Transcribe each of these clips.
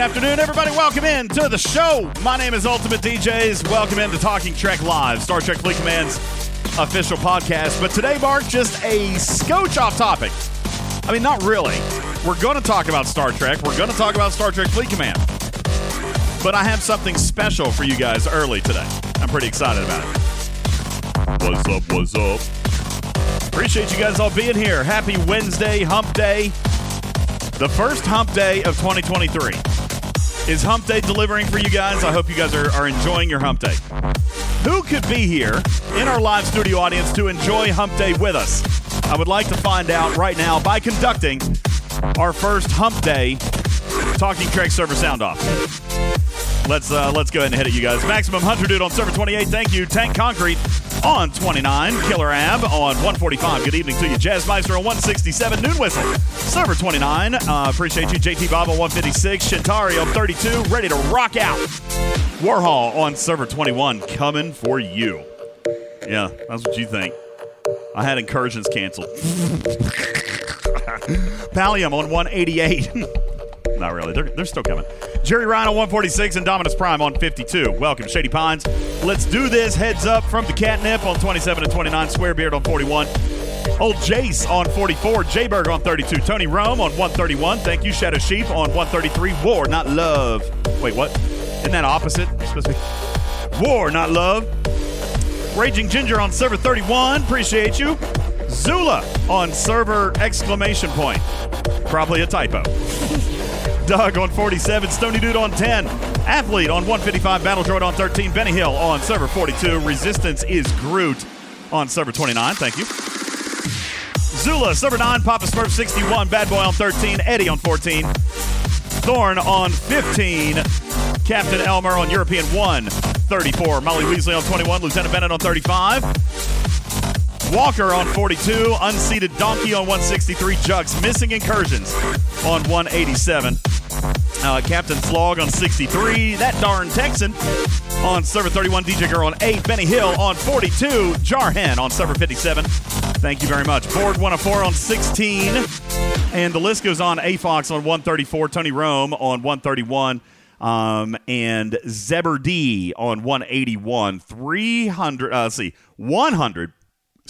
Afternoon, everybody. Welcome in to the show. My name is Ultimate DJs. Welcome into Talking Trek Live, Star Trek Fleet Command's official podcast. But today, Mark, just a scotch off topic. I mean, not really. We're going to talk about Star Trek. We're going to talk about Star Trek Fleet Command. But I have something special for you guys early today. I'm pretty excited about it. What's up? What's up? Appreciate you guys all being here. Happy Wednesday, Hump Day. The first Hump Day of 2023. Is Hump Day delivering for you guys? I hope you guys are, are enjoying your Hump Day. Who could be here in our live studio audience to enjoy Hump Day with us? I would like to find out right now by conducting our first Hump Day Talking Trek server sound off. Let's uh, let's go ahead and hit it, you guys. Maximum Hunter Dude on server 28. Thank you. Tank Concrete on 29. Killer Ab on 145. Good evening to you. Jazz Jazzmeister on 167. Noon Whistle. Server 29. Uh, appreciate you. JT Bob on 156. Shintari on 32. Ready to rock out. Warhol on server 21. Coming for you. Yeah, that's what you think. I had incursions canceled. Pallium on 188. Not really. They're, they're still coming. Jerry Ryan on 146 and Dominus Prime on 52. Welcome, Shady Pines. Let's do this. Heads up from the Catnip on 27 and 29. Swearbeard on 41. Old Jace on 44. Jayberg on 32. Tony Rome on 131. Thank you, Shadow Sheep on 133. War, not love. Wait, what? Isn't that opposite? War, not love. Raging Ginger on server 31. Appreciate you. Zula on server exclamation point. Probably a typo. Doug on 47, Stony Dude on 10, Athlete on 155, Battle Droid on 13, Benny Hill on server 42, Resistance is Groot on server 29. Thank you. Zula, server 9, Papa Smurf 61, Bad Boy on 13, Eddie on 14, Thorn on 15, Captain Elmer on European 1, 34, Molly Weasley on 21, Lieutenant Bennett on 35, Walker on 42, Unseated Donkey on 163, Jugs Missing Incursions on 187. Uh, Captain Slog on 63. That darn Texan on server 31. DJ Girl on 8. Benny Hill on 42. Jarhen on server 57. Thank you very much. Board 104 on 16. And the list goes on. A Fox on 134. Tony Rome on 131. Um, and Zeber D on 181. 300, uh, let's see,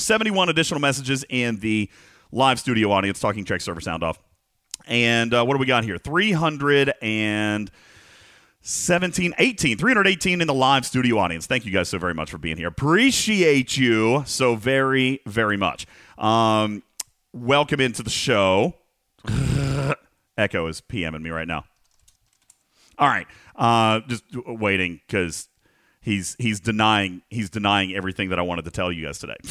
171 additional messages in the live studio audience. Talking Trek server sound off. And uh, what do we got here? 317, 18, 318 in the live studio audience. Thank you guys so very much for being here. Appreciate you so very, very much. Um, welcome into the show. Echo is PMing me right now. All right, uh, just waiting because he's he's denying he's denying everything that I wanted to tell you guys today.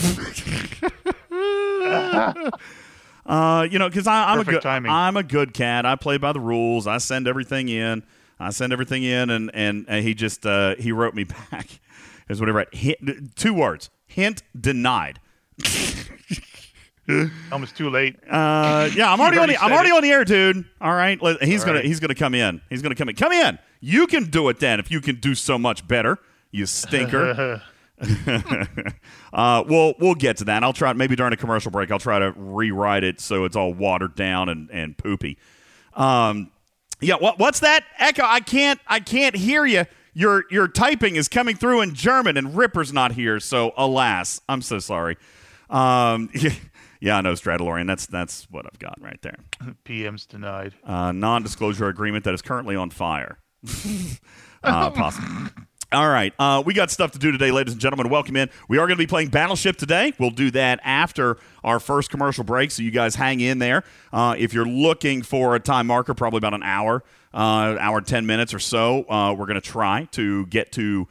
Uh, you know, because I'm a good timing. I'm a good cat. I play by the rules. I send everything in. I send everything in, and and, and he just uh, he wrote me back. Is whatever. Hint, two words. Hint denied. Almost too late. Uh, yeah, I'm already, on the I'm already it. on the air, dude. All right, he's All gonna right. he's gonna come in. He's gonna come in. Come in. You can do it then if you can do so much better. You stinker. uh, we'll we'll get to that. I'll try maybe during a commercial break. I'll try to rewrite it so it's all watered down and and poopy. Um, yeah. What what's that echo? I can't I can't hear you. Your your typing is coming through in German and Ripper's not here. So alas, I'm so sorry. Um, yeah, I know Stradalorian. That's that's what I've got right there. PM's denied. Uh, non-disclosure agreement that is currently on fire. uh, possible. All right. Uh, we got stuff to do today, ladies and gentlemen. Welcome in. We are going to be playing Battleship today. We'll do that after our first commercial break, so you guys hang in there. Uh, if you're looking for a time marker, probably about an hour, uh, hour 10 minutes or so, uh, we're going to try to get to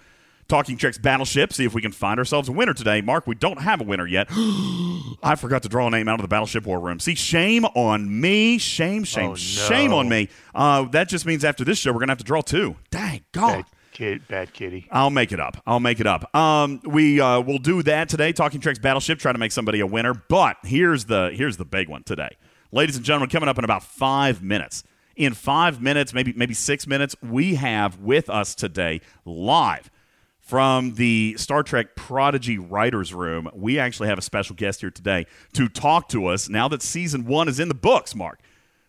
Talking Trek's Battleship, see if we can find ourselves a winner today. Mark, we don't have a winner yet. I forgot to draw a name out of the Battleship War Room. See, shame on me. Shame, shame, Oh, no. shame on me. Uh, that just means after this show, we're going to have to draw two. Dang, God. Bad kid, bad kitty. I'll make it up. I'll make it up. Um, we uh, will do that today. Talking Treks Battleship, try to make somebody a winner. But here's the here's the big one today, ladies and gentlemen. Coming up in about five minutes. In five minutes, maybe maybe six minutes, we have with us today live from the Star Trek Prodigy Writers Room. We actually have a special guest here today to talk to us now that season one is in the books. Mark,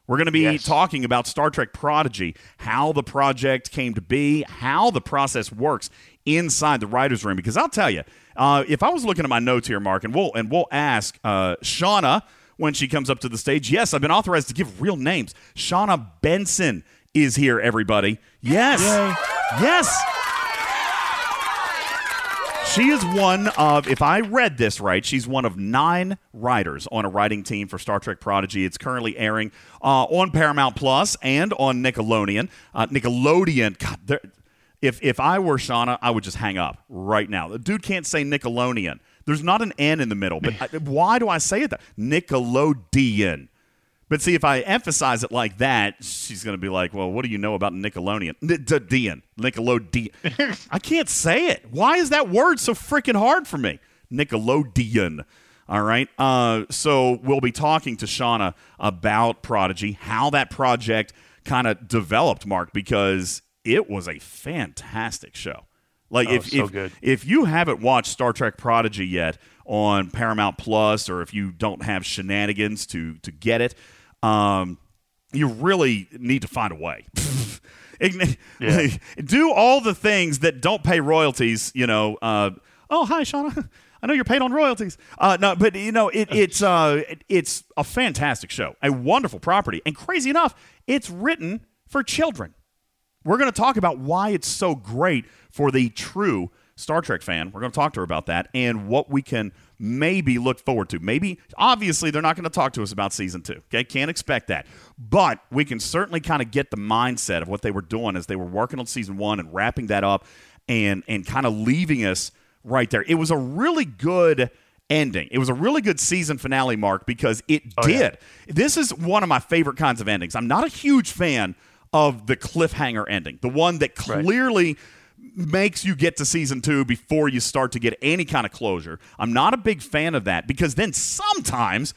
We're going to be Yes. talking about Star Trek Prodigy, how the project came to be, how the process works inside the writers' room. Because I'll tell you, uh, if I was looking at my notes here, Mark, and we'll and we'll ask uh, Shawna when she comes up to the stage. Yes, I've been authorized to give real names. Shawna Benson is here. Everybody, yes, yes. She is one of, if I read this right, she's one of nine writers on a writing team for Star Trek Prodigy. It's currently airing uh, on Paramount Plus and on Nickelodeon. Uh, Nickelodeon, God, if if I were Shawna, I would just hang up right now. The dude can't say Nickelodeon. There's not an N in the middle, but I, why do I say it that? Nickelodeon. But see, if I emphasize it like that, she's going to be like, "Well, what do you know about Nickelodeon? Nickelodeon, Nickelodeon. I can't say it. Why is that word so freaking hard for me? Nickelodeon. All right. Uh, so we'll be talking to Shawna about Prodigy, how that project kind of developed, Mark, because it was a fantastic show. Like Oh, if so if, good. if you haven't watched Star Trek Prodigy yet on Paramount Plus, or if you don't have shenanigans to to get it, um, you really need to find a way. Yeah. Do all the things that don't pay royalties. You know. Uh, oh, hi, Shawna. I know you're paid on royalties. Uh, no, but you know it, it's uh, it- it's a fantastic show, a wonderful property, and crazy enough, it's written for children. We're going to talk about why it's so great for the true Star Trek fan. We're going to talk to her about that and what we can maybe look forward to. Maybe, obviously, they're not going to talk to us about season two. Okay, can't expect that. But we can certainly kind of get the mindset of what they were doing as they were working on season one and wrapping that up and and kind of leaving us right there. It was a really good ending. It was a really good season finale, Mark, because it Oh, yeah. did. This is one of my favorite kinds of endings. I'm not a huge fan of the cliffhanger ending, the one that Right. Makes you get to season two before you start to get any kind of closure. I'm not a big fan of that because then sometimes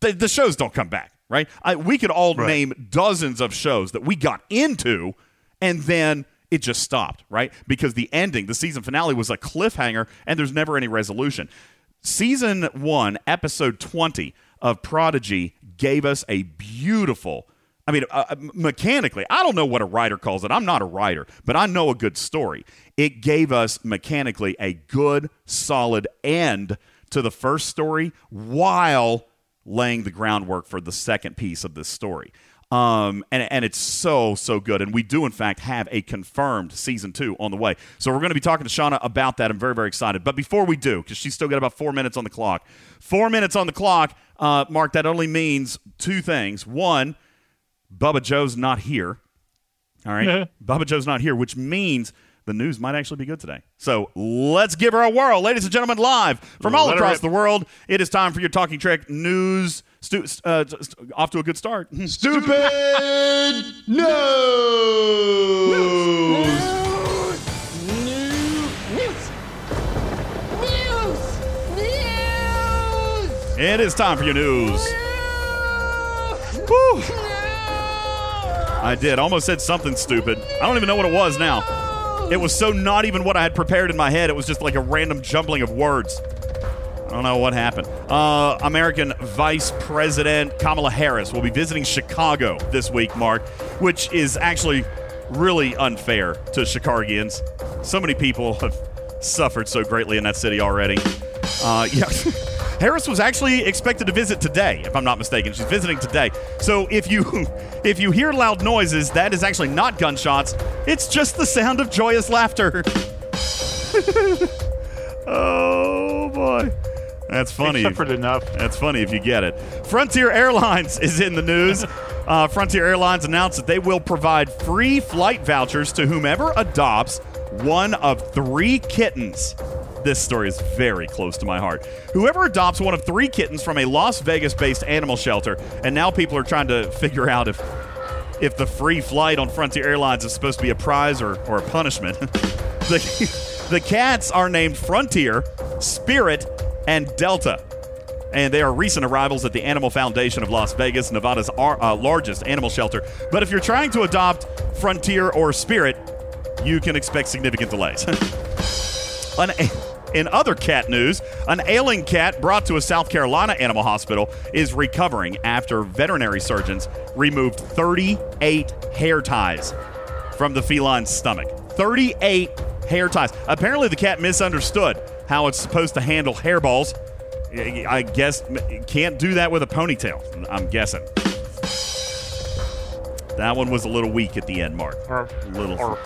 the, the shows don't come back, right? I, we could all Right. name dozens of shows that we got into and then it just stopped, right? Because the ending, the season finale was a cliffhanger and there's never any resolution. Season one, episode 20 of Prodigy gave us a beautiful. I mean, uh, uh, mechanically, I don't know what a writer calls it. I'm not a writer, but I know a good story. It gave us mechanically a good, solid end to the first story while laying the groundwork for the second piece of this story. Um, and, and it's so, so good. And we do, in fact, have a confirmed season two on the way. So we're going to be talking to Shawna about that. I'm very, very excited. But before we do, because she's still got about four minutes on the clock, four minutes on the clock, uh, Mark, that only means two things. One, Bubba Joe's not here. All right. Bubba Joe's not here, which means the news might actually be good today. So let's give her a whirl. Ladies and gentlemen, live from all Let across the world, it is time for your Talking Trek news. Stu- uh, st- off to a good start. Stupid news. News! News! News! it is time for your news. News! I did. Almost said something stupid. I don't even know what it was now. It was so not even what I had prepared in my head. It was just like a random jumbling of words. I don't know what happened. Uh, American Vice President Kamala Harris will be visiting Chicago this week, Mark, which is actually really unfair to Chicagians. So many people have suffered so greatly in that city already. Uh, yeah. Harris was actually expected to visit today, if I'm not mistaken. She's visiting today. So if you if you hear loud noises, that is actually not gunshots. It's just the sound of joyous laughter. oh boy. That's funny. They suffered enough. That's funny if you get it. Frontier Airlines is in the news. Uh, Frontier Airlines announced that they will provide free flight vouchers to whomever adopts one of three kittens. This story is very close to my heart. Whoever adopts one of three kittens from a Las Vegas based animal shelter, and now people are trying to figure out if if the free flight on Frontier Airlines is supposed to be a prize or, or a punishment. the, the cats are named Frontier, Spirit, and Delta. And they are recent arrivals at the Animal Foundation of Las Vegas, Nevada's ar- uh, largest animal shelter. But if you're trying to adopt Frontier or Spirit, you can expect significant delays. An- In other cat news, an ailing cat brought to a South Carolina animal hospital is recovering after veterinary surgeons removed 38 hair ties from the feline's stomach. 38 hair ties. Apparently, the cat misunderstood how it's supposed to handle hairballs. I guess can't do that with a ponytail. I'm guessing. That one was a little weak at the end, Mark. A Little,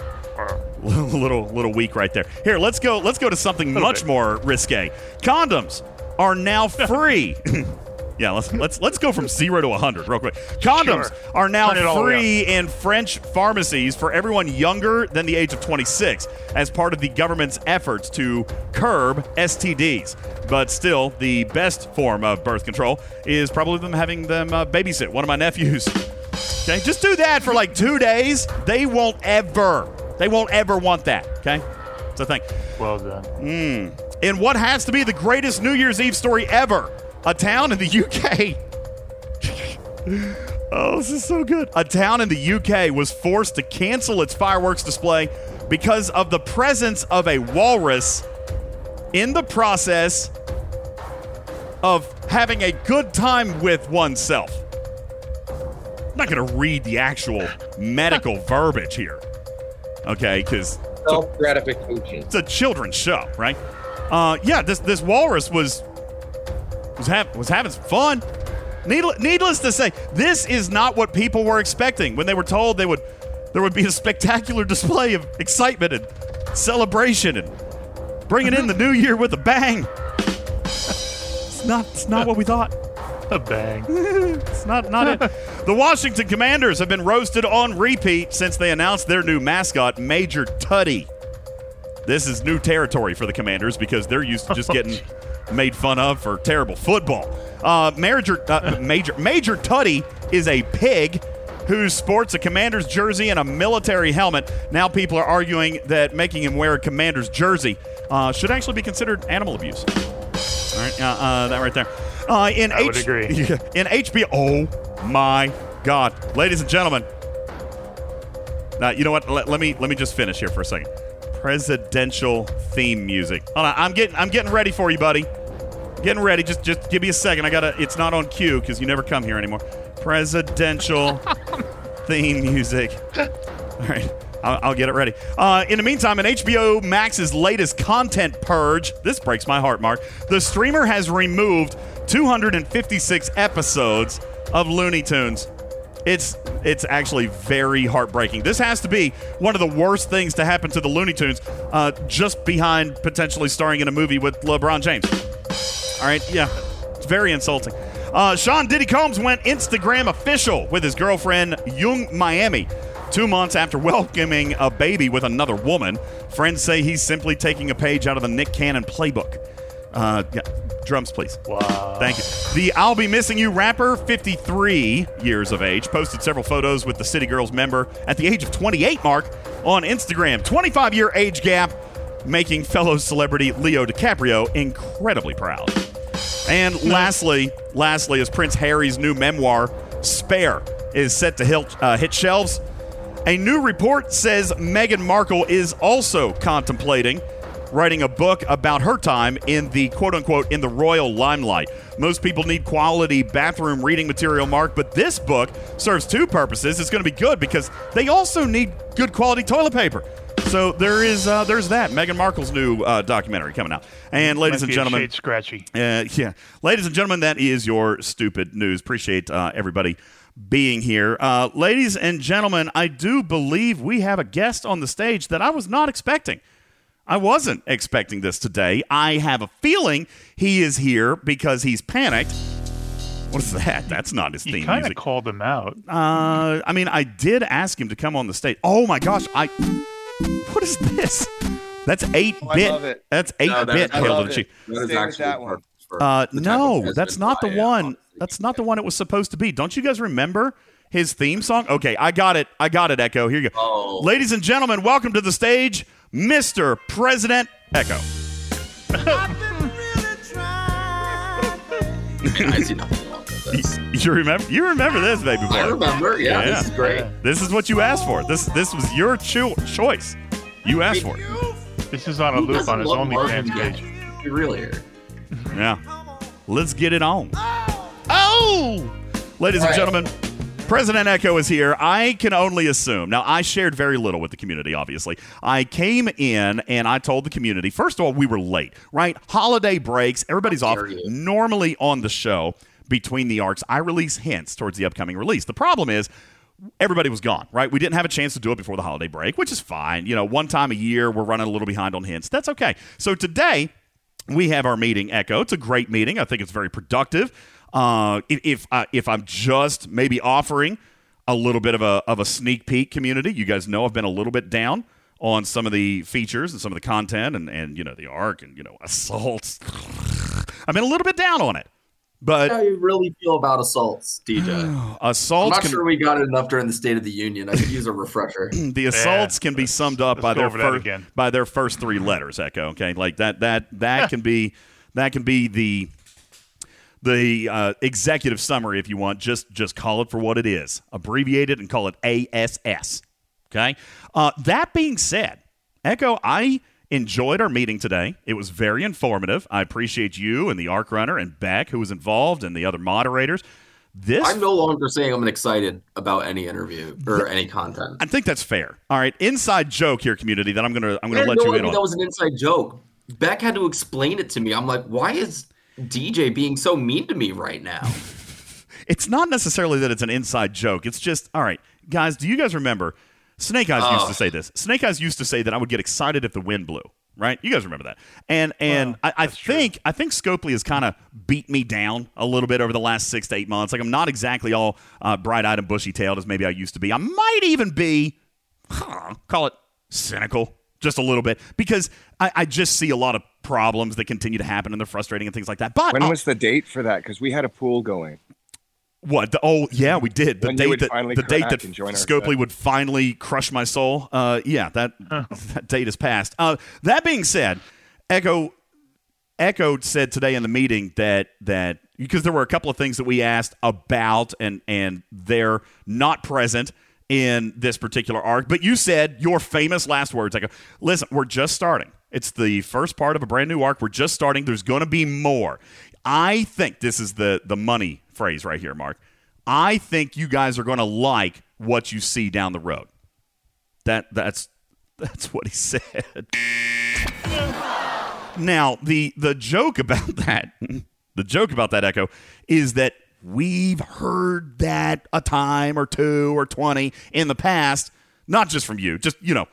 little, little weak right there. Here, let's go. Let's go to something much bit. more risque. Condoms are now free. yeah, let's let's let's go from zero to hundred real quick. Condoms Sure. are now Turn it all the way free in French pharmacies for everyone younger than the age of 26 as part of the government's efforts to curb STDs. But still, the best form of birth control is probably them having them uh, babysit one of my nephews. Okay, just do that for like two days. They won't ever, they won't ever want that. Okay, it's a thing. Well done. Hmm. In what has to be the greatest New Year's Eve story ever, a town in the UK. oh, this is so good. A town in the UK was forced to cancel its fireworks display because of the presence of a walrus in the process of having a good time with oneself. I'm not going to read the actual medical verbiage here. Okay, because Self gratification. it's a children's show, right? Uh, yeah, this this walrus was was have, was having some fun. Needless, needless to say, this is not what people were expecting when they were told they would there would be a spectacular display of excitement and celebration and bringing in the new year with a bang. It's not it's not what we thought. A bang. It's not not it. The Washington Commanders have been roasted on repeat since they announced their new mascot, Major Tuddy. This is new territory for the Commanders because they're used to just getting made fun of for terrible football. Uh, Major uh, Major Major Tuddy is a pig who sports a Commanders jersey and a military helmet. Now people are arguing that making him wear a Commanders jersey uh, should actually be considered animal abuse. All right, uh, uh, that right there. Uh, in I would agree. in HBO, oh my God, ladies and gentlemen. Now you know what? Let, let me let me just finish here for a second. Presidential theme music. Hold on, I'm getting I'm getting ready for you, buddy. Getting ready. Just just give me a second. I gotta. It's not on cue because you never come here anymore. Presidential theme music. All right. I'll, I'll get it ready. Uh, in the meantime, in HBO Max's latest content purge, this breaks my heart, Mark. The streamer has removed 256 episodes of Looney Tunes. It's it's actually very heartbreaking. This has to be one of the worst things to happen to the Looney Tunes, uh, just behind potentially starring in a movie with LeBron James. All right, yeah, it's very insulting. Uh, Sean Diddy Combs went Instagram official with his girlfriend Yung Miami. Two months after welcoming a baby with another woman, friends say he's simply taking a page out of the Nick Cannon playbook. Uh, yeah, drums, please. Wow. Thank you. The I'll Be Missing You rapper, 53 years of age, posted several photos with the City Girls member at the age of 28 mark on Instagram. 25 year age gap, making fellow celebrity Leo DiCaprio incredibly proud. And lastly, lastly, is Prince Harry's new memoir, Spare, is set to hit, uh, hit shelves. A new report says Meghan Markle is also contemplating writing a book about her time in the quote unquote in the royal limelight. Most people need quality bathroom reading material, Mark, but this book serves two purposes. It's going to be good because they also need good quality toilet paper. So there is uh, there's that Meghan Markle's new uh, documentary coming out. And ladies and gentlemen, shade scratchy. uh, yeah, ladies and gentlemen, that is your stupid news. Appreciate uh, everybody being here. Uh, ladies and gentlemen, I do believe we have a guest on the stage that I was not expecting. I wasn't expecting this today. I have a feeling he is here because he's panicked. What is that? That's not his You theme kind of music. called him out. Uh, I mean, I did ask him to come on the stage. Oh my gosh! I. What is this? That's eight Oh, I bit. love it. That's eight No, that bit. is- I Hail to love the it. Chief. That is actually that one. Uh, the type of no, that's not the one. honestly. That's not the one it was supposed to be. Don't you guys remember his theme song? Okay, I got it. I got it, Echo. Here you go. Oh. Ladies and gentlemen, welcome to the stage, Mr. President Echo. I see nothing wrong with this. You remember? You remember this, baby boy? I remember. Yeah, Yeah. this is great. This is what you asked for. This this was your cho- choice. You asked for it. This is on a Who loop on his love Marvin OnlyFans Gaye? page. be real here. Yeah. Let's get it on. Oh! oh! Ladies and All right. gentlemen, President Echo is here. I can only assume. Now, I shared very little with the community, obviously. I came in and I told the community, first of all, we were late, right? Holiday breaks, everybody's off. you. Normally on the show, between the arcs, I release hints towards the upcoming release. The problem is, everybody was gone, right? We didn't have a chance to do it before the holiday break, which is fine. You know, one time a year, we're running a little behind on hints. That's okay. So today, we have our meeting echo it's a great meeting i think it's very productive uh, if if, uh, if i'm just maybe offering a little bit of a, of a sneak peek community you guys know i've been a little bit down on some of the features and some of the content and, and you know the arc and you know assaults i've been a little bit down on it but How you really feel about assaults, DJ? assaults. I'm not can, sure we got it enough during the State of the Union. I could use a refresher. the assaults can be summed up by their first by their first three letters echo okay like that that that can be that can be the the uh, executive summary if you want just just call it for what it is abbreviate it and call it ass okay uh, that being said echo i enjoyed our meeting today it was very informative i appreciate you and the arc runner and beck who was involved and the other moderators this I'm no longer saying I'm excited about any interview or any content. I think that's fair. All right, inside joke here, community. That I'm gonna I'm gonna let no, you I in on. that was an inside joke. Beck had to explain it to me. I'm like, why is DJ being so mean to me right now? It's not necessarily that it's an inside joke. It's just all right, guys. Do you guys remember? Snake Eyes used Oh. to say this. Snake Eyes used to say that I would get excited if the wind blew. Right? You guys remember that? And and I, I think I think Scopely has kind of beat me down a little bit over the last six to eight months. Like I'm not exactly all uh, bright eyed and bushy tailed as maybe I used to be. I might even be huh, call it cynical just a little bit because I, I just see a lot of problems that continue to happen and they're frustrating and things like that. But When I'll- was the date for that? Because we had a pool going. what? The, oh, yeah, we did. The When date that finally the date that and join our Scopely would finally crush my soul. Uh, yeah, that that date has passed. Uh, that being said, Echo Echo said today in the meeting that that because there were a couple of things that we asked about and and they're not present in this particular arc. But you said your famous last words. Echo, listen, we're just starting. It's the first part of a brand new arc. We're just starting. There's going to be more. I think this is the the money phrase right here, Mark. I think you guys are going to like what you see down the road. That that's that's what he said. Now, the the joke about that, the joke about that echo is that we've heard that a time or two or 20 in the past, not just from you, just you know,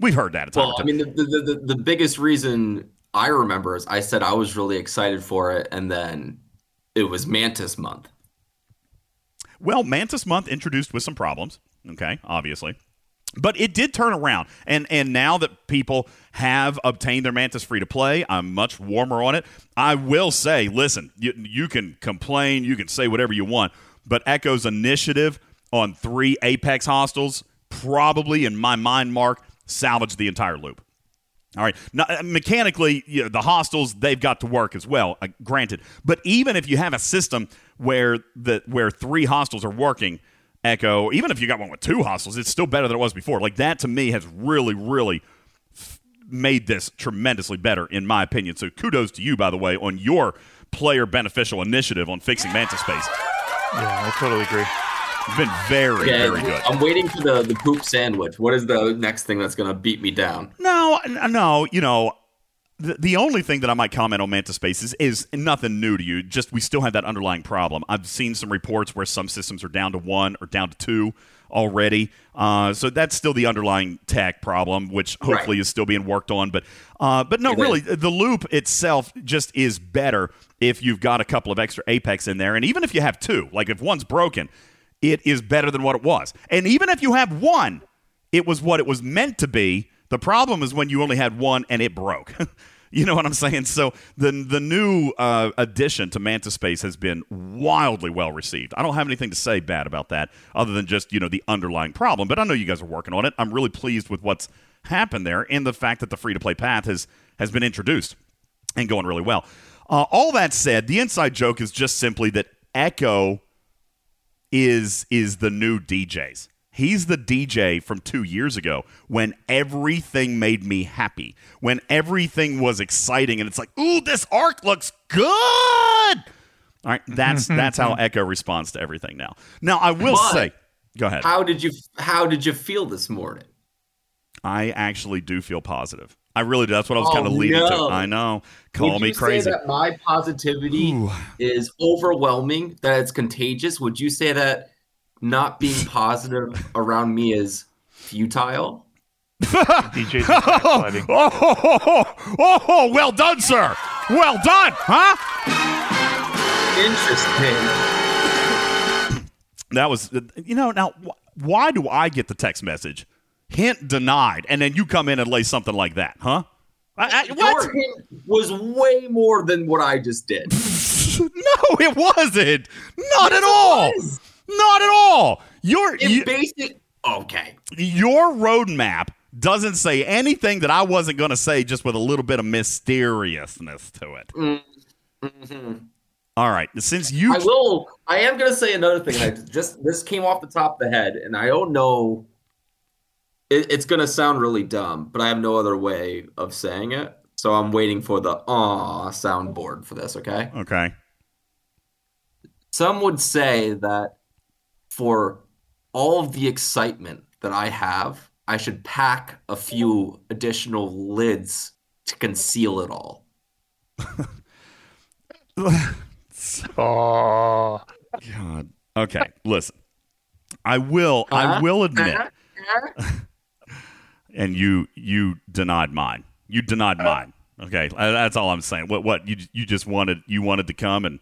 we've heard that a time Well, I mean, the, the, the, the biggest reason I remember is I said I was really excited for it, and then it was Mantis month. Well, Mantis Month introduced with some problems, okay, obviously. But it did turn around. And and now that people have obtained their Mantis free to play, I'm much warmer on it. I will say, listen, you, you can complain, you can say whatever you want, but Echo's initiative on three Apex hostiles probably, in my mind, Mark, salvaged the entire loop. All right. Now, uh, mechanically, you know, the hostiles they've got to work as well. Uh, granted, but even if you have a system where the where three hostiles are working, Echo, even if you got one with two hostiles, it's still better than it was before. Like that to me has really, really f- made this tremendously better, in my opinion. So kudos to you, by the way, on your player beneficial initiative on fixing Mantis Space. Yeah, I totally agree. Been very, Yeah, very good. I'm waiting for the, the poop sandwich. What is the next thing that's going to beat me down? No, no, you know, the, the only thing that I might comment on Mantis Space is, is nothing new to you. Just we still have that underlying problem. I've seen some reports where some systems are down to one or down to two already. Uh, so that's still the underlying tech problem, which hopefully Right. is still being worked on. But uh, but no, It really, the loop itself just is better if you've got a couple of extra Apex in there, and even if you have two, like if one's broken, it is better than what it was. And even if you have one, it was what it was meant to be. The problem is when you only had one and it broke. you know what I'm saying? So the the new uh, addition to Mantis Space has been wildly well received. I don't have anything to say bad about that, other than just you know the underlying problem. But I know you guys are working on it. I'm really pleased with what's happened there, and the fact that the free to play path has has been introduced and going really well. Uh, all that said, the inside joke is just simply that Echo is is the new DJs. He's the DJ from two years ago when everything made me happy, when everything was exciting, and it's like, ooh, this arc looks good. All right, that's that's how Echo responds to everything now. Now I will But- say, go ahead. How did you How did you feel this morning? I actually do feel positive. I really do. That's what I was Oh, kind of leading no. to. I know. Call Would me you crazy. Say that my positivity Ooh. is overwhelming. That it's contagious. Would you say that not being positive around me is futile? DJ's backsliding. Oh, oh, oh, oh, oh, oh, well done, sir. Well done, huh? Interesting. That was, you know, now why do I get the text message? Hint denied, and then you come in and lay something like that, huh? I, I, what? Your hint was way more than what I just did. no, it wasn't. Not at all. Not at all. Your you, basic. Okay. your roadmap doesn't say anything that I wasn't going to say, just with a little bit of mysteriousness to it. Mhm. All right, since you I will. I am going to say another thing. I just this came off the top of the head, and I don't know. It, it's going to sound really dumb, but I have no other way of saying it. So I'm waiting for the "ah" soundboard for this. Okay. okay, Some would say that for all of the excitement that I have, I should pack a few additional lids to conceal it all. Oh, God. Okay, listen. I will. I Uh-huh. will admit, Uh-huh. and you you denied mine. You denied mine. Okay, Uh, that's all I'm saying. What what you you just wanted you wanted to come and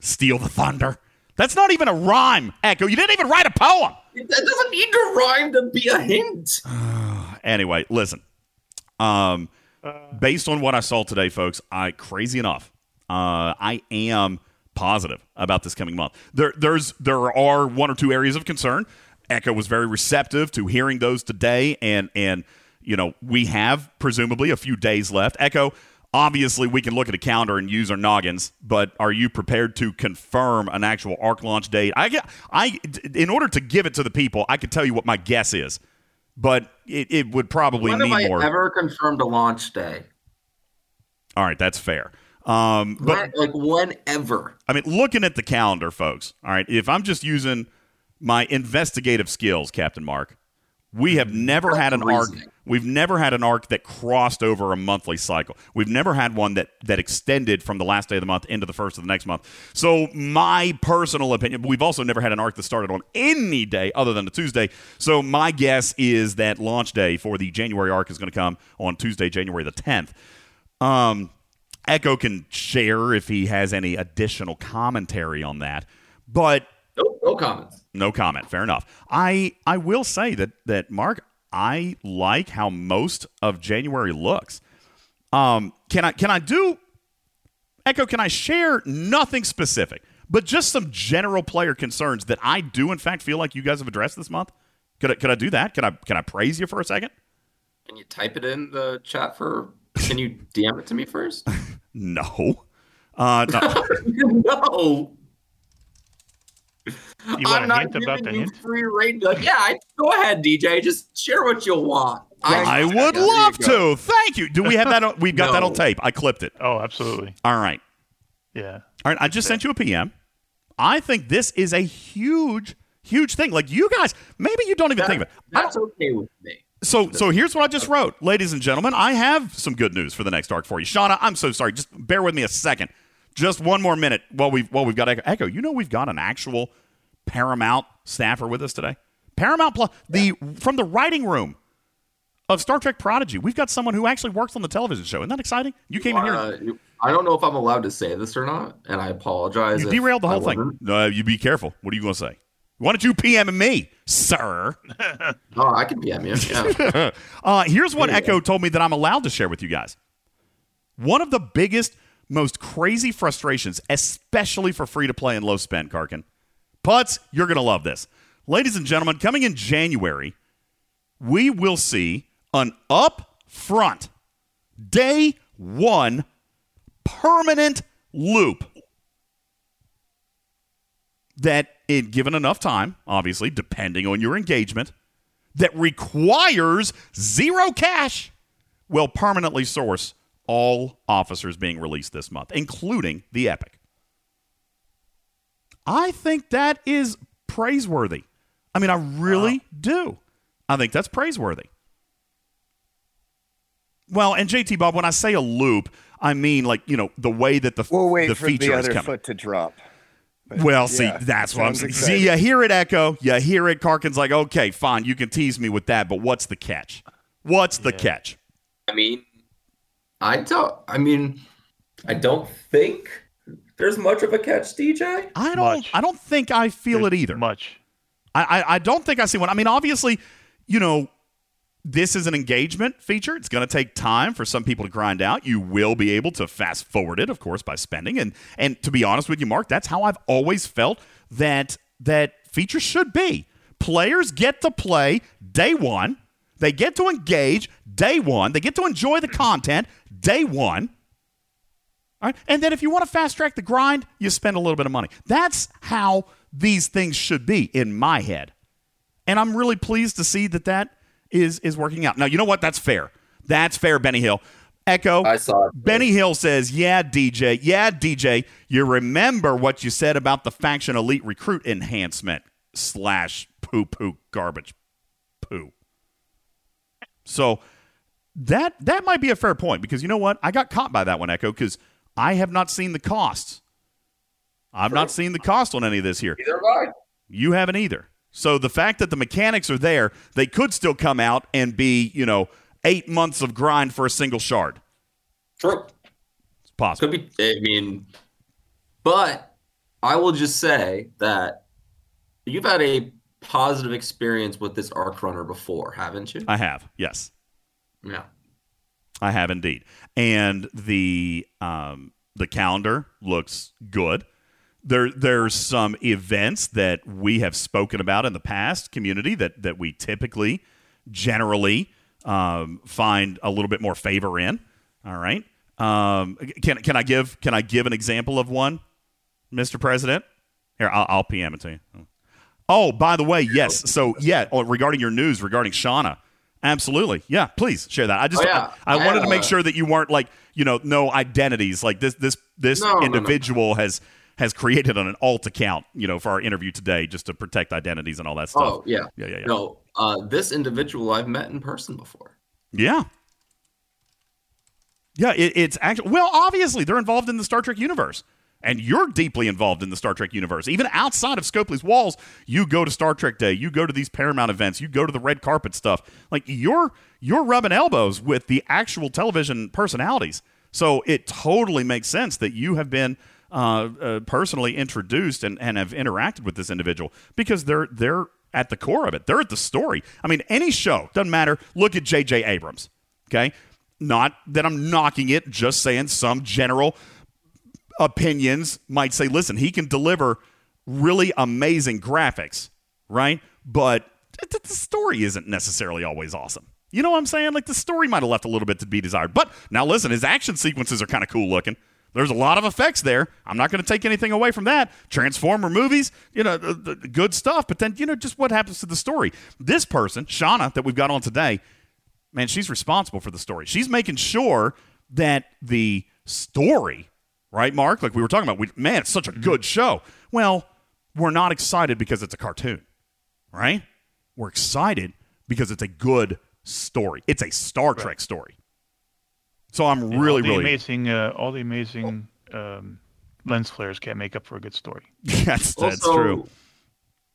steal the thunder. That's not even a rhyme, Echo. You didn't even write a poem. That doesn't need to rhyme to be a hint. Anyway, listen. Um, based on what I saw today, folks, I crazy enough, uh, I am positive about this coming month. There, there's there are one or two areas of concern. Echo was very receptive to hearing those today, and and you know we have presumably a few days left. Echo, obviously, we can look at a calendar and use our noggins, but are you prepared to confirm an actual arc launch date? I I in order to give it to the people, I could tell you what my guess is but it, it would probably When have mean I more. ever confirmed a launch day? All right, that's fair. Um, but like whenever. I mean, looking at the calendar, folks. All right, if I'm just using my investigative skills, Captain Mark, we have never had an arc. We've never had an arc that crossed over a monthly cycle. We've never had one that that extended from the last day of the month into the first of the next month. So, my personal opinion, we've also never had an arc that started on any day other than a Tuesday. So, my guess is that launch day for the January arc is going to come on Tuesday, January the 10th. Um, Echo can share if he has any additional commentary on that, but No, no comments. No comment. Fair enough. I I will say that that Mark, I like how most of January looks. Um, can I can I do Echo? Can I share nothing specific, but just some general player concerns that I do in fact feel like you guys have addressed this month? Could I, could I do that? Can I can I praise you for a second? Can you type it in the chat for? Can you DM it to me first? No. Uh, no. no. You want I'm a not hint about the giving you hint? free reign. Like, yeah, I, go ahead, DJ. Just share what you want. I would There love to. Thank you. Do we have that? On, we've got that on tape. I clipped it. Oh, absolutely. All right. Yeah. All right. I just sent you a PM. I think this is a huge, huge thing. Like you guys, maybe you don't even That- think of it. That's okay with me. So, so here's what I just wrote, ladies and gentlemen. I have some good news for the next arc for you, Shawna. I'm so sorry. Just bear with me a second. Just one more minute while we've while we've got Echo. Echo, you know we've got an actual Paramount staffer with us today. Paramount Plus, the from the writing room of Star Trek Prodigy. We've got someone who actually works on the television show. Isn't that exciting? You came in here. Uh, you- I don't know if I'm allowed to say this or not, and I apologize. You derailed the I whole thing. wasn't. Uh, you be careful. What are you going to say? Why don't you PM me, sir? Oh, I can PM you. Yeah. Uh, here's what Yeah. Echo told me that I'm allowed to share with you guys. One of the biggest, most crazy frustrations, especially for free to play and low spend, Karkin. Putz, you're going to love this. Ladies and gentlemen, coming in January, we will see an upfront, day one, permanent loop that in given enough time, obviously, depending on your engagement, that requires zero cash will permanently source all officers being released this month, including the Epic. I think that is praiseworthy. I mean, I really do. I think that's praiseworthy. Well, and JT Bob, when I say a loop, I mean like you know the way that the We'll wait the for feature the is other coming. foot to drop. But, Well, see, yeah, that's what I'm sounds saying. See, you hear it, Echo. You hear it. Karkin's like, okay, fine, you can tease me with that, but what's the catch? What's the Yeah. catch? I mean, I don't. I mean, I don't think there's much of a catch, DJ. I don't. Much. I don't think I feel it either. Much. I, I, I don't think I see one. I mean, obviously, you know, this is an engagement feature. It's going to take time for some people to grind out. You will be able to fast forward it, of course, by spending. And and to be honest with you, Mark, that's how I've always felt that that features should be. Players get to play day one. They get to engage day one. They get to enjoy the content day one. All right. And then if you want to fast track the grind, you spend a little bit of money. That's how these things should be in my head. And I'm really pleased to see that that is is working out. Now, you know what? That's fair. That's fair, Benny Hill. Echo. I saw it. Benny Hill says, "Yeah, DJ. Yeah, DJ. You remember what you said about the faction elite recruit enhancement slash poo poo garbage poo." So that that might be a fair point because you know what? I got caught by that one, Echo, because I have not seen the costs. I've not seen the cost on any of this here. Either way. You haven't either. So the fact that the mechanics are there, they could still come out and be, you know, eight months of grind for a single shard. True. It's possible. Could be. I mean, but I will just say that you've had a positive experience with this Arc Runner before, haven't you? I have, yes. Yeah. I have indeed. And the um, the calendar looks good. There there's some events that we have spoken about in the past community that that we typically generally um, find a little bit more favor in. All right. Um, can can I give can I give an example of one, Mr. President? Here, I'll, I'll PM it to you. Oh, by the way, yes. So yeah, oh, regarding your news regarding Shawna, absolutely, yeah. Please share that. I just Oh, yeah. I, I wanted to make sure that you weren't like you know no identities like this this this No, no, no. individual has has created an alt account you know for our interview today just to protect identities and all that stuff. Oh, yeah. yeah, yeah, yeah. No, uh, this individual I've met in person before. Yeah. Yeah, it, it's actually well, obviously they're involved in the Star Trek universe, and you're deeply involved in the Star Trek universe. Even outside of Scopely's walls, you go to Star Trek Day, you go to these Paramount events, you go to the red carpet stuff. Like you're you're rubbing elbows with the actual television personalities. So it totally makes sense that you have been uh, uh, personally introduced and, and have interacted with this individual because they're they're at the core of it. They're at the story. I mean, any show doesn't matter. Look at J.J. Abrams. Okay, not that I'm knocking it, just saying some general opinions might say, listen, he can deliver really amazing graphics, right? But th- th- the story isn't necessarily always awesome. You know what I'm saying? Like the story might have left a little bit to be desired. But now listen, his action sequences are kind of cool looking. There's a lot of effects there. I'm not going to take anything away from that. Transformer movies, you know, the, the good stuff. But then, you know, just what happens to the story. This person, Shawna, that we've got on today, man, she's responsible for the story. She's making sure that the story, right, Mark? Like we were talking about, we, man, it's such a good show. Well, we're not excited because it's a cartoon, right? We're excited because it's a good story. It's a Star Trek story. So I'm And really, all really. amazing, uh, all the amazing um, lens flares can't make up for a good story. that's that's also, true.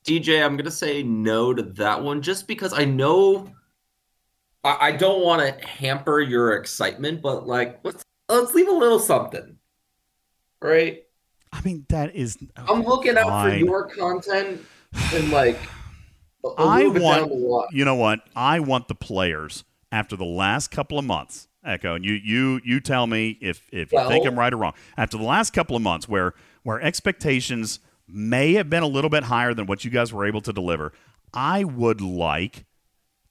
DJ, I'm gonna say no to that one just because I know I, I don't want to hamper your excitement, but like let's let's leave a little something, right? I mean, that is. I'm looking out for your content and like I want-. You know what? I want the players after the last couple of months. Echo, and you you you tell me if if you think I'm right or wrong. After the last couple of months, where where expectations may have been a little bit higher than what you guys were able to deliver, I would like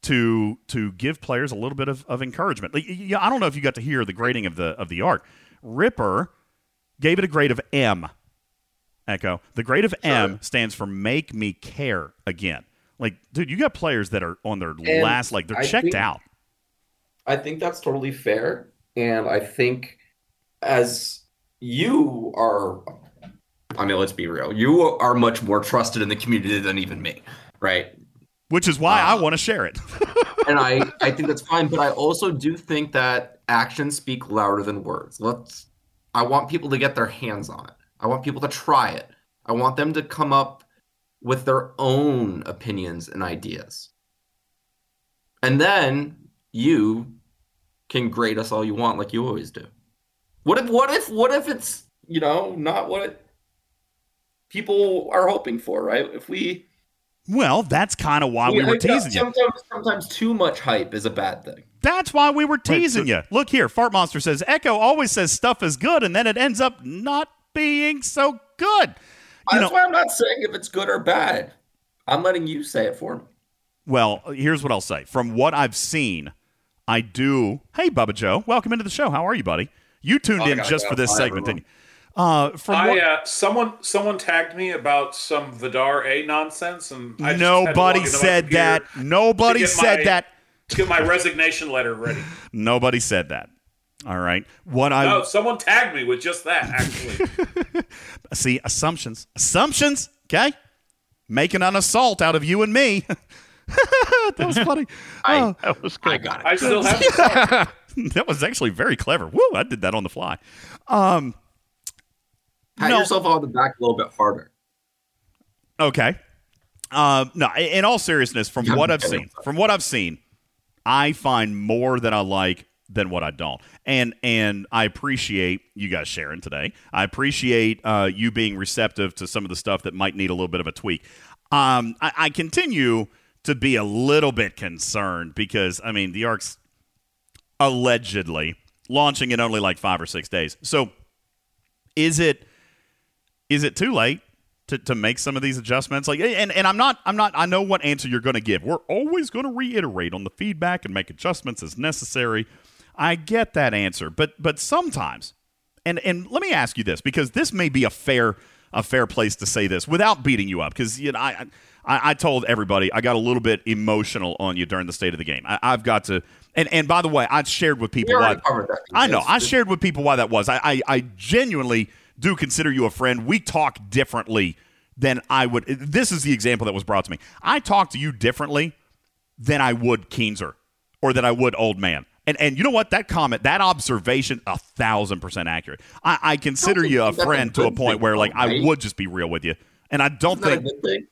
to to give players a little bit of, of encouragement. Like, yeah, I don't know if you got to hear the grading of the of the art. Ripper gave it a grade of M. Echo. The grade of M stands for make me care again. Like, dude, you got players that are on their And last like they're I checked think- out. I think that's totally fair. And I think as you are, I mean, let's be real, you are much more trusted in the community than even me, right? Which is why I Uh, want to share it. And I, I think that's fine. But I also do think that actions speak louder than words. Let's, I want people to get their hands on it. I want people to try it. I want them to come up with their own opinions and ideas. And then you can grade us all you want like you always do. What if what if what if it's, you know, not what people are hoping for, right? If we well, that's kind of why we were I guess teasing you. Sometimes sometimes too much hype is a bad thing. That's why we were Wait, teasing so- you. Look here, Fart Monster says Echo always says stuff is good, and then it ends up not being so good. You That's know, why I'm not saying if it's good or bad. I'm letting you say it for me. well, here's what I'll say. From what I've seen, I do. Hey, Bubba Joe, welcome into the show. How are you, buddy? You tuned Oh, in just go. for this Bye, segment, everyone. didn't you? Uh, from I what, uh, someone someone tagged me about some Vidar A nonsense, and I just had to nobody log said that. Nobody said my- that. To get my resignation letter ready. Nobody said that. All right. What I No, someone tagged me with just that. Actually, see assumptions. Assumptions. Okay. Making an assault out of you and me. that was funny. Oh, That was good. I got it. I still have. that was actually very clever. Woo! I did that on the fly. Um. Pat No. yourself on the back a little bit harder. Okay. Um, no, in all seriousness, from what I've seen, from what I've seen, I find more that I like than what I don't, and and I appreciate you guys sharing today. I appreciate uh, you being receptive to some of the stuff that might need a little bit of a tweak. Um, I, I continue to be a little bit concerned because I mean the arcs allegedly launching in only like five or six days. So is it is it too late to, to make some of these adjustments like and, and i'm not i'm not i know what answer you're going to give we're always going to reiterate on the feedback and make adjustments as necessary i get that answer but but sometimes and and let me ask you this because this may be a fair a fair place to say this without beating you up because you know I, I I told everybody I got a little bit emotional on you during the state of the game. I, I've got to and and by the way, I shared with people why already covered that. I know. I shared with people why that was. I, I, I genuinely do consider you a friend. We talk differently than I would. This is the example that was brought to me. I talk to you differently than I would Keenzer or that I would Old Man. And and you know what? That comment, that observation, a thousand percent accurate. I, I consider think you a that's a friend to a point where like I would just be real with you. And I don't a think good thing?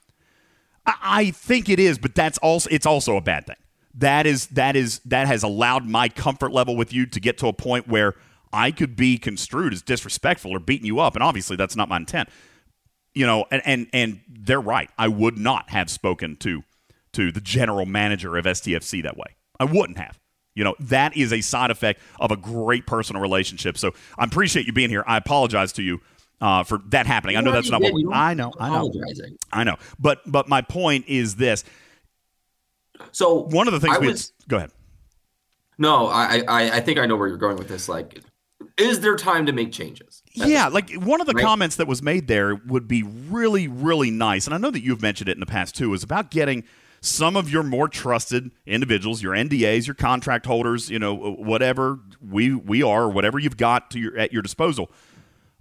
I, I think it is, but that's also it's also a bad thing. That is that is that has allowed my comfort level with you to get to a point where I could be construed as disrespectful or beating you up, and obviously that's not my intent. You know, and and and they're right. I would not have spoken to to the general manager of STFC that way. I wouldn't have. You know, that is a side effect of a great personal relationship. So I appreciate you being here. I apologize to you uh, for that happening. I know that's not what did. You we, I know. I know. I know. But but my point is this. So One of the things I we was go ahead. no, I, I I think I know where you're going with this. Like, is there time to make changes? That's- Yeah, like one of the Right. comments that was made there would be really, really nice, and I know that you've mentioned it in the past too, is about getting some of your more trusted individuals, your NDAs, your contract holders, you know, whatever we we are, or whatever you've got to your at your disposal.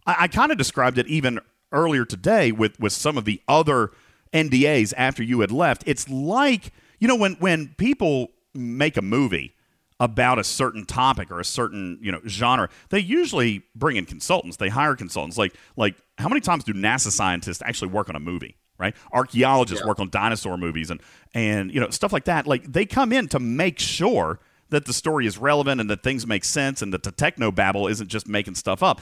I, I kind of described it even earlier today with with some of the other NDAs after you had left. It's like you know when when people make a movie about a certain topic or a certain you know genre, they usually bring in consultants. They hire consultants. Like like how many times do NASA scientists actually work on a movie? Right, archaeologists Yeah. work on dinosaur movies and and you know stuff like that. Like they come in to make sure that the story is relevant and that things make sense and that the techno babble isn't just making stuff up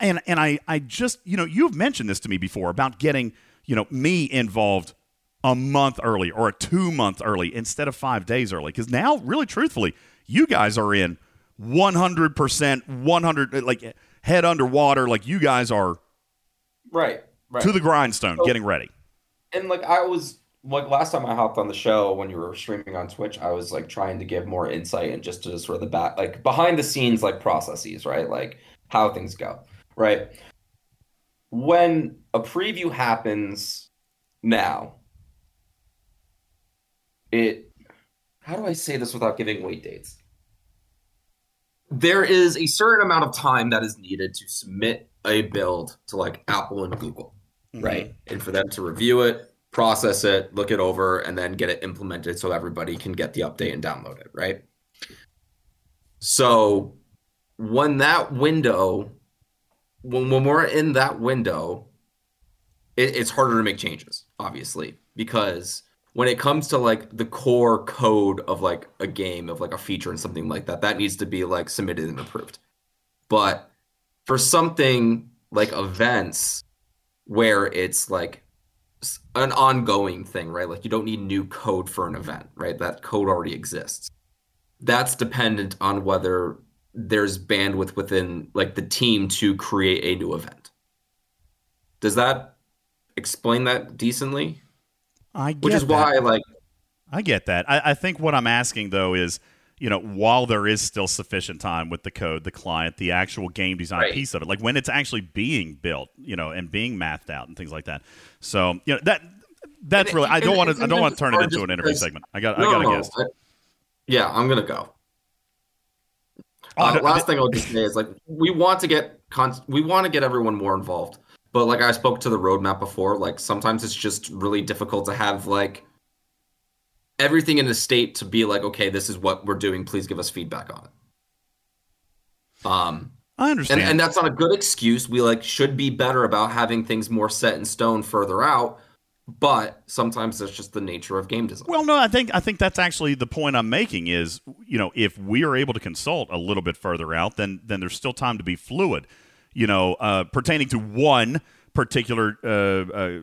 and and I I just you know you've mentioned this to me before about getting you know me involved a month early or a two month early instead of five days early because now really truthfully you guys are in 100% 100 like head underwater like you guys are right, right. to the grindstone getting ready and like I was like last time I hopped on the show when you were streaming on Twitch, I was like trying to give more insight and just to sort of the back like behind the scenes like processes, right? Like how things go, right? when a preview happens now, it how do I say this without giving away dates? There is a certain amount of time that is needed to submit a build to like Apple and Google, mm-hmm. right? And for them to review it, process it, look it over, and then get it implemented so everybody can get the update and download it, right? So when that window, when, when we're in that window, it, it's harder to make changes, obviously, because when it comes to like the core code of like a game, of like a feature and something like that, that needs to be like submitted and approved. But for something like events where it's like an ongoing thing, right? Like you don't need new code for an event, right? That code already exists. That's dependent on whether there's bandwidth within like the team to create a new event. Does that explain that decently? I get Which is that. why like I get that. I, I think what I'm asking though is, you know, while there is still sufficient time with the code, the client, the actual game design Right. piece of it, like when it's actually being built, you know, and being mathed out and things like that. So, you know, that that's And- really. I don't want to. I don't want to turn it into an interview because- segment. I got. no, I got to no, guess. I- yeah, I'm gonna go. Oh, Uh, last thing I'll just say is like we want to get con- we want to get everyone more involved, but like I spoke to the roadmap before, like sometimes it's just really difficult to have like everything in the state to be like, okay, this is what we're doing. Please give us feedback on it. Um, I understand. and, and that's not a good excuse. We like should be better about having things more set in stone further out, but sometimes that's just the nature of game design. Well, no, I think I think that's actually the point I'm making is you know if we are able to consult a little bit further out, then then there's still time to be fluid. You know, uh, pertaining to one particular uh, uh,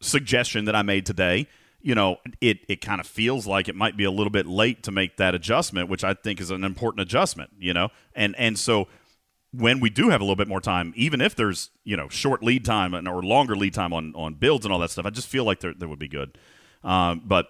suggestion that I made today, you know, it it kind of feels like it might be a little bit late to make that adjustment, which I think is an important adjustment. You know, and and so when we do have a little bit more time, even if there's you know short lead time and, or longer lead time on on builds and all that stuff, I just feel like there, there would be good. Um, but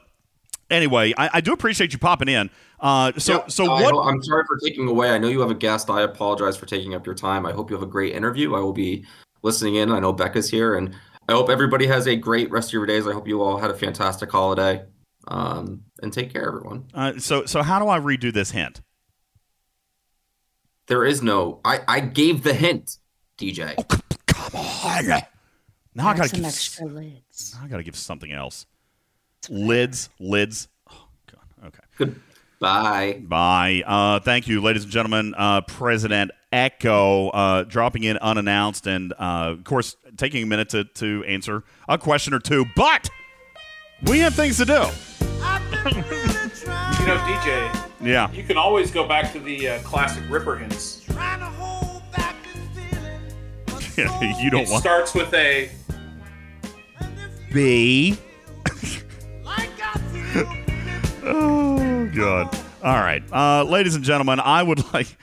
anyway, I, I do appreciate you popping in. Uh, so Yeah, so what? I'm sorry for taking away. I know you have a guest. I apologize for taking up your time. I hope you have a great interview. I will be listening in. I know Becca's here, and I hope everybody has a great rest of your days. I hope you all had a fantastic holiday. Um, and take care, everyone. Uh, so so how do I redo this hint? There is no. I I gave the hint, DJ. Come on. Now I gotta some give, extra lids. now I gotta give something else. Lids, lids. Oh god. Okay. Goodbye. Bye. Uh, thank you, ladies and gentlemen. Uh, President Echo uh, dropping in unannounced and, uh, of course, taking a minute to, to answer a question or two. But we have things to do. You know, DJ, Yeah. you can always go back to the uh, classic Ripper hints. you don't It want starts with a B. oh God! All right, uh, ladies and gentlemen, I would like.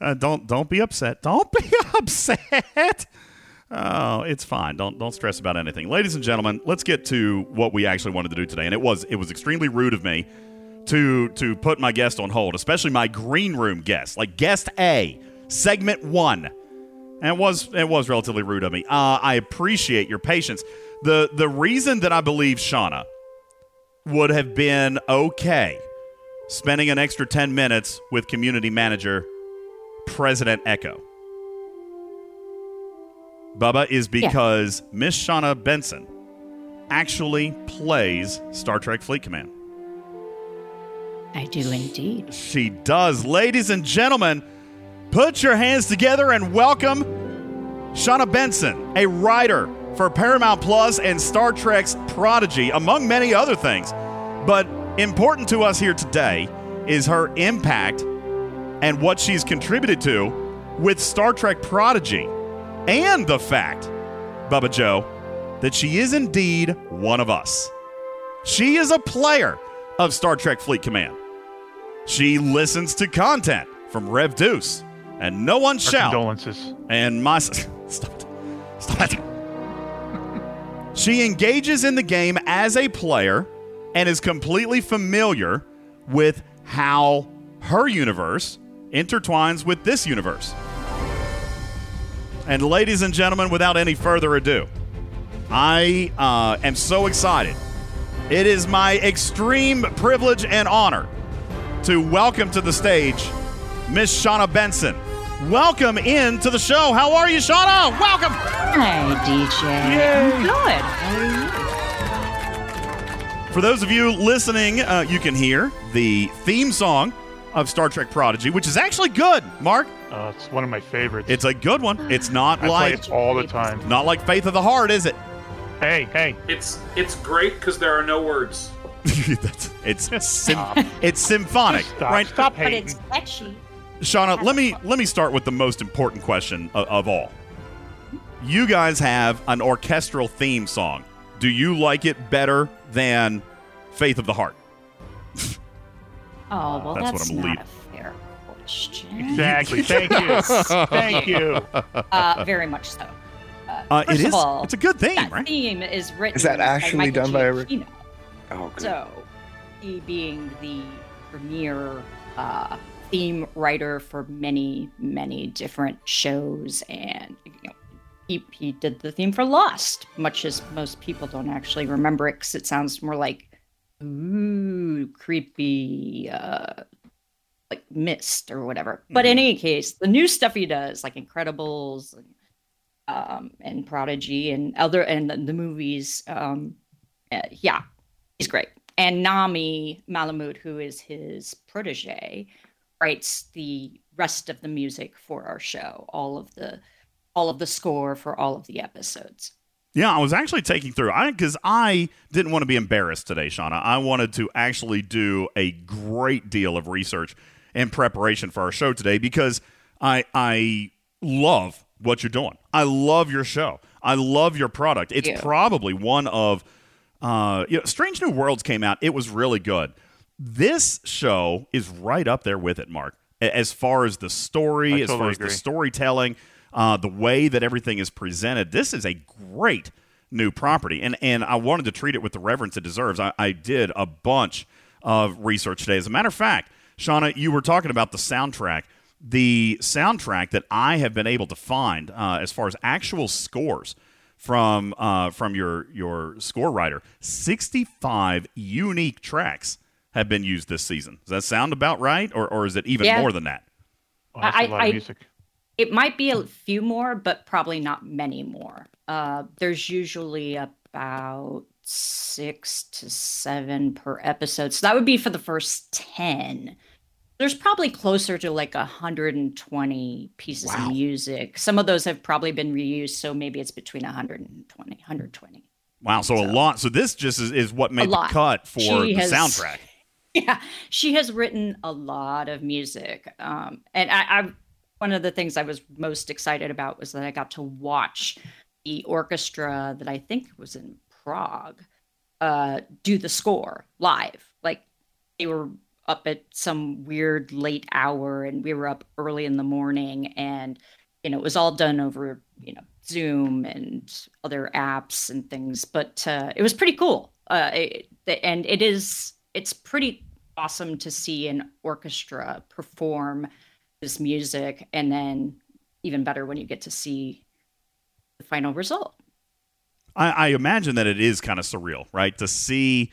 Uh, don't don't be upset. Don't be upset. Oh, it's fine. Don't don't stress about anything. Ladies and gentlemen, let's get to what we actually wanted to do today. And it was it was extremely rude of me to to put my guest on hold, especially my green room guest, like guest A, segment one. And it was it was relatively rude of me. Uh, I appreciate your patience. the The reason that I believe Shawna would have been okay spending an extra ten minutes with community manager President Echo, Bubba, is because Miss Shawna Benson actually plays Star Trek Fleet Command. I do indeed. She does. Ladies and gentlemen, put your hands together and welcome Shawna Benson, a writer for Paramount Plus and Star Trek's Prodigy, among many other things. But important to us here today is her impact and what she's contributed to with Star Trek Prodigy, and the fact, Bubba Joe, that she is indeed one of us. She is a player of Star Trek Fleet Command. She listens to content from Rev Deuce, and no one Our shall. condolences. And my stop it, stop it. She engages in the game as a player and is completely familiar with how her universe intertwines with this universe. And ladies and gentlemen, without any further ado, I uh, am so excited. It is my extreme privilege and honor to welcome to the stage Miss Shawna Benson. Welcome into the show. How are you, Shawna? Welcome. Hi, DJ. I'm good. How are you? For those of you listening, uh, you can hear the theme song of Star Trek Prodigy, which is actually good. Mark, Uh, it's one of my favorites. it's a good one. It's not I play like it all the time. not like Faith of the Heart, is it? Hey, hey. It's it's great because there are no words. That's- it's sym- it's symphonic, Stop, right? stop But it's catchy. Shawna, let me let me start with the most important question of, of all. You guys have an orchestral theme song. Do you like it better than Faith of the Heart? Oh, well, That's that's, what I'm not leading. a fair question. Exactly. Thank you. Thank you. Uh, very much so. Uh, Uh, first it of is. all, it's a good theme, that right? theme is written. Is that actually Michael done by a- Giacchino. Oh, good. So, he being the premier uh, theme writer for many, many different shows, and you know, he, he did the theme for Lost, much as most people don't actually remember it because it sounds more like ooh creepy, uh, like mist or whatever. But in any case, the new stuff he does, like Incredibles and um, and Prodigy and other and the, the movies, um, uh, yeah, he's great. And Nami Melumad, who is his protege, writes the rest of the music for our show, all of the all of the score for all of the episodes. Yeah, I was actually taking through I because I didn't want to be embarrassed today, Shawna. I wanted to actually do a great deal of research in preparation for our show today because I I love what you're doing. I love your show. I love your product. It's you. probably one of uh, you know, Strange New Worlds came out. It was really good. This show is right up there with it, Mark. As far as the story, I as far totally as the storytelling, uh, the way that everything is presented, this is a great new property, and and I wanted to treat it with the reverence it deserves. I, I did a bunch of research today. As a matter of fact, Shawna, you were talking about the soundtrack. The soundtrack that I have been able to find, uh, as far as actual scores from uh, from your your score writer, sixty five unique tracks have been used this season. Does that sound about right, or or is it even Yeah. more than that? Oh, that's I- a lot I- of music. It might be a few more, but probably not many more. Uh, there's usually about six to seven per episode. So that would be for the first 10. There's probably closer to like 120 pieces Wow. of music. Some of those have probably been reused. So maybe it's between 120, 120. Wow, so, a lot. So this just is, is what made the cut for She the has- soundtrack. Yeah, she has written a lot of music. Um, and I, I, one of the things I was most excited about was that I got to watch the orchestra that I think was in Prague uh, do the score live. Like they were up at some weird late hour, and we were up early in the morning, and you know it was all done over you know Zoom and other apps and things. But uh, it was pretty cool. Uh, it, and it is it's pretty awesome to see an orchestra perform this music and then even better when you get to see the final result I, I imagine that it is kind of surreal, right? To see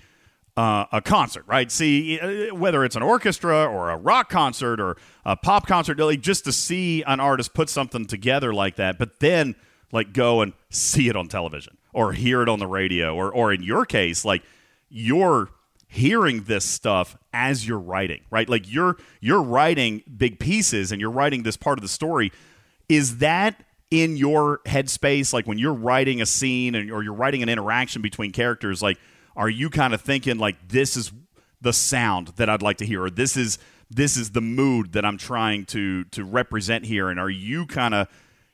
uh, a concert, right? See uh, whether it's an orchestra or a rock concert or a pop concert, like just to see an artist put something together like that, but then like go and see it on television or hear it on the radio, or or in your case, like you're hearing this stuff as you're writing, right? Like you're you're writing big pieces and you're writing this part of the story. Is that in your headspace like when you're writing a scene and, or you're writing an interaction between characters like are you kind of thinking like this is the sound that I'd like to hear or this is this is the mood that I'm trying to to represent here and are you kind of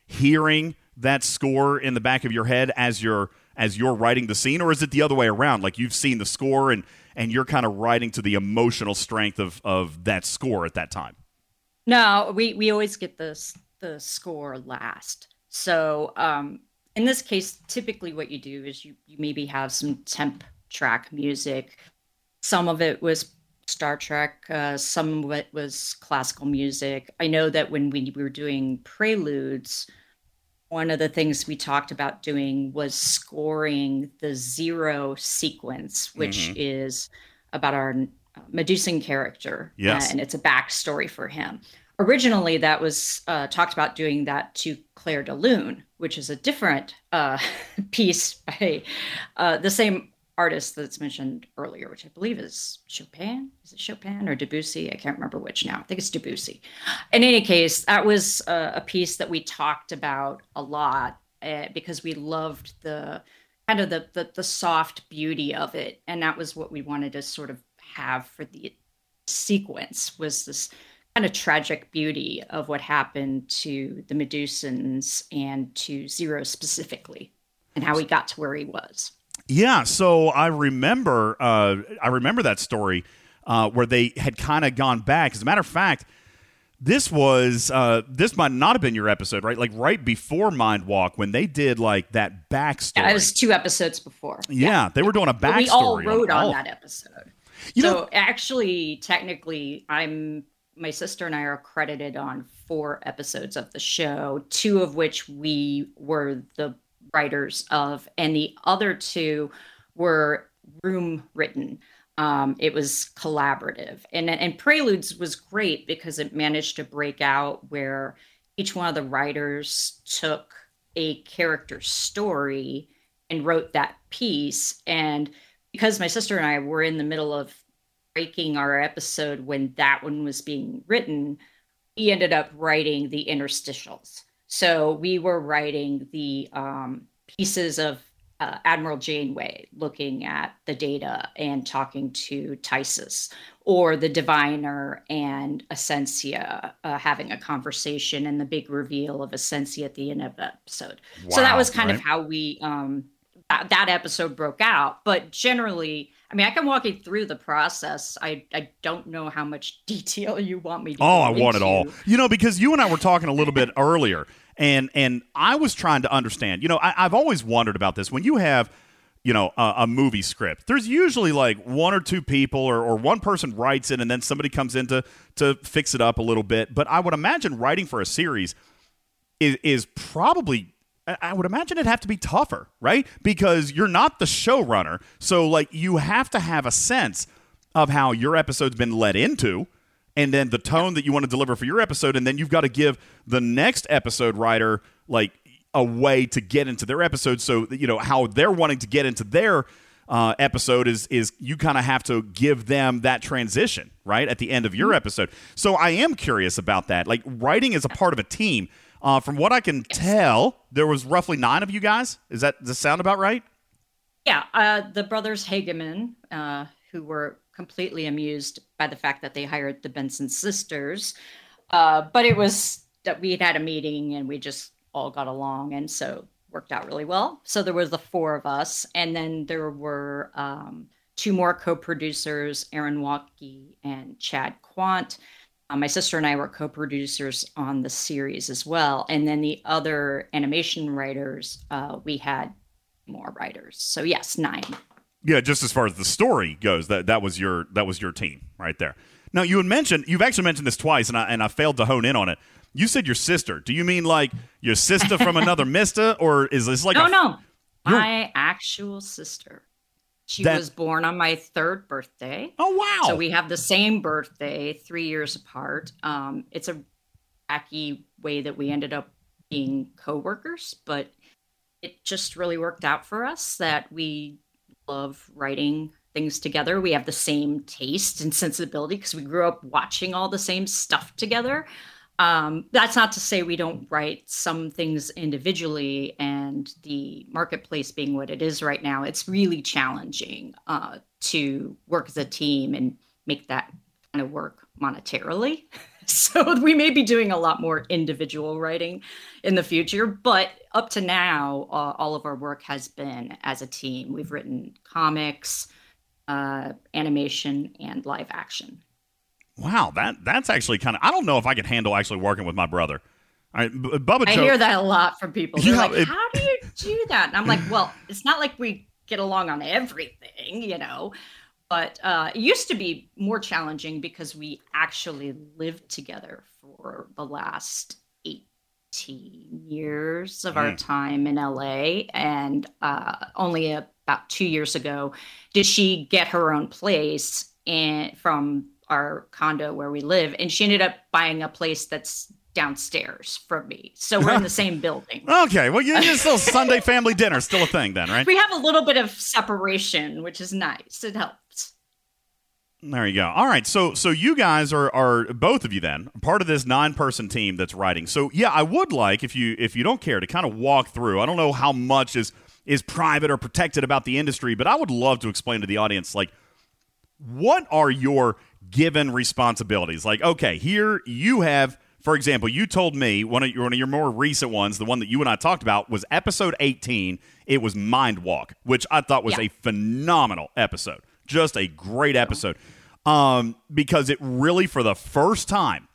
hearing that score in the back of your head as you're as you're writing the scene or is it the other way around like you've seen the score and and you're kind of writing to the emotional strength of of that score at that time no we we always get this the score last so um in this case typically what you do is you you maybe have some temp track music some of it was Star Trek. Uh, some of it was classical music. I know that when we were doing preludes, one of the things we talked about doing was scoring the zero sequence, which Mhm. is about our uh, Medusan character. Yes. And it's a backstory for him. Originally, that was uh, talked about doing that to Clair de Lune, which is a different uh, piece by uh, the same artist that's mentioned earlier, which I believe is Chopin. Is it Chopin or Debussy? I can't remember which now. I think it's Debussy. In any case, that was a, a piece that we talked about a lot uh, because we loved the kind of the, the the soft beauty of it, and that was what we wanted to sort of have for the sequence was this kind of tragic beauty of what happened to the Medusans and to Zero specifically, and how he got to where he was. Yeah, so I remember uh, I remember that story uh, where they had kind of gone back. As a matter of fact, this was uh, this might not have been your episode, right? Like right before Mindwalk when they did like that backstory. Yeah, it was two episodes before. Yeah, they were doing a But we all wrote on, all- that episode. You so know- actually, technically, I'm my sister and I are credited on four episodes of the show, two of which we were the writers of, and the other two were room written. Um, it was collaborative, and and Preludes was great because it managed to break out where each one of the writers took a character story and wrote that piece and because my sister and I were in the middle of breaking our episode when that one was being written, we ended up writing the interstitials. So we were writing the um, pieces of uh, Admiral Janeway looking at the data and talking to Tysess, or the Diviner and Asencia uh, having a conversation, and the big reveal of Asencia at the end of the episode. so that was kind of how we um, that, that episode broke out. But generally, I mean, I can walk you through the process. I I don't know how much detail you want me to. Oh, I want it all. You know, because you and I were talking a little bit earlier, and and I was trying to understand. You know, I, I've always wondered about this. When you have, you know, a, a movie script, there's usually like one or two people, or, or one person writes it, and then somebody comes in to to fix it up a little bit. But I would imagine writing for a series is is probably. I would imagine it'd have to be tougher, right? Because you're not the showrunner, so like you have to have a sense of how your episode's been led into, and then the tone that you want to deliver for your episode, and then you've got to give the next episode writer like a way to get into their episode. So you know how they're wanting to get into their uh, episode is is you kind of have to give them that transition right at the end of your episode. So I am curious about that. Like writing is a part of a team. Uh, from what I can tell, there was roughly nine of you guys. Is that does that sound about right? Yeah, uh, the brothers Hageman, uh, who were completely amused by the fact that they hired the Benson sisters, uh, but it was that we had a meeting and we just all got along, and so worked out really well. So there was the four of us, and then there were um, two more co-producers, Aaron Waltke and Chad Quandt. Uh, my sister and I were co-producers on the series as well, and then the other animation writers, uh, we had more writers. So yes, nine. Yeah, just as far as the story goes, that that was your that was your team right there. Now you had mentioned you've actually mentioned this twice, and I and I failed to hone in on it. You said your sister. Do you mean like your sister from another Mista, or is this like no, a, no, my actual sister. She That- was born on my third birthday. Oh wow! So we have the same birthday, three years apart. Um, it's a wacky way that we ended up being coworkers, but it just really worked out for us that we love writing things together. We have the same taste and sensibility because we grew up watching all the same stuff together. Um, that's not to say we don't write some things individually, and the marketplace being what it is right now, it's really challenging uh, to work as a team and make that kind of work monetarily. so we may be doing a lot more individual writing in the future, but up to now, uh, all of our work has been as a team. We've written comics, uh, animation, and live action. wow, that that's actually kind of. I don't know if I could handle actually working with my brother. All right, B- Bubba I Joe. hear that a lot from people. They're Yeah, like, it- "How do you do that?" And I'm like, "Well, it's not like we get along on everything, you know." But uh, it used to be more challenging because we actually lived together for the last 18 years of our Mm. time in LA. And uh, only about two years ago did she get her own place and from our condo where we live. And she ended up buying a place that's downstairs from me. So we're in the same building. Okay, well, you still Sunday family dinner still a thing then, right? We have a little bit of separation, which is nice. It helps. There you go. All right, so so you guys are are both of you then part of this nine person team that's writing. So yeah, I would like if you if you don't care to kind of walk through. I don't know how much is is private or protected about the industry, but I would love to explain to the audience like what are your given responsibilities? Like, okay, here you have, for example, you told me one of your, one of your more recent ones, the one that you and I talked about, was episode 18. It was Mindwalk, which I thought was Yeah. a phenomenal episode, just a great episode, um, because it really, for the first time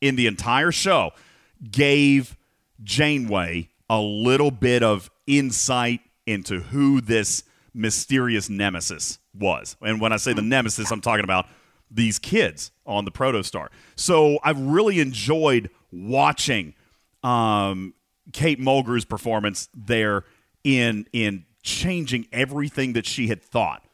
in the entire show, gave Janeway a little bit of insight into who this mysterious nemesis was. And when I say the nemesis, I'm talking about these kids on the Protostar. So I've really enjoyed watching um, Kate Mulgrew's performance there in in changing everything that she had thought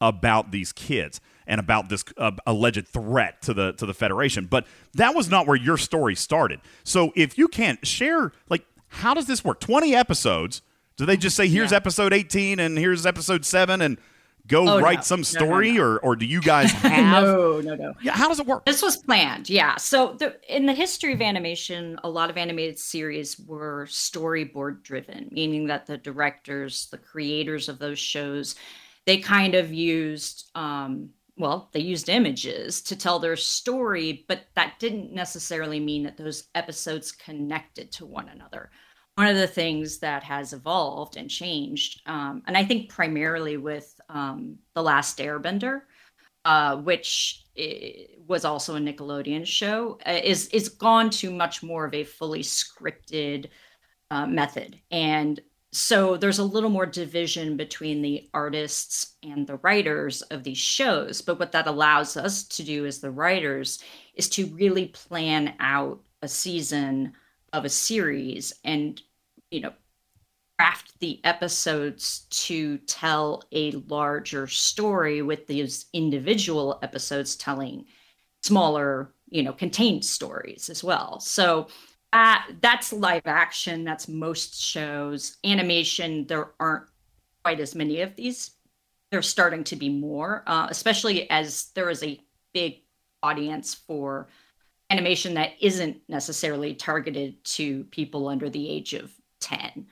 about these kids and about this uh, alleged threat to the to the federation but that was not where your story started so if you can't share like how does this work 20 episodes do they just say here's Yeah. episode 18 and here's episode 7 and go Oh, write no. some No, no, story no. or or do you guys have no, no, no. yeah how does it work This was planned, yeah. So the, in the history of animation, a lot of animated series were storyboard driven, meaning that the directors, the creators of those shows, they kind of used, um, well, they used images to tell their story, but that didn't necessarily mean that those episodes connected to one another. One of the things that has evolved and changed, um, and I think primarily with um, The Last Airbender, uh, which was also a Nickelodeon show, uh, is is gone to much more of a fully scripted uh, method, and so there's a little more division between the artists and the writers of these shows. But what that allows us to do as the writers is to really plan out a season of a series and you know craft the episodes to tell a larger story with these individual episodes telling smaller you know contained stories as well so uh, that's live action. That's most shows. Animation there aren't quite as many of these. They're starting to be more uh, especially as there is a big audience for animation that isn't necessarily targeted to people under the age of 10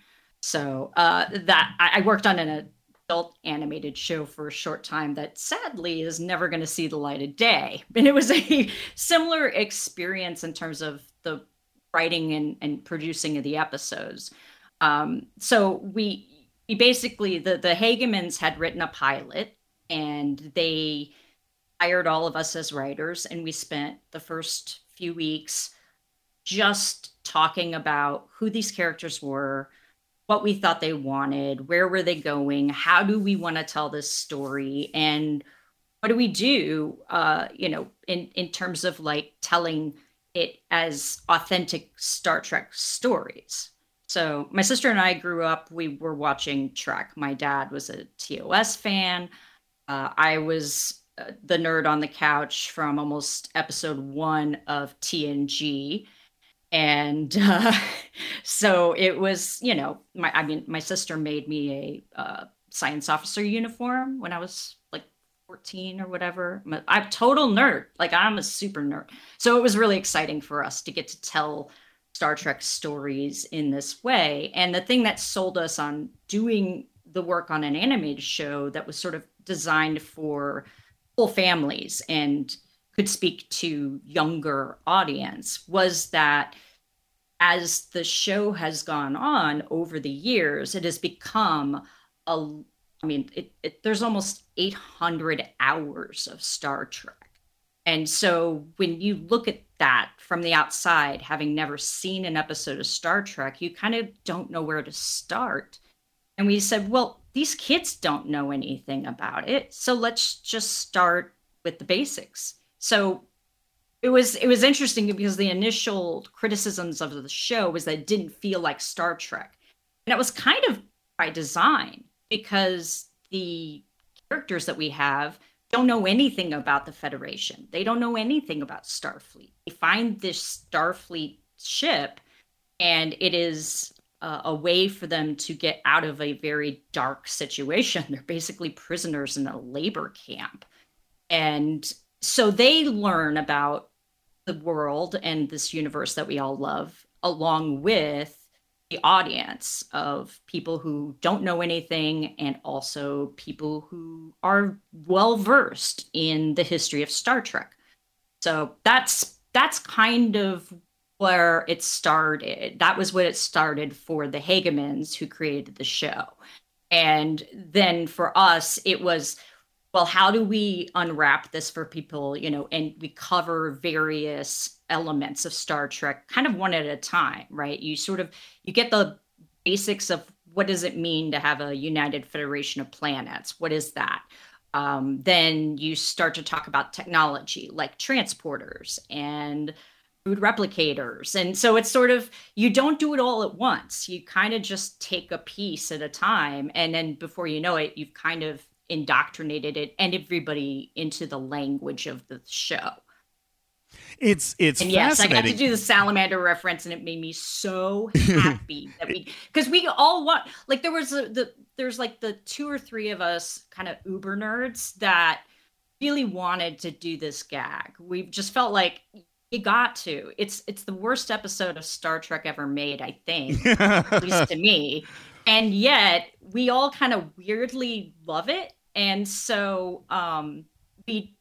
so uh, that I, I worked on an adult animated show for a short time that sadly is never going to see the light of day. And it was a similar experience in terms of the writing and, and producing of the episodes. Um, so we, we basically the the Hagemans had written a pilot and they hired all of us as writers and we spent the first few weeks just talking about who these characters were what we thought they wanted, where were they going, how do we want to tell this story, and what do we do, uh, you know, in in terms of like telling it as authentic Star Trek stories. So my sister and I grew up. We were watching Trek. My dad was a TOS fan. Uh, I was uh, the nerd on the couch from almost episode one of TNG and uh, so it was you know my i mean my sister made me a uh, science officer uniform when i was like 14 or whatever. I'm a, I'm total nerd. Like i'm a super nerd. So it was really exciting for us to get to tell star trek stories in this way. And the thing that sold us on doing the work on an animated show that was sort of designed for full families and could speak to younger audience was that as the show has gone on over the years it has become a i mean it, it, there's almost 800 hours of star trek. And so when you look at that from the outside having never seen an episode of star trek you kind of don't know where to start. And we said well these kids don't know anything about it so let's just start with the basics. So it was it was interesting because the initial criticisms of the show was that it didn't feel like Star Trek, and it was kind of by design because the characters that we have don't know anything about the Federation. They don't know anything about Starfleet. They find this Starfleet ship, and it is uh, a way for them to get out of a very dark situation. They're basically prisoners in a labor camp. And so they learn about the world and this universe that we all love, along with audience of people who don't know anything and also people who are well versed in the history of Star Trek. So that's that's kind of where it started. That was what it started for the Hagemans who created the show. And then for us, it was well, how do we unwrap this for people, you know, and we cover various elements of Star Trek kind of one at a time, right? You sort of you get the basics of what does it mean to have a united federation of planets? What is that? Um, then you start to talk about technology like transporters and food replicators. And so it's sort of, you don't do it all at once. You kind of just take a piece at a time. And then before you know it, you've kind of indoctrinated it and everybody into the language of the show. It's it's and yes, I got to do the salamander reference, and it made me so happy that we because we all want like there was a, the there's like the two or three of us kind of uber nerds that really wanted to do this gag. We just felt like you got to. It's it's the worst episode of Star Trek ever made, I think, at least to me. And yet we all kind of weirdly love it, and so um, we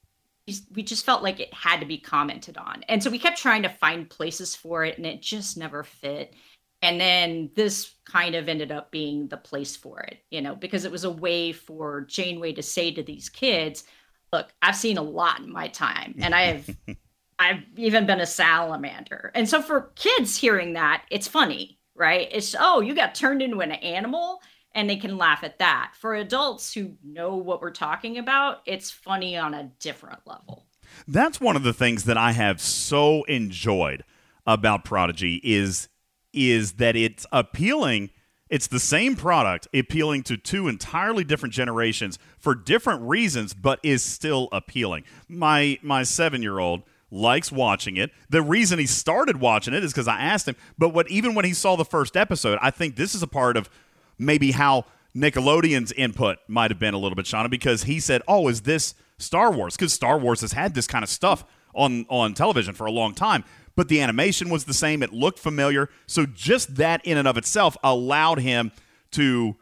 we just felt like it had to be commented on. And so we kept trying to find places for it and it just never fit. And then this kind of ended up being the place for it, you know, because it was a way for Janeway to say to these kids, look, I've seen a lot in my time and I have I've even been a salamander. And so for kids hearing that, it's funny, right? It's oh, you got turned into an animal and they can laugh at that. For adults who know what we're talking about, it's funny on a different level. That's one of the things that I have so enjoyed about Prodigy is is that it's appealing it's the same product appealing to two entirely different generations for different reasons but is still appealing. My my 7-year-old likes watching it. The reason he started watching it is cuz I asked him, but what even when he saw the first episode, I think this is a part of maybe how Nickelodeon's input might have been a little bit, Shawna, because he said, "Oh, is this Star Wars?" Because Star Wars has had this kind of stuff on on television for a long time, but the animation was the same. It looked familiar, so just that in and of itself allowed him to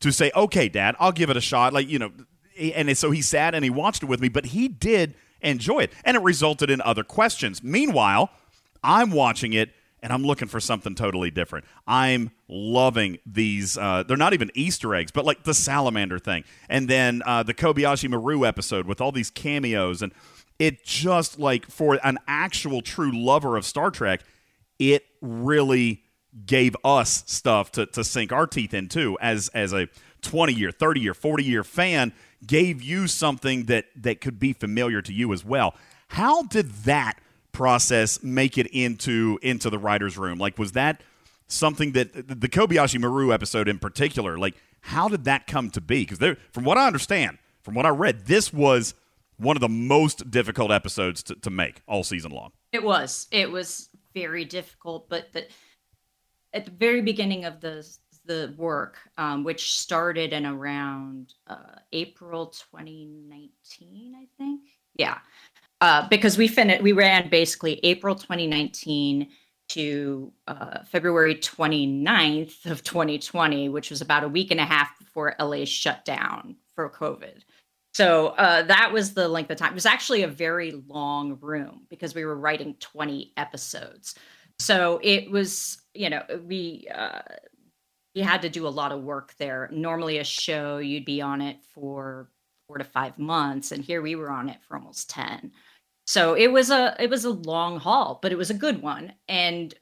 to say, "Okay, Dad, I'll give it a shot." Like you know, and so he sat and he watched it with me, but he did enjoy it, and it resulted in other questions. Meanwhile, I'm watching it and I'm looking for something totally different. I'm loving these. Uh, they're not even Easter eggs, but like the salamander thing, and then uh, the Kobayashi Maru episode with all these cameos, and it just like for an actual true lover of Star Trek, it really gave us stuff to, to sink our teeth into as as a 20 year 30 year 40 year fan gave you something that that could be familiar to you as well how did that process make it into into the writers room like was that something that the kobayashi maru episode in particular like how did that come to be because from what i understand from what i read this was one of the most difficult episodes to, to make all season long It was. It was very difficult, but the, at the very beginning of the the work, um, which started in around uh, April 2019, I think. Yeah, uh, because we finished, we ran basically April 2019 to uh, February 29th of 2020, which was about a week and a half before LA shut down for COVID. So uh, that was the length of time. It was actually a very long room because we were writing 20 episodes. So it was, you know, we uh, you had to do a lot of work there. Normally, a show you'd be on it for four to five months, and here we were on it for almost 10. So it was a it was a long haul, but it was a good one. And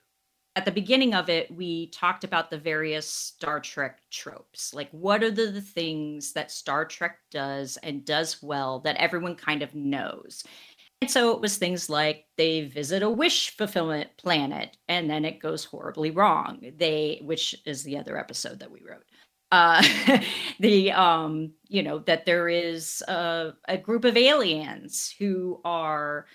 at the beginning of it, we talked about the various Star Trek tropes. Like, what are the, the, things that Star Trek does and does well that everyone kind of knows? And so it was things like they visit a wish fulfillment planet and then it goes horribly wrong. They, which is the other episode that we wrote. Uh, the um, you know that there is a, a group of aliens who are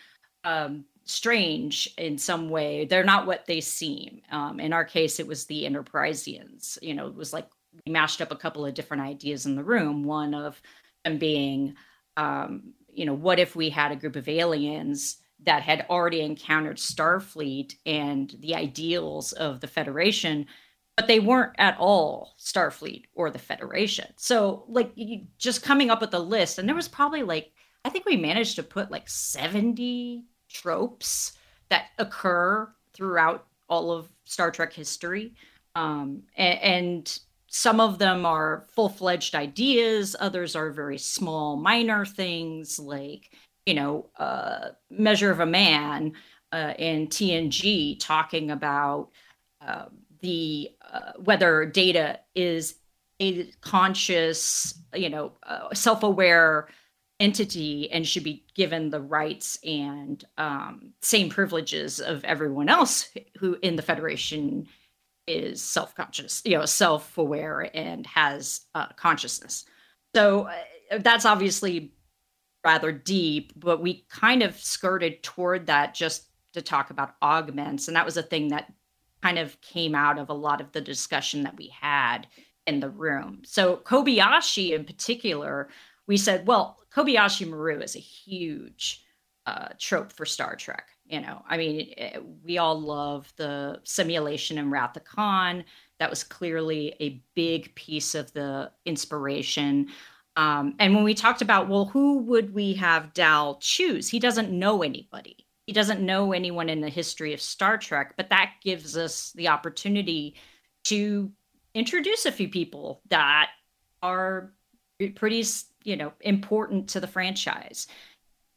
um, strange in some way. They're not what they seem. Um, in our case, it was the Enterprisians. You know, it was like we mashed up a couple of different ideas in the room. One of them being, um, you know, what if we had a group of aliens that had already encountered Starfleet and the ideals of the Federation, but they weren't at all Starfleet or the Federation. So, like, just coming up with a list, and there was probably like, I think we managed to put like 70 tropes that occur throughout all of Star Trek history. Um, and, and some of them are full fledged ideas, others are very small, minor things like, you know, uh, Measure of a Man uh, in TNG talking about uh, the uh, whether data is a conscious, you know, uh, self aware entity and should be given the rights and um, same privileges of everyone else who in the federation is self-conscious you know self-aware and has uh, consciousness. So uh, that's obviously rather deep but we kind of skirted toward that just to talk about augments and that was a thing that kind of came out of a lot of the discussion that we had in the room so kobayashi in particular we said well Kobayashi Maru is a huge uh, trope for Star Trek. You know, I mean, it, we all love the simulation in Wrath of Khan. That was clearly a big piece of the inspiration. Um, and when we talked about, well, who would we have Dal choose? He doesn't know anybody. He doesn't know anyone in the history of Star Trek, but that gives us the opportunity to introduce a few people that are pretty you know important to the franchise.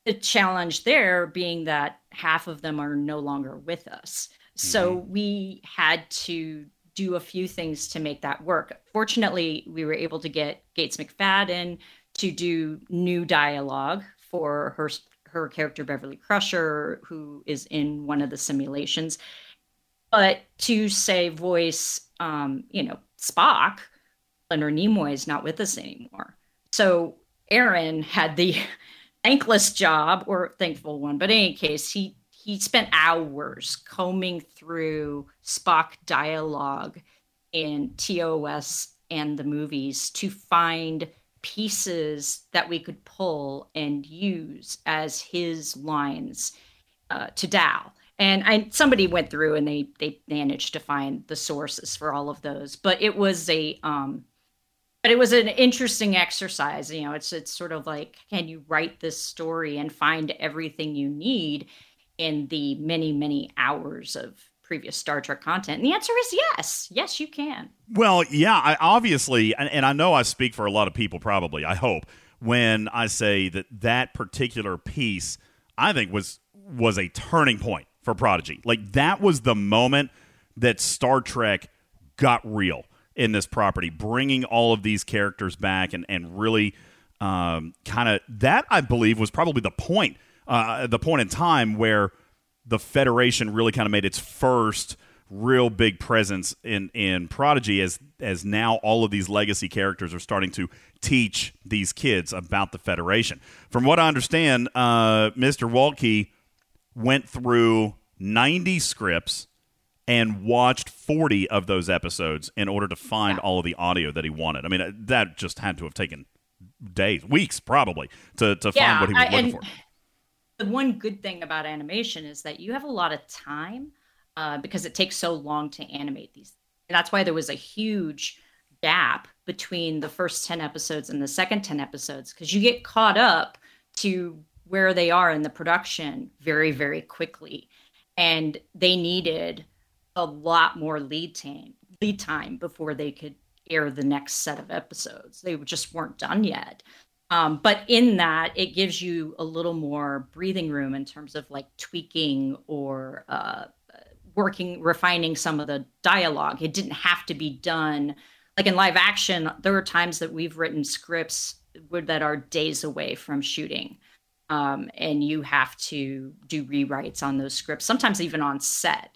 The challenge there being that half of them are no longer with us. So mm-hmm. we had to do a few things to make that work. Fortunately we were able to get gates mcfadden to do new dialogue for her her character beverly crusher who is in one of the simulations. But to say voice um you know spock leonard nimoy is not with us anymore. So Aaron had the thankless job or thankful one, but in any case, he he spent hours combing through Spock dialogue in TOS and the movies to find pieces that we could pull and use as his lines uh, to Dal. And I, somebody went through and they they managed to find the sources for all of those, but it was a um, but it was an interesting exercise you know it's it's sort of like can you write this story and find everything you need in the many many hours of previous star trek content? And the answer is yes. Yes you can. Well yeah I, obviously and, and i know i speak for a lot of people probably i hope when i say that that particular piece i think was was a turning point for prodigy. Like that was the moment that star trek got real in this property, bringing all of these characters back and and really um, kind of that I believe was probably the point, uh, the point in time where the Federation really kind of made its first real big presence in in Prodigy as as now all of these legacy characters are starting to teach these kids about the Federation. From what I understand, uh, Mr. Waltke went through 90 scripts and watched 40 of those episodes in order to find all of the audio that he wanted. I mean, uh, that just had to have taken days, weeks probably to, to yeah, find what he was I, looking for. The one good thing about animation is that you have a lot of time uh, because it takes so long to animate these. And that's why there was a huge gap between the first 10 episodes and the second 10 episodes because you get caught up to where they are in the production very, very quickly. And they needed a lot more lead time lead time before they could air the next set of episodes. They just weren't done yet. Um, but in that, it gives you a little more breathing room in terms of like tweaking or uh, working, refining some of the dialogue. It didn't have to be done. Like in live action, there are times that we've written scripts that are days away from shooting. um, and you have to do rewrites on those scripts, sometimes even on set.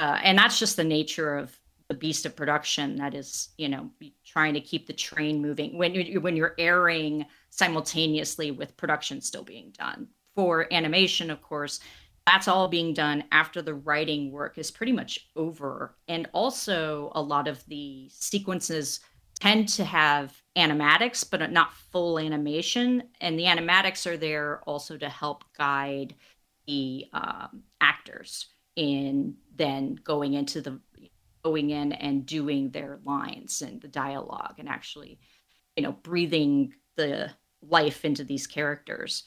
Uh, and that's just the nature of the beast of production. That is, you know, trying to keep the train moving when you when you're airing simultaneously with production still being done. For animation, of course, that's all being done after the writing work is pretty much over, and also a lot of the sequences tend to have animatics, but not full animation. And the animatics are there also to help guide the um, actors in then going into the going in and doing their lines and the dialogue and actually, you know, breathing the life into these characters.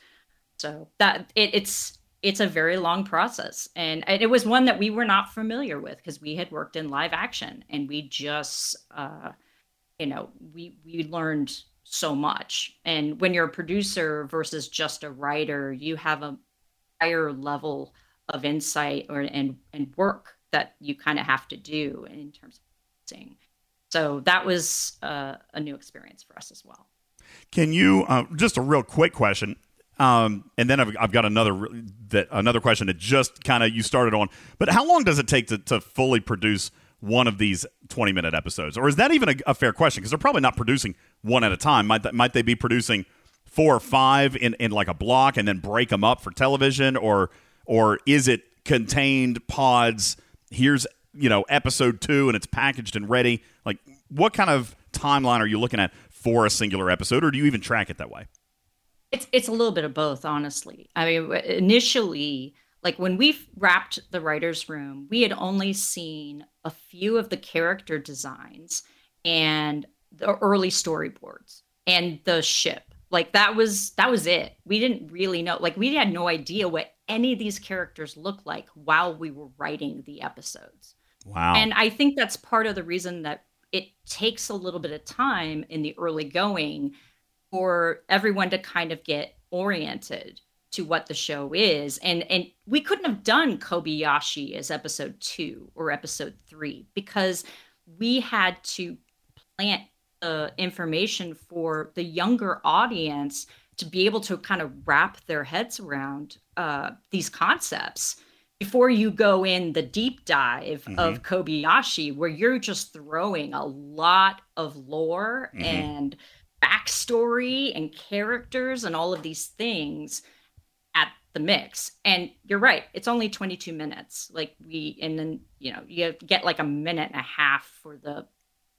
So that it, it's it's a very long process. And it was one that we were not familiar with because we had worked in live action and we just uh, you know we we learned so much. And when you're a producer versus just a writer you have a higher level of insight or and and work that you kind of have to do in terms of sing so that was uh, a new experience for us as well can you uh, just a real quick question um, and then I've, I've got another that another question that just kind of you started on but how long does it take to, to fully produce one of these 20 minute episodes? Or is that even a, a fair question? Because they're probably not producing one at a time. Might, th- might they be producing four or five in, in like a block and then break them up for television? Or, or is it contained pods? Here's, you know, episode two and it's packaged and ready. Like, what kind of timeline are you looking at for a singular episode? Or do you even track it that way? It's, it's a little bit of both, honestly. I mean, initially, like when we wrapped the writer's room, we had only seen a few of the character designs and the early storyboards and the ship. Like that was that was it. We didn't really know. Like we had no idea what any of these characters looked like while we were writing the episodes. Wow. And I think that's part of the reason that it takes a little bit of time in the early going for everyone to kind of get oriented to what the show is. And and we couldn't have done kobayashi as episode two or episode three because we had to plant the information for the younger audience to be able to kind of wrap their heads around uh, these concepts before you go in the deep dive mm-hmm. of kobayashi where you're just throwing a lot of lore mm-hmm. and backstory and characters and all of these things at the mix. And you're right, it's only 22 minutes. Like we and then, you know, you get like a minute and a half for the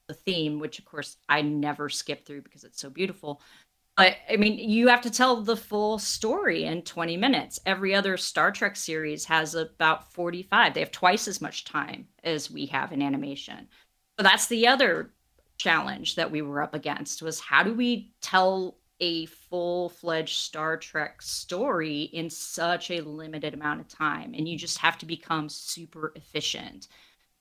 the theme, which of course I never skip through because it's so beautiful. But I mean, you have to tell the full story in 20 minutes. Every other Star Trek series has about 45. They have twice as much time as we have in animation. So that's the other challenge that we were up against was how do we tell a full-fledged Star Trek story in such a limited amount of time and you just have to become super efficient.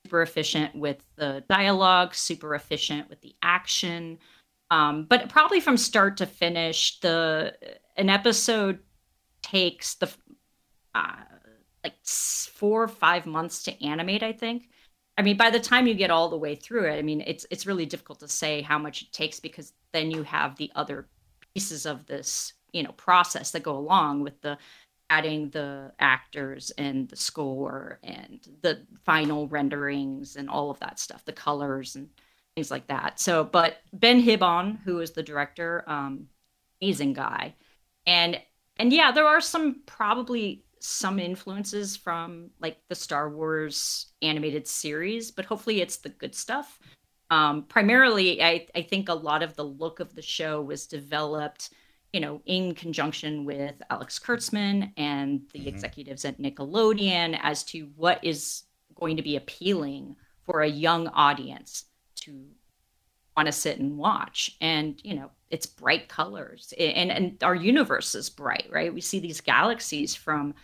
Super efficient with the dialogue, super efficient with the action. Um, but probably from start to finish, the an episode takes the uh, like four or five months to animate. I think. I mean, by the time you get all the way through it, I mean it's it's really difficult to say how much it takes because then you have the other pieces of this you know process that go along with the adding the actors and the score and the final renderings and all of that stuff the colors and things like that. So but Ben Hibon who is the director um amazing guy. And and yeah there are some probably some influences from like the star wars animated series but hopefully it's the good stuff. Um, primarily, I, I think a lot of the look of the show was developed, you know, in conjunction with Alex Kurtzman and the mm-hmm. executives at Nickelodeon as to what is going to be appealing for a young audience to want to sit and watch. And, you know, it's bright colors and, and our universe is bright, right? We see these galaxies from,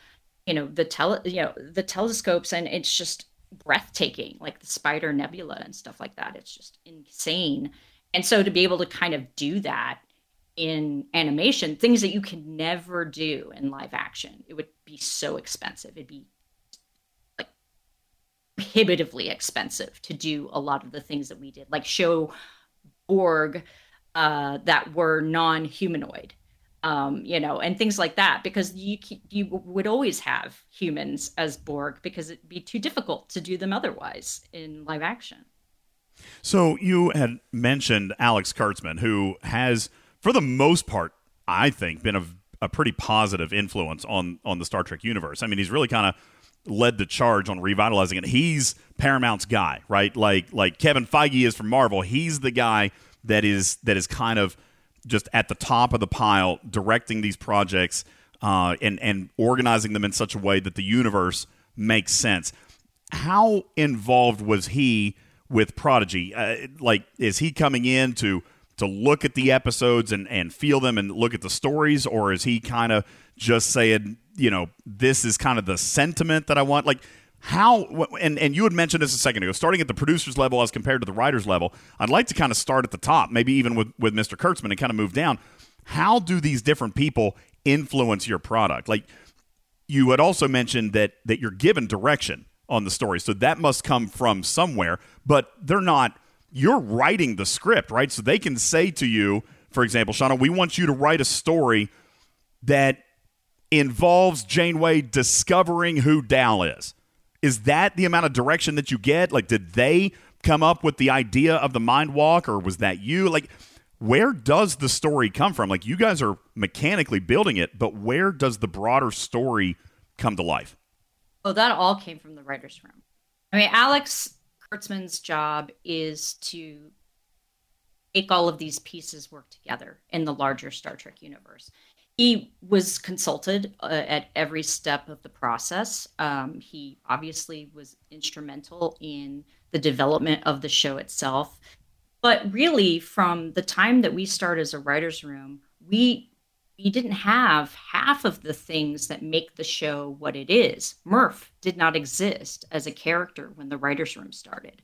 you know, the tele, you know, the telescopes and it's just breathtaking, like the Spider Nebula and stuff like that. It's just insane. And so to be able to kind of do that in animation, things that you can never do in live action, it would be so expensive. It'd be prohibitively expensive to do a lot of the things that we did, like show Borg uh, that were non humanoid. um, you know, and things like that, because you you would always have humans as Borg because it'd be too difficult to do them otherwise in live action. So you had mentioned Alex Kurtzman, who has, for the most part, I think, been a, a pretty positive influence on on the Star Trek universe. I mean, he's really kind of led the charge on revitalizing it. He's Paramount's guy, right? Like like Kevin Feige is from Marvel. He's the guy that is that is kind of just at the top of the pile, directing these projects uh, and and organizing them in such a way that the universe makes sense. How involved was he with Prodigy? Uh, like, is he coming in to to look at the episodes and and feel them and look at the stories, or is he kind of just saying, you know, this is kind of the sentiment that I want? Like, how and and you had mentioned this a second ago starting at the producers level as compared to the writers level i'd like to kind of start at the top maybe even with with mr kurtzman and kind of move down. How do these different people influence your product? Like you had also mentioned that that you're given direction on the story so that must come from somewhere but they're not you're writing the script right? So they can say to you for example Shawna we want you to write a story that involves janeway discovering who dal is is that the amount of direction that you get? Like, did they come up with the idea of the mind walk, or was that you? Like, where does the story come from? Like, you guys are mechanically building it, but where does the broader story come to life? Oh, that all came from the writer's room. I mean, Alex Kurtzman's job is to make all of these pieces work together in the larger Star Trek universe he was consulted uh, at every step of the process. Um, he obviously was instrumental in the development of the show itself. But really, from the time that we started as a writer's room, we we didn't have half of the things that make the show what it is. Murph did not exist as a character when the writer's room started.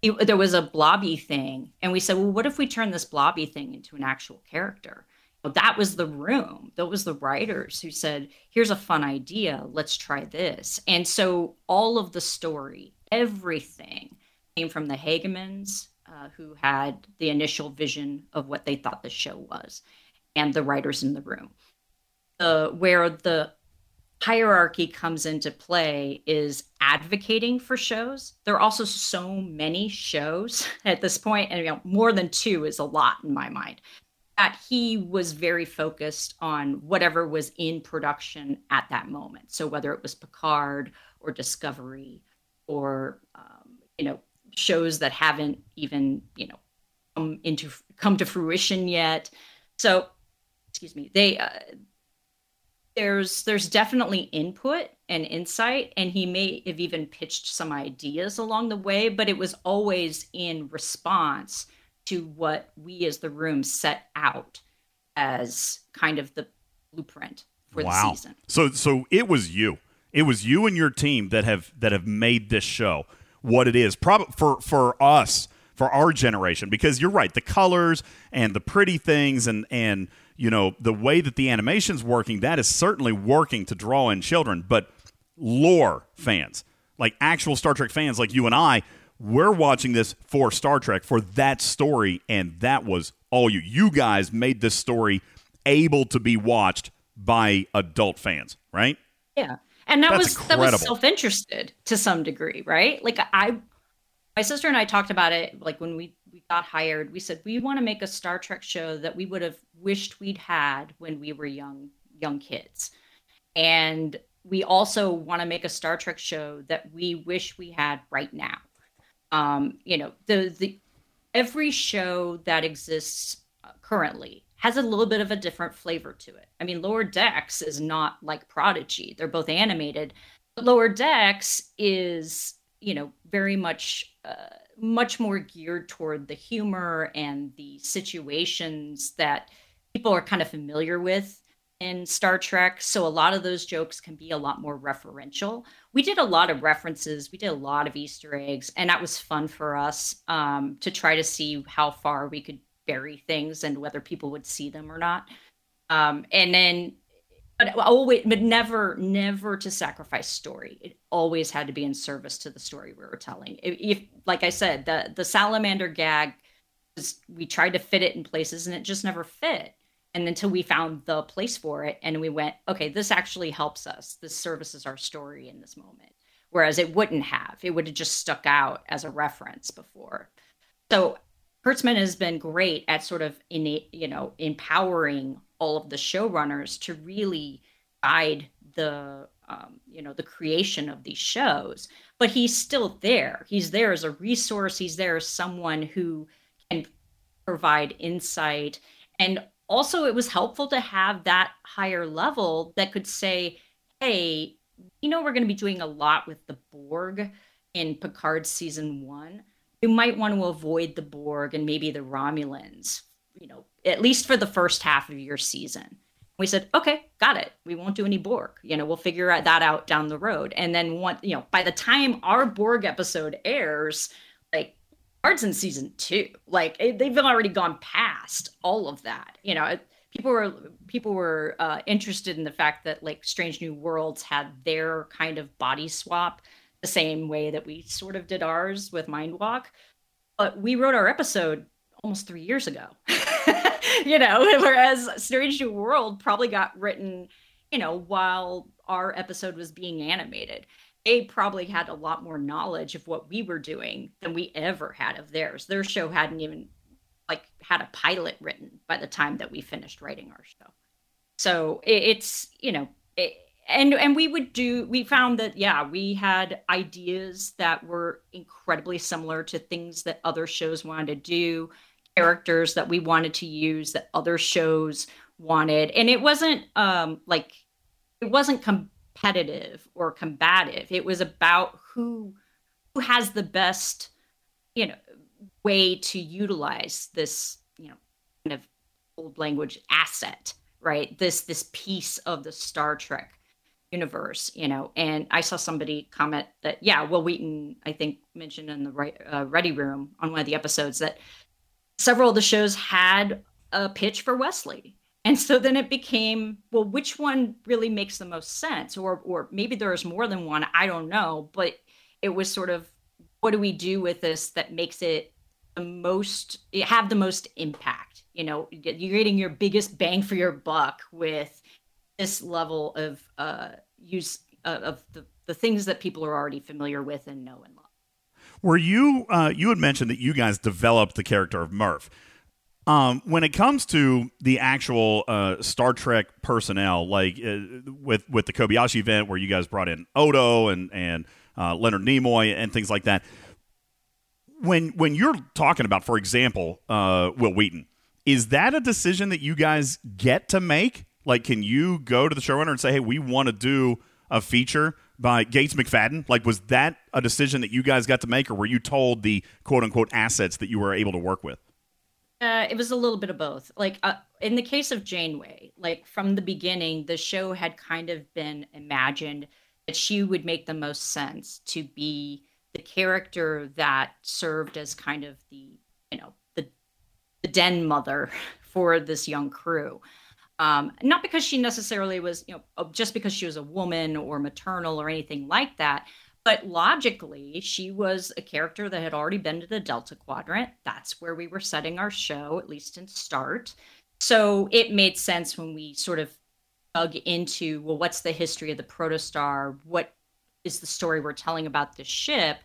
It, there was a blobby thing, and we said, well, what if we turn this blobby thing into an actual character? That was the room. That was the writers who said here's a fun idea. Let's try this. And so all of the story everything came from the hagemans uh, who had the initial vision of what they thought the show was and the writers in the room. Uh, where the hierarchy comes into play is advocating for shows. There are also so many shows at this point and you know more than two is a lot in my mind that he was very focused on whatever was in production at that moment. So whether it was Picard or Discovery or um, you know shows that haven't even you know come into come to fruition yet. So excuse me, they uh, there's there's definitely input and insight and he may have even pitched some ideas along the way but it was always in response to what we as the room set out as kind of the blueprint for wow. the season. So so it was you. It was you and your team that have that have made this show what it is. Probably for for us, for our generation because you're right, the colors and the pretty things and and you know, the way that the animation's working, that is certainly working to draw in children, but lore fans, like actual Star Trek fans like you and I, we're watching this for Star Trek for that story, and that was all you. You guys made this story able to be watched by adult fans, right? Yeah, and that That's was incredible. that was self interested to some degree, right? Like I, my sister and I talked about it. Like when we we got hired, we said we want to make a Star Trek show that we would have wished we'd had when we were young young kids, and we also want to make a Star Trek show that we wish we had right now um, you know, the the every show that exists currently has a little bit of a different flavor to it. I mean, Lower Decks is not like Prodigy; they're both animated. But Lower Decks is, you know, very much. Uh, much more geared toward the humor and the situations that people are kind of familiar with in Star Trek. So a lot of those jokes can be a lot more referential. We did a lot of references, we did a lot of Easter eggs, and that was fun for us um, to try to see how far we could bury things and whether people would see them or not. Um, and then, but always, but never, never to sacrifice story. It always had to be in service to the story we were telling. If, if like I said, the the salamander gag, was, we tried to fit it in places and it just never fit and until we found the place for it and we went okay this actually helps us. This services our story in this moment. Whereas it wouldn't have. It would have just stuck out as a reference before. So kurtzman has been great at sort of innate you know empowering all of the showrunners to really guide the um, you know the creation of these shows. But he's still there. He's there as a resource. He's there as someone who can provide insight. And also it was helpful to have that higher level that could say hey you know we're going to be doing a lot with the borg in picard season one. You might want to avoid the borg and maybe the romulans you know at least for the first half of your season. We said okay got it. We won't do any borg. You know we'll figure that out down the road. And then one you know by the time our borg episode airs like in season two. Like it, they've already gone past all of that. You know, people were people were uh, interested in the fact that like Strange New Worlds had their kind of body swap the same way that we sort of did ours with Mind Walk. But we wrote our episode almost three years ago. you know, whereas Strange New World probably got written, you know, while our episode was being animated they probably had a lot more knowledge of what we were doing than we ever had of theirs. Their show hadn't even like had a pilot written by the time that we finished writing our show. So it's you know it, and and we would do we found that yeah we had ideas that were incredibly similar to things that other shows wanted to do characters that we wanted to use that other shows wanted and it wasn't um like it wasn't com- competitive or combative. It was about who who has the best, you know, way to utilize this, you know, kind of old language asset, right? This this piece of the Star Trek universe, you know. And I saw somebody comment that, yeah, Wil Wheaton, I think, mentioned in the uh, Ready Room on one of the episodes that several of the shows had a pitch for Wesley, and so then it became well which one really makes the most sense? Or or maybe there's more than one i don't know but it was sort of what do we do with this that makes it the most have the most impact? You know you're getting your biggest bang for your buck with this level of uh use uh, of the, the things that people are already familiar with and know and love. Were you uh, you had mentioned that you guys developed the character of murph um, when it comes to the actual uh, Star Trek personnel, like uh, with with the Kobayashi event where you guys brought in Odo and and uh, Leonard Nimoy and things like that, when when you're talking about, for example, uh, Wil Wheaton, is that a decision that you guys get to make? Like, can you go to the showrunner and say, "Hey, we want to do a feature by Gates McFadden"? Like, was that a decision that you guys got to make, or were you told the quote unquote assets that you were able to work with? Uh, it was a little bit of both. Like uh, in the case of Janeway, like from the beginning, the show had kind of been imagined that she would make the most sense to be the character that served as kind of the you know the the den mother for this young crew. Um, not because she necessarily was you know just because she was a woman or maternal or anything like that, but logically, she was a character that had already been to the Delta Quadrant. That's where we were setting our show, at least in start. So it made sense when we sort of dug into well, what's the history of the protostar? What is the story we're telling about the ship?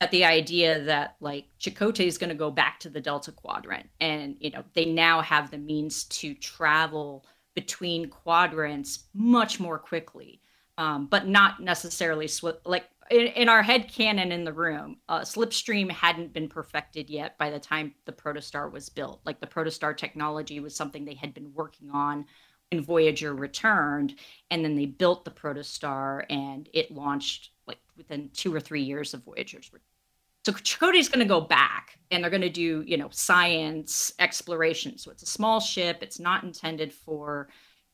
That the idea that like Chakotay is going to go back to the Delta Quadrant, and you know they now have the means to travel between quadrants much more quickly, um, but not necessarily sw- like in, in our head canon in the room, uh, Slipstream hadn't been perfected yet by the time the Protostar was built. Like the Protostar technology was something they had been working on when Voyager returned, and then they built the Protostar, and it launched like within two or three years of Voyager's return. So Chakotay's going to go back, and they're going to do you know science exploration. So it's a small ship. It's not intended for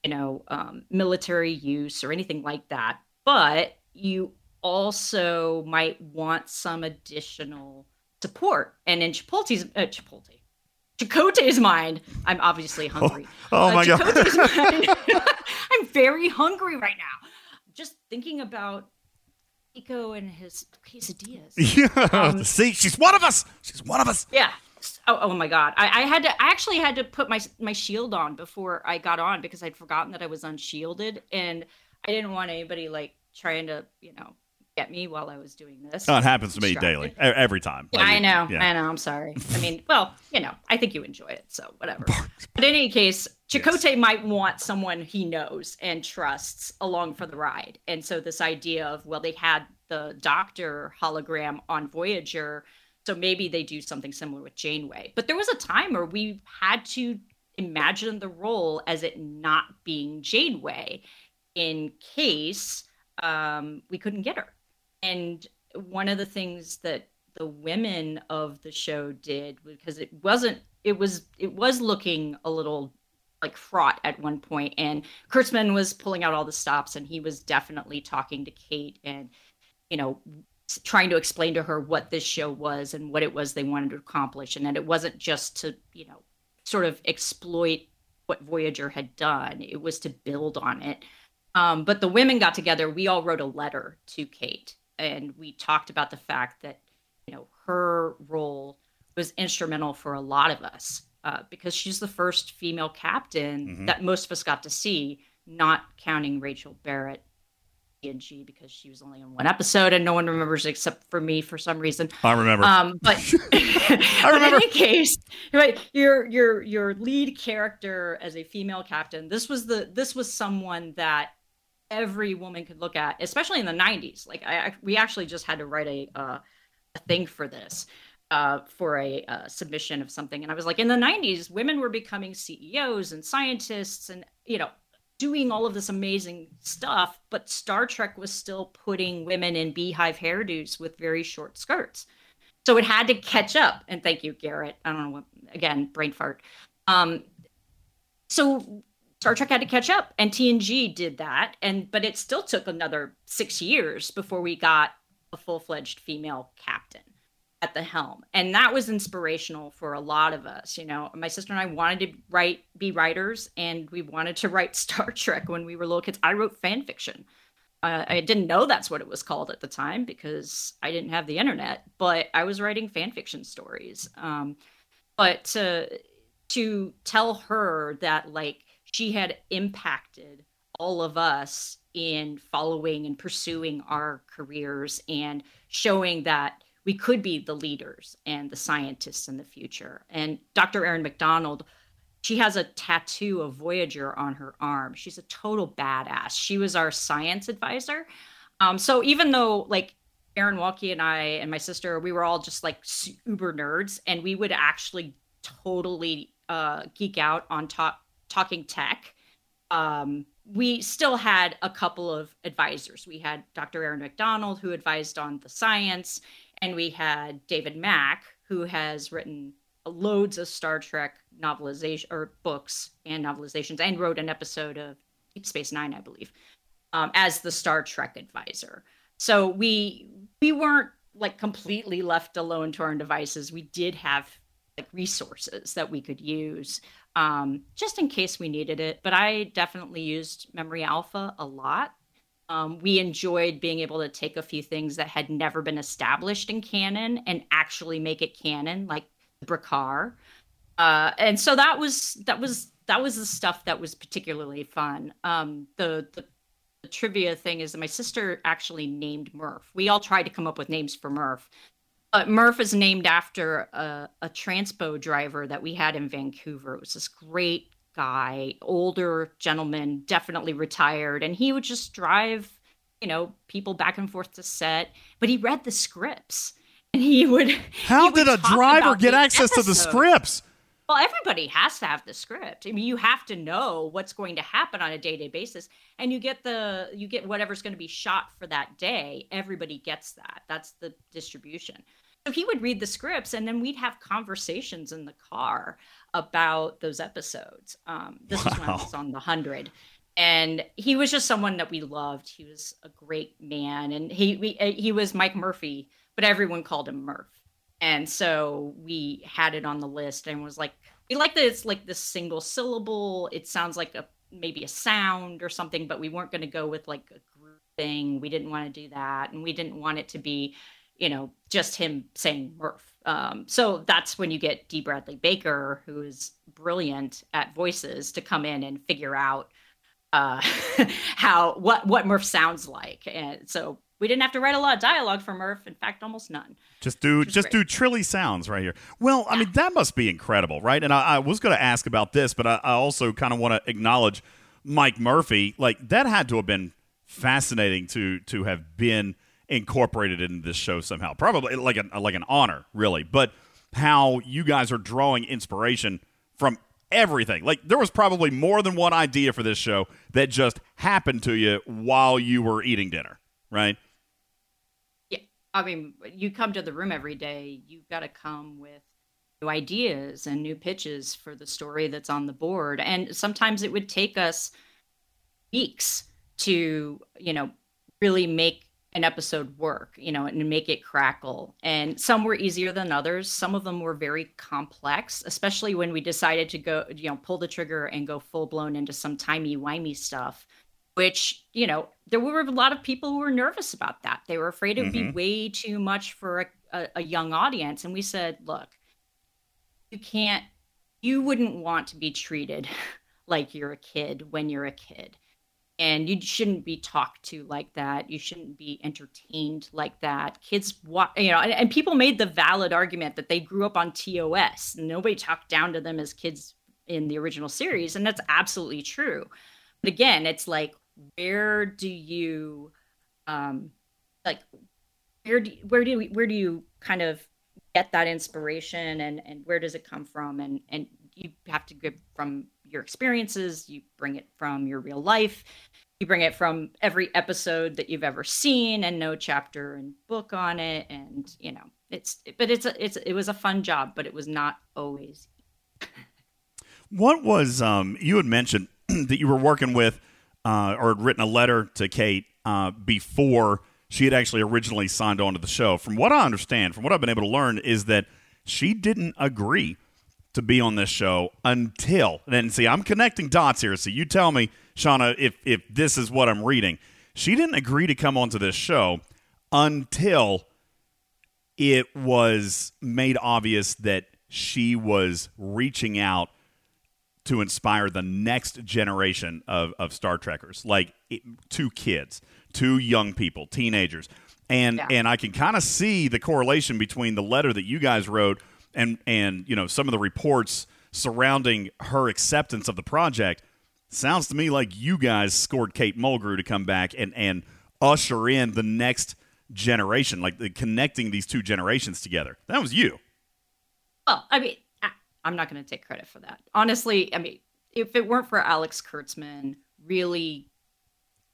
you know um, military use or anything like that. But you also might want some additional support. And in Chipotle's uh, Chipotle, mind, I'm obviously hungry. Oh, oh my uh, god, mind, I'm very hungry right now. Just thinking about Nico and his quesadillas. Yeah, Um, see, she's one of us. She's one of us. Yeah. Oh, oh my god! I, I had to. I actually had to put my my shield on before I got on because I'd forgotten that I was unshielded, and I didn't want anybody like trying to, you know, get me while I was doing this. Oh, it happens to me daily, every time. Yeah, Like, I know. yeah. I know. I'm sorry. I mean, well, you know, I think you enjoy it, so whatever. But in any case, Chakotay might want someone he knows and trusts along for the ride. And so this idea of well, they had the Doctor hologram on Voyager, so maybe they do something similar with Janeway. But there was a time where we had to imagine the role as it not being Janeway in case um, we couldn't get her. And one of the things that the women of the show did because it wasn't it was it was looking a little like fraught at one point and kurtzman was pulling out all the stops and he was definitely talking to kate and you know trying to explain to her what this show was and what it was they wanted to accomplish and that it wasn't just to you know sort of exploit what voyager had done it was to build on it. Um, but the women got together we all wrote a letter to kate and we talked about the fact that you know her role was instrumental for a lot of us uh, because she's the first female captain Mhm. that most of us got to see not counting rachel barrett TNG because she was only in one episode and no one remembers except for me for some reason I remember. um, but I remember. In any case, right, your your your lead character as a female captain. This was the this was someone that every woman could look at, especially in the '90s. Like I, we actually just had to write a uh, a thing for this uh, for a uh, submission of something, and I was like, in the '90s, women were becoming CEOs and scientists, and you know. Doing all of this amazing stuff, but Star Trek was still putting women in beehive hairdos with very short skirts. So it had to catch up. And thank you, Garrett. I don't know what, again, brain fart. Um, so Star Trek had to catch up, and TNG did that. And but it still took another six years before we got a full fledged female captain at the helm, and that was inspirational for a lot of us. You know, my sister and I wanted to write, be writers, and we wanted to write Star Trek when we were little kids. I wrote fan fiction. Uh, I didn't know that's what it was called at the time because I didn't have the internet, but I was writing fan fiction stories. Um, but to to tell her that like she had impacted all of us in following and pursuing our careers and showing that we could be the leaders and the scientists in the future. And Dr. Erin McDonald she has a tattoo of Voyager on her arm. She's a total badass. She was our science advisor. Um, so even though like Aaron Waltke and I and my sister, we were all just like uber nerds, and we would actually totally uh, geek out on talk talking tech. Um, we still had a couple of advisors. We had Dr. Erin McDonald, who advised on the science, and we had David Mack, who has written loads of Star Trek novelization or books and novelizations, and wrote an episode of Deep Space Nine, I believe, um, as the Star Trek advisor. So we we weren't like completely left alone to our own devices. We did have like resources that we could use um, just in case we needed it. But I definitely used Memory Alpha a lot. Um, we enjoyed being able to take a few things that had never been established in canon and actually make it canon, like Brikar. Uh, and so that was that was that was the stuff that was particularly fun. Um, the, the the trivia thing is that my sister actually named Murph. We all tried to come up with names for Murph. But Murph is named after a, a transpo driver that we had in Vancouver. It was this great guy, older gentleman, definitely retired, and he would just drive, you know, people back and forth to set. But he read the scripts, and he would. How he would did a driver get access to the scripts? Well, everybody has to have the script. I mean, you have to know what's going to happen on a day-to-day basis, and you get the you get whatever's going to be shot for that day. Everybody gets that. That's the distribution. So he would read the scripts, and then we'd have conversations in the car about those episodes. Um, this was when I was on the hundred, and he was just someone that we loved. He was a great man, and he we, uh, he was Mike Murphy, but everyone called him Murph. And so we had it on the list and was like, we like that it's like this single syllable. It sounds like a maybe a sound or something, but we weren't going to go with like a group thing. We didn't want to do that, and we didn't want it to be, you know, just him saying Murph. Um, so that's when you get Dee Bradley Baker, who is brilliant at voices, to come in and figure out uh, how what what Murph sounds like. And so we didn't have to write a lot of dialogue for Murph. In fact, almost none. Just do just great. do trilly sounds right here. Well, I mean that must be incredible, right? And I, I was going to ask about this, but I, I also kind of want to acknowledge Mike Murphy. Like that had to have been fascinating to to have been incorporated in this show somehow. Probably like an like an honor, really. But how you guys are drawing inspiration from everything. Like there was probably more than one idea for this show that just happened to you while you were eating dinner, right? Yeah, I mean, you come to the room every day. You've got to come with new ideas and new pitches for the story that's on the board. And sometimes it would take us weeks to, you know, really make an episode work, you know, and make it crackle. And some were easier than others. Some of them were very complex, especially when we decided to go, you know, pull the trigger and go full blown into some timey wimey stuff which you know there were a lot of people who were nervous about that they were afraid it would Mhm. be way too much for a, a, a young audience and we said look you can't you wouldn't want to be treated like you're a kid when you're a kid and you shouldn't be talked to like that. You shouldn't be entertained like that. Kids you know and, and people made the valid argument that they grew up on tos nobody talked down to them as kids in the original series and that's absolutely true. But again it's like where do you um like where do where do where do you kind of get that inspiration and and where does it come from? And and you have to get from your experiences you bring it from your real life you bring it from every episode that you've ever seen and no chapter and book on it and you know it's but it's a, it's it was a fun job but it was not always What was um, you had mentioned that you were working with uh, or had written a letter to Kate uh, before she had actually originally signed on to the show. From what I understand, from what I've been able to learn, is that she didn't agree to be on this show until and see I'm connecting dots here. So you tell me, Shawna, if if this is what I'm reading. She didn't agree to come onto this show until it was made obvious that she was reaching out to inspire the next generation of, of Star Trekkers, like it, two kids, two young people, teenagers. And Yeah. and I can kind of see the correlation between the letter that you guys wrote and and you know some of the reports surrounding her acceptance of the project. Sounds to me like you guys scored Kate Mulgrew to come back and and usher in the next generation, like the, connecting these two generations together. That was you. Well, I mean, I, I'm not going to take credit for that. Honestly, I mean, if it weren't for Alex Kurtzman really,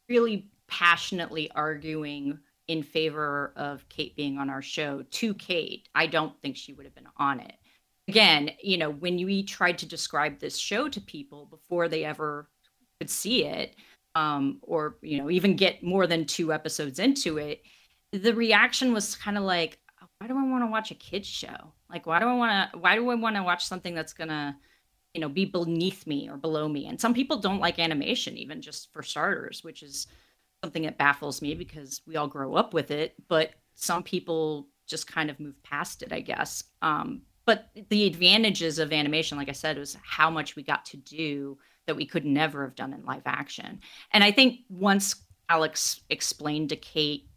really passionately arguing in favor of Kate being on our show to Kate, I don't think she would have been on it. Again, you know, when we tried to describe this show to people before they ever could see it, um, or you know, even get more than two episodes into it, the reaction was kind of like, why do I want to watch a kids show? Like, why do I want to? Why do I want to watch something that's gonna, you know, be beneath me or below me? And some people don't like animation, even just for starters, which is something that baffles me because we all grow up with it. But some people just kind of move past it, I guess. Um, but the advantages of animation, like I said, was how much we got to do that we could never have done in live action. And I think once Alex explained to Kate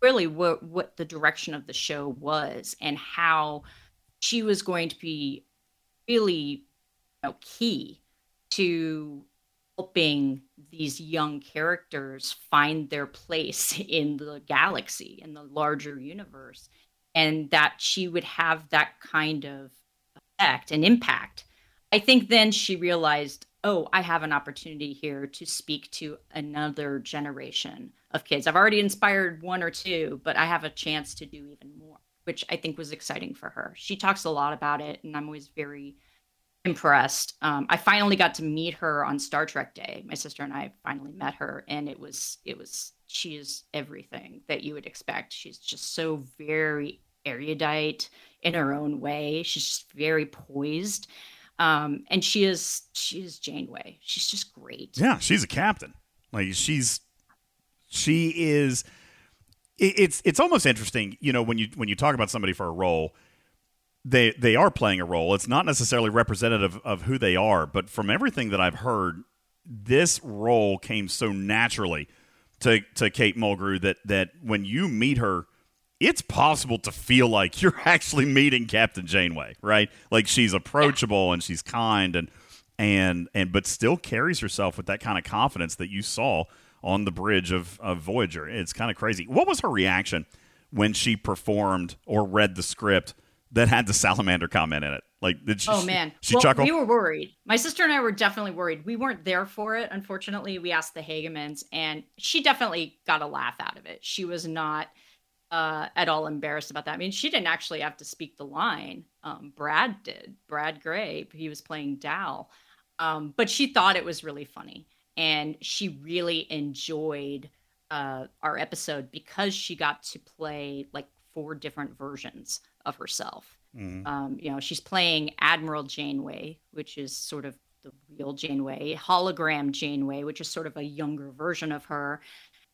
really what what the direction of the show was and how she was going to be really you know, key to helping these young characters find their place in the galaxy in the larger universe and that she would have that kind of effect and impact. I think then she realized oh i have an opportunity here to speak to another generation of kids. I've already inspired one or two but i have a chance to do even more which i think was exciting for her. She talks a lot about it and i'm always very impressed um, i finally got to meet her on star trek day my sister and i finally met her and it was it was she is everything that you would expect she's just so very erudite in her own way she's just very poised um, and she is she is Janeway. She's just great. Yeah, she's a captain. Like she's she is. it- It's it's almost interesting, you know, when you when you talk about somebody for a role, they they are playing a role. It's not necessarily representative of who they are, but from everything that I've heard, this role came so naturally to to Kate Mulgrew that that when you meet her, it's possible to feel like you're actually meeting Captain Janeway, right? Like she's approachable and she's kind and and and but still carries herself with that kind of confidence that you saw on the bridge of, of Voyager. It's kind of crazy. What was her reaction when she performed or read the script that had the salamander comment in it? Like, did she? Oh man, she well, chuckle. we were worried. My sister and I were definitely worried. We weren't there for it, unfortunately. We asked the Hagemans, and she definitely got a laugh out of it. She was not uh, at all embarrassed about that. I mean, she didn't actually have to speak the line. Um, Brett did. Brett Gray. He was playing Dal, um, but she thought it was really funny, and she really enjoyed uh, our episode because she got to play like four different versions of herself. Um, you know, she's playing Admiral Janeway, which is sort of the real Janeway, hologram Janeway, which is sort of a younger version of her.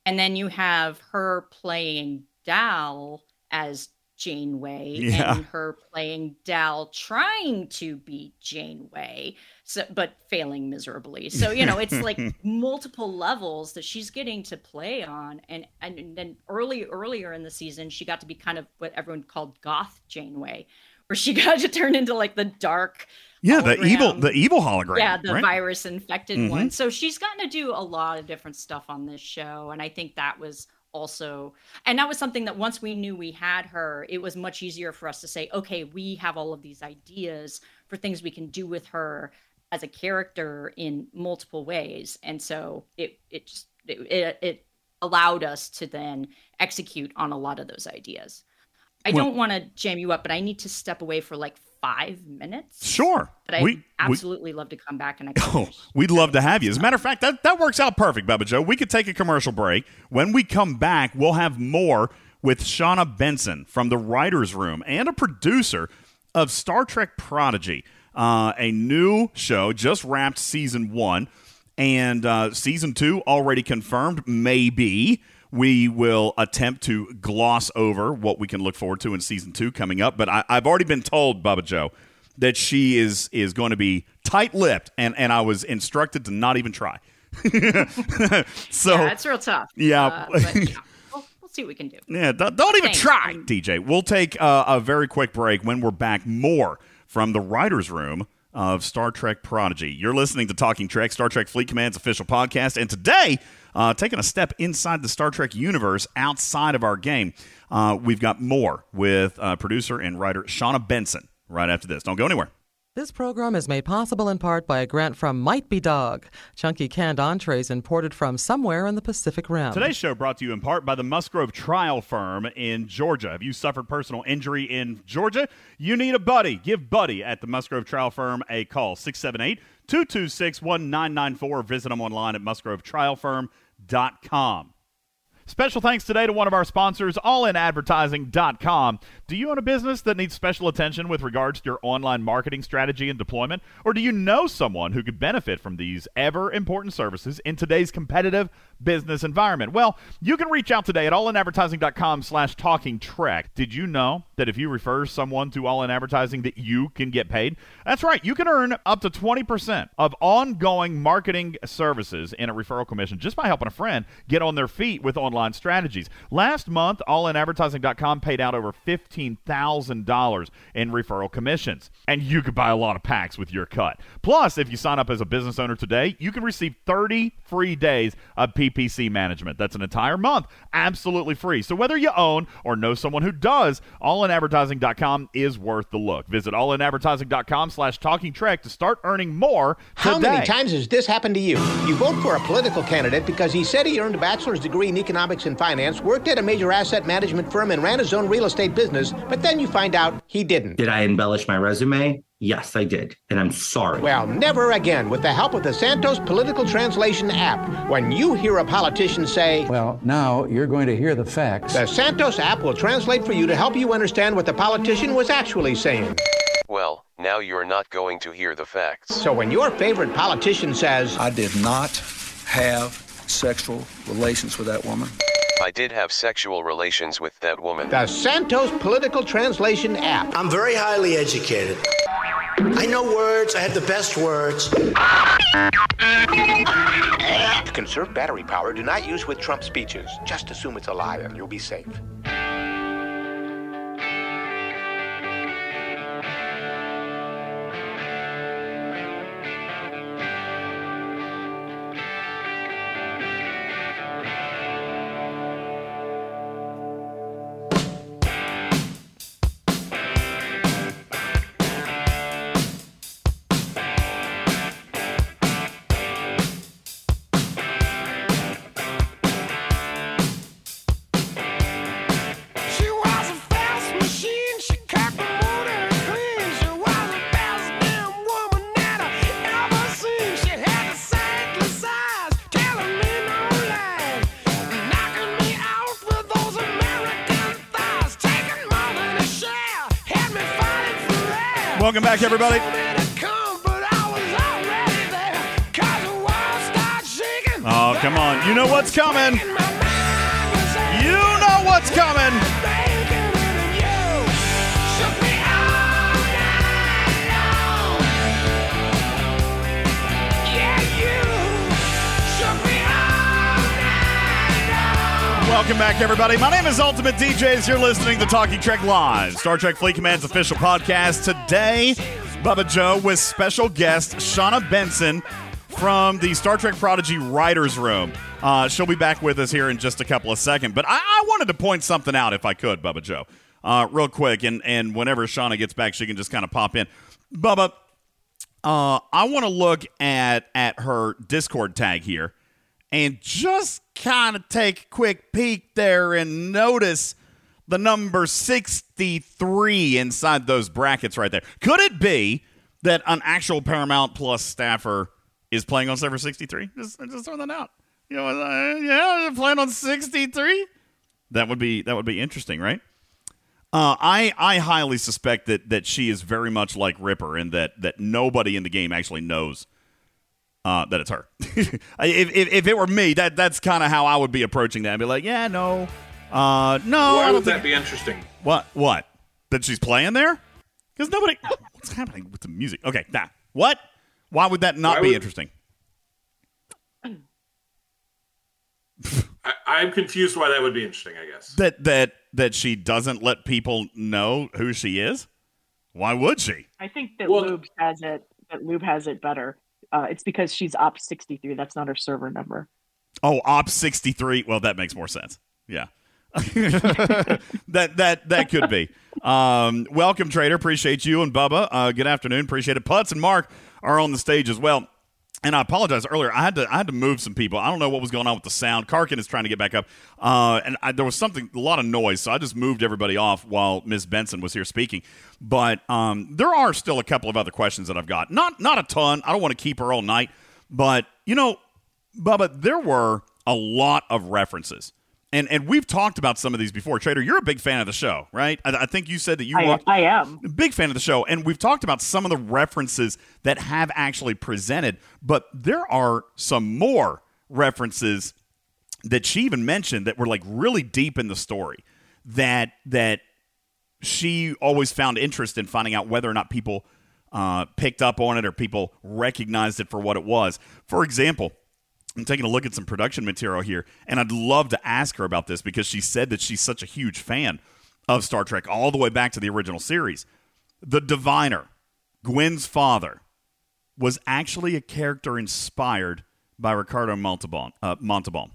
And then you have her playing Dal as Janeway Yeah. and her playing Dal trying to be Janeway, so but failing miserably. So, you know, it's like multiple levels that she's getting to play on. And and then early earlier in the season, she got to be kind of what everyone called goth Janeway, where she got to turn into like the dark yeah, the evil, the evil hologram. yeah, the right? virus infected Mhm. one. So she's gotten to do a lot of different stuff on this show. And I think that was also, and that was something that once we knew we had her, it was much easier for us to say, okay, we have all of these ideas for things we can do with her as a character in multiple ways. And so it, it just, it, it, it allowed us to then execute on a lot of those ideas. I Well- don't want to jam you up, but I need to step away for like five minutes. Sure. But I We- we- absolutely love to come back and I Oh, we'd love to have you. As a matter of fact, that, that works out perfect, Bubba Joe. We could take a commercial break. When we come back, we'll have more with Shawna Benson from the writer's room and a producer of Star Trek Prodigy, uh, a new show, just wrapped season one, and uh, season two already confirmed, maybe. We will attempt to gloss over what we can look forward to in season two coming up. But I, I've already been told, Bubba Joe, that she is is going to be tight-lipped, and and I was instructed to not even try. so yeah, it's real tough. Yeah. Uh, but, yeah, we'll, we'll see what we can do. yeah, don't, don't even Thanks. try, DJ. We'll take uh, a very quick break. When we're back, more from the writers' room of Star Trek Prodigy. You're listening to Talking Trek, Star Trek Fleet Command's official podcast, and today, uh, taking a step inside the Star Trek universe outside of our game, uh, we've got more with uh, producer and writer Shawna Benson. Right after this, don't go anywhere. This program is made possible in part by a grant from Might Be Dog, chunky canned entrees imported from somewhere in the Pacific Rim. Today's show brought to you in part by the Musgrove Trial Firm in Georgia. Have you suffered personal injury in Georgia? You need a buddy. Give Buddy at the Musgrove Trial Firm a call 678 226 1994 visit them online at musgrovetrialfirm.com. Special thanks today to one of our sponsors, allinadvertising.com. Do you own a business that needs special attention with regards to your online marketing strategy and deployment? Or do you know someone who could benefit from these ever important services in today's competitive business environment? Well, you can reach out today at allinadvertising.com slash talking trek. Did you know that if you refer someone to All In Advertising that you can get paid? That's right. You can earn up to 20% of ongoing marketing services in a referral commission just by helping a friend get on their feet with online strategies. Last month, allinadvertising.com paid out over $15,000 in referral commissions. And you could buy a lot of packs with your cut. Plus, if you sign up as a business owner today, you can receive 30 free days of PPC management. That's an entire month, absolutely free. So whether you own or know someone who does, allinadvertising.com is worth the look. Visit allinadvertising.com slash talking trek to start earning more How many times has this happened to you? You vote for a political candidate because he said he earned a bachelor's degree in economics and finance, worked at a major asset management firm, and ran his own real estate business, but then you find out he didn't. Did I embellish my resume? Yes, I did. And I'm sorry. Well, never again with the help of the Santos Political Translation app. When you hear a politician say, Well, now you're going to hear the facts. the Santos app will translate for you to help you understand what the politician was actually saying. Well, now you're not going to hear the facts. So when your favorite politician says, I did not have sexual relations with that woman. I did have sexual relations with that woman. The Santos Political Translation app. I'm very highly educated. I know words. I have the best words. To conserve battery power, do not use with Trump speeches. Just assume it's a lie and you'll be safe. Shaking. Oh, come on. You know what's coming. You know what's coming. Welcome back, everybody. My name is Ultimate DJs. You're listening to Talking Trek Live, Star Trek Fleet Command's official podcast. Today, Bubba Joe with special guest Shawna Benson from the Star Trek Prodigy Writers Room. Uh, she'll be back with us here in just a couple of seconds. But I, I wanted to point something out, if I could, Bubba Joe, uh, real quick. And, and whenever Shawna gets back, she can just kind of pop in. Bubba, uh, I want to look at at her Discord tag here and just kind of take a quick peek there and notice the number 63 inside those brackets right there. Could it be that an actual Paramount Plus staffer is playing on server 63? Just, just throw that out. You know, uh, yeah, playing on 63. That would be that would be interesting, right? Uh, I I highly suspect that that she is very much like Ripper, and that that nobody in the game actually knows uh, that it's her. if, if if it were me, that that's kind of how I would be approaching that. I'd be like, yeah, no, uh, no. I Why don't would think that be interesting? what what that she's playing there? Because nobody. What's happening with the music? Okay, nah. What? Why would that not Why be would- interesting? I, I'm confused why that would be interesting. I guess. That that that she doesn't let people know who she is. Why would she? I think that Lube has it. That Lube has it better. Uh, it's because she's op sixty three. That's not her server number. Oh, Op sixty three. Well, that makes more sense. Yeah, that that that could be. Um, welcome, Trader. Appreciate you and Bubba. Uh, good afternoon. Appreciate it. Putz and Mark are on the stage as well. And I apologize earlier. I had to I had to move some people. I don't know what was going on with the sound. Karkin is trying to get back up, uh, and I, there was something a lot of noise, so I just moved everybody off while Miss Benson was here speaking. But um, there are still a couple of other questions that I've got. Not not a ton. I don't want to keep her all night, but you know, Bubba, there were a lot of references. And, and we've talked about some of these before. Trader, you're a big fan of the show, right? I, I think you said that you I-. I am. Big fan of the show. And we've talked about some of the references that have actually presented, but there are some more references that she even mentioned that were like really deep in the story that that she always found interest in finding out whether or not people uh, picked up on it or people recognized it for what it was. For example, I'm taking a look at some production material here, and I'd love to ask her about this because she said that she's such a huge fan of Star Trek all the way back to the original series. The Diviner, Gwen's father, was actually a character inspired by Ricardo Montalban. Uh, Montalban.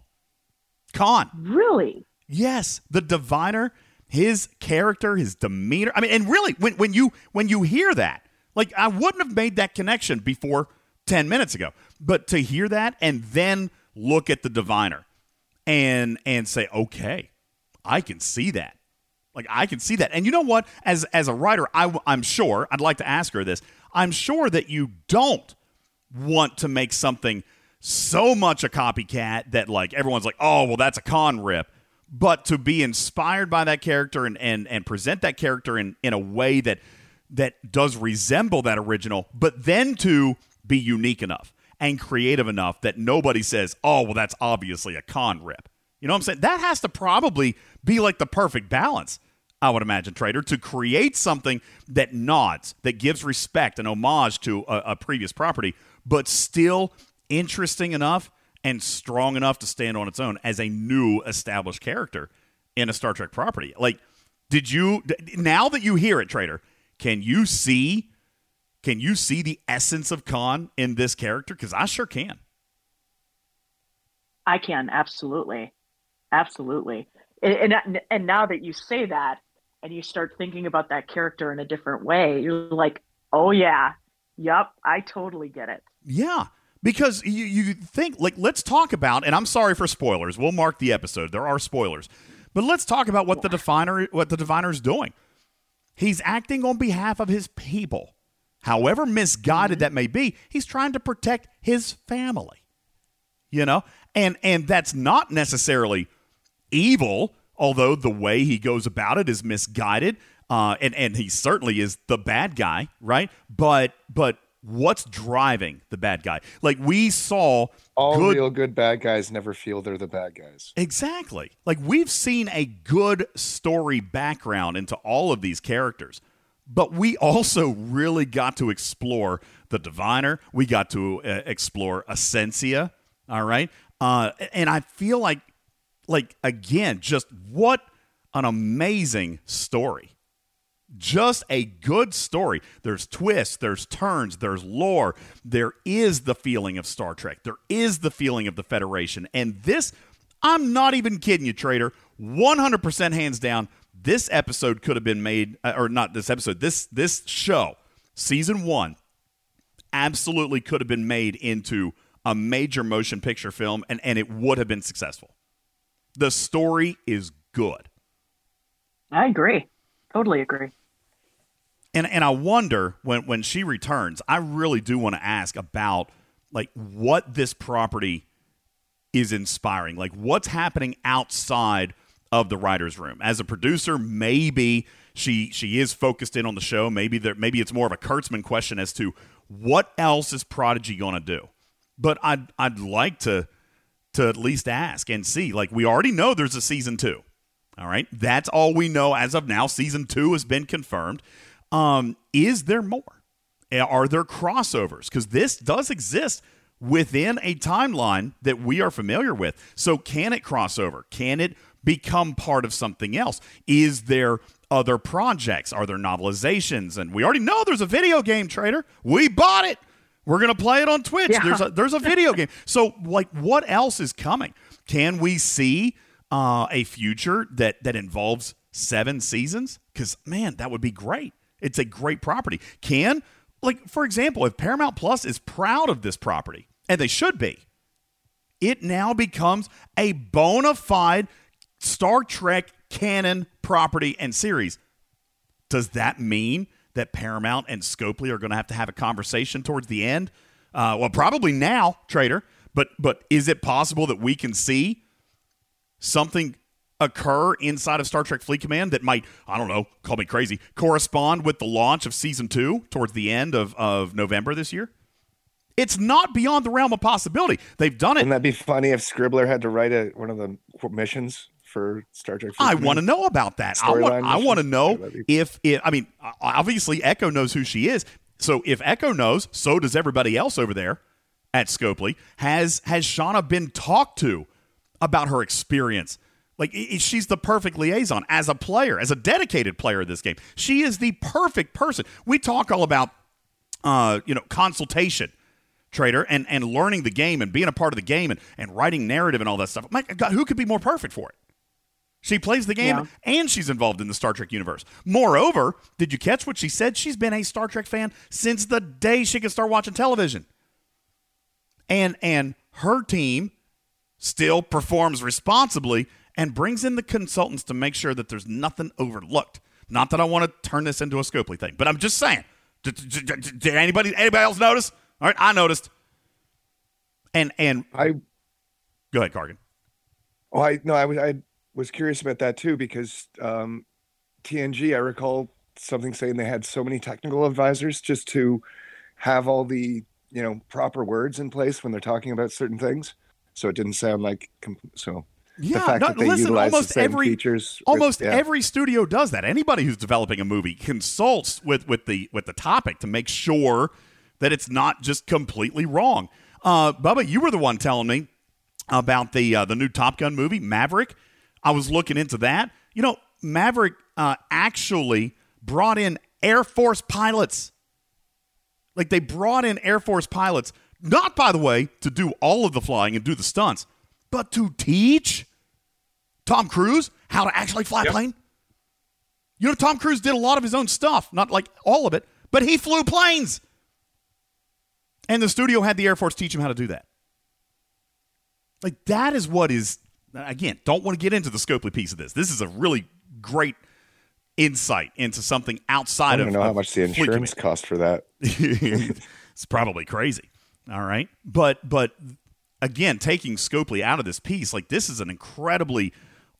Khan. Really? Yes, the diviner, his character, his demeanor. I mean, and really, when when you when you hear that, like I wouldn't have made that connection before ten minutes ago, but to hear that and then look at the diviner and and say, okay, I can see that. Like I can see that. And you know what? As as a writer, I, I'm sure I'd like to ask her this. I'm sure that you don't want to make something so much a copycat that like everyone's like, oh well, that's a Khan rip. But to be inspired by that character and and and present that character in in a way that that does resemble that original, but then to be unique enough and creative enough that nobody says, oh well, that's obviously a Khan rip. You know what I'm saying? That has to probably be like the perfect balance, I would imagine, Trader, to create something that nods, that gives respect and homage to a, a previous property, but still interesting enough and strong enough to stand on its own as a new established character in a Star Trek property. Like, did you now that you hear it, Trader? Can you see? Can you see the essence of Khan in this character? Because I sure can. I can absolutely, absolutely. And, and and now that you say that, and you start thinking about that character in a different way, you're like, oh yeah, yep, I totally get it. Yeah, because you you think like let's talk about, and I'm sorry for spoilers. We'll mark the episode. There are spoilers, but let's talk about what the definer what the diviner's doing. He's acting on behalf of his people. However misguided that may be, he's trying to protect his family. You know? And and that's not necessarily evil, although the way he goes about it is misguided. Uh, and and he certainly is the bad guy, right? But but what's driving the bad guy? Like we saw All good real good bad guys never feel they're the bad guys. Exactly. Like we've seen a good story background into all of these characters, but we also really got to explore the diviner. We got to uh, explore Asencia. All right, uh, and I feel like, like again, just what an amazing story. Just a good story. There's twists, there's turns, there's lore. There is the feeling of Star Trek. There is the feeling of the Federation. And this, I'm not even kidding you, Trader. 100% hands down, this episode could have been made, uh, or not this episode, this this show, season one, absolutely could have been made into a major motion picture film, and, and it would have been successful. The story is good. I agree, totally agree. And and I wonder when when she returns, I really do want to ask about like what this property is inspiring. Like what's happening outside of the writers' room. As a producer, maybe she she is focused in on the show. Maybe there maybe it's more of a Kurtzman question as to what else is Prodigy going to do. But I'd I'd like to to at least ask and see. Like we already know there's a season two. All right, that's all we know as of now. Season two has been confirmed. Um, is there more? Are there crossovers? Because this does exist within a timeline that we are familiar with. So, can it cross over? Can it become part of something else? Is there other projects? Are there novelizations? And we already know there's a video game trader. We bought it. We're gonna play it on Twitch. Yeah. There's a there's a video game. So, like, what else is coming? Can we see uh, a future that that involves seven seasons? Because man, that would be great. It's a great property. Can like for example, if Paramount Plus is proud of this property, and they should be, it now becomes a bona fide Star Trek canon property and series. Does that mean that Paramount and Scopely are going to have to have a conversation towards the end? Uh, well, probably now, Trader. But but is it possible that we can see something occur inside of Star Trek Fleet Command that might, I don't know, call me crazy, correspond with the launch of season two towards the end of, of November this year? It's not beyond the realm of possibility. They've done it. Wouldn't that be funny if Scribbler had to write a, one of the missions for Star Trek? I want to know about that. I want. I want to know if, if. I mean, obviously, Echo knows who she is. So if Echo knows, so does everybody else over there at Scopely. Has has Shawna been talked to about her experience? Like she's the perfect liaison as a player, as a dedicated player of this game. She is the perfect person. We talk all about, uh, you know, consultation trader and, and learning the game and being a part of the game and, and writing narrative and all that stuff. My God, who could be more perfect for it? She plays the game Yeah. and she's involved in the Star Trek universe. Moreover, did you catch what she said? She's been a Star Trek fan since the day she could start watching television. And and her team still performs responsibly and brings in the consultants to make sure that there's nothing overlooked. Not that I want to turn this into a Scopely thing, but I'm just saying. Did, did- did- did anybody anybody else notice? All right, I noticed. And and I go ahead, Cargan. Oh, I no, I was I was curious about that too because um, TNG. I recall something saying they had so many technical advisors just to have all the you know proper words in place when they're talking about certain things, so it didn't sound like so. Yeah, fact no, that they listen, utilize the almost same every features. almost yeah. every studio does that. Anybody who's developing a movie consults with with the with the topic to make sure that it's not just completely wrong. Uh, Bubba, you were the one telling me about the uh, the new Top Gun movie, Maverick. I was looking into that. You know, Maverick uh, actually brought in Air Force pilots. Like they brought in Air Force pilots, not by the way to do all of the flying and do the stunts, but to teach Tom Cruise how to actually fly a plane. You know, Tom Cruise did a lot of his own stuff, not like all of it, but he flew planes. And the studio had the Air Force teach him how to do that. Like that is what is again, don't want to get into the Scopely piece of this. This is a really great insight into something outside of the. I don't of know how much the insurance cost for that. it's probably crazy. All right. But but again, taking Scopely out of this piece, like this is an incredibly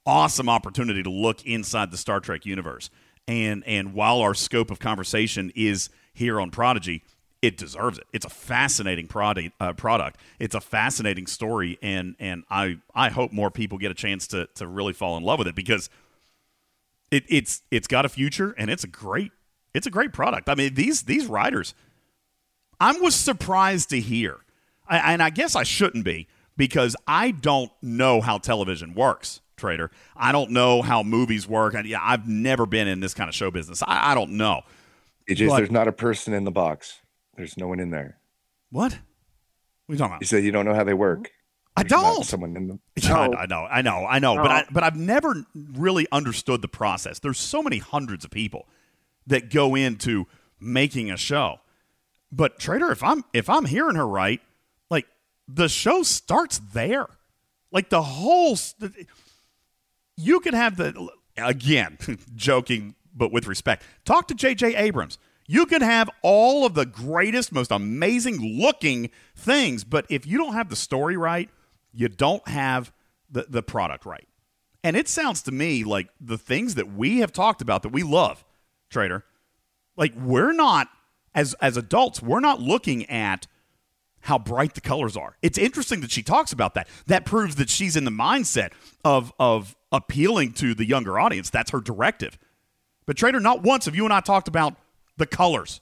awesome opportunity to look inside the Star Trek universe. And and while our scope of conversation is here on Prodigy, it deserves it. It's a fascinating product. Uh, product. It's a fascinating story, and and I I hope more people get a chance to to really fall in love with it because it, it's it's got a future and it's a great it's a great product. I mean these these writers, I was surprised to hear, I, and I guess I shouldn't be because I don't know how television works. Trader, I don't know how movies work. I, yeah, I've never been in this kind of show business. I, I don't know. AJ, But- there's not a person in the box. There's no one in there. What? What are you talking about? You said you don't know how they work. I There's don't. Someone in them. Yeah, I, I know, I know, I know, but I, but I've never really understood the process. There's so many hundreds of people that go into making a show. But Trader, if I'm if I'm hearing her right, like the show starts there. Like the whole s- you could have the again, joking but with respect. Talk to JJ Abrams. You can have all of the greatest, most amazing looking things, but if you don't have the story right, you don't have the, the product right. And it sounds to me like the things that we have talked about that we love, Trader, like we're not as as adults, we're not looking at how bright the colors are. It's interesting that she talks about that. That proves that she's in the mindset of of appealing to the younger audience. That's her directive. But Trader, not once have you and I talked about the colors.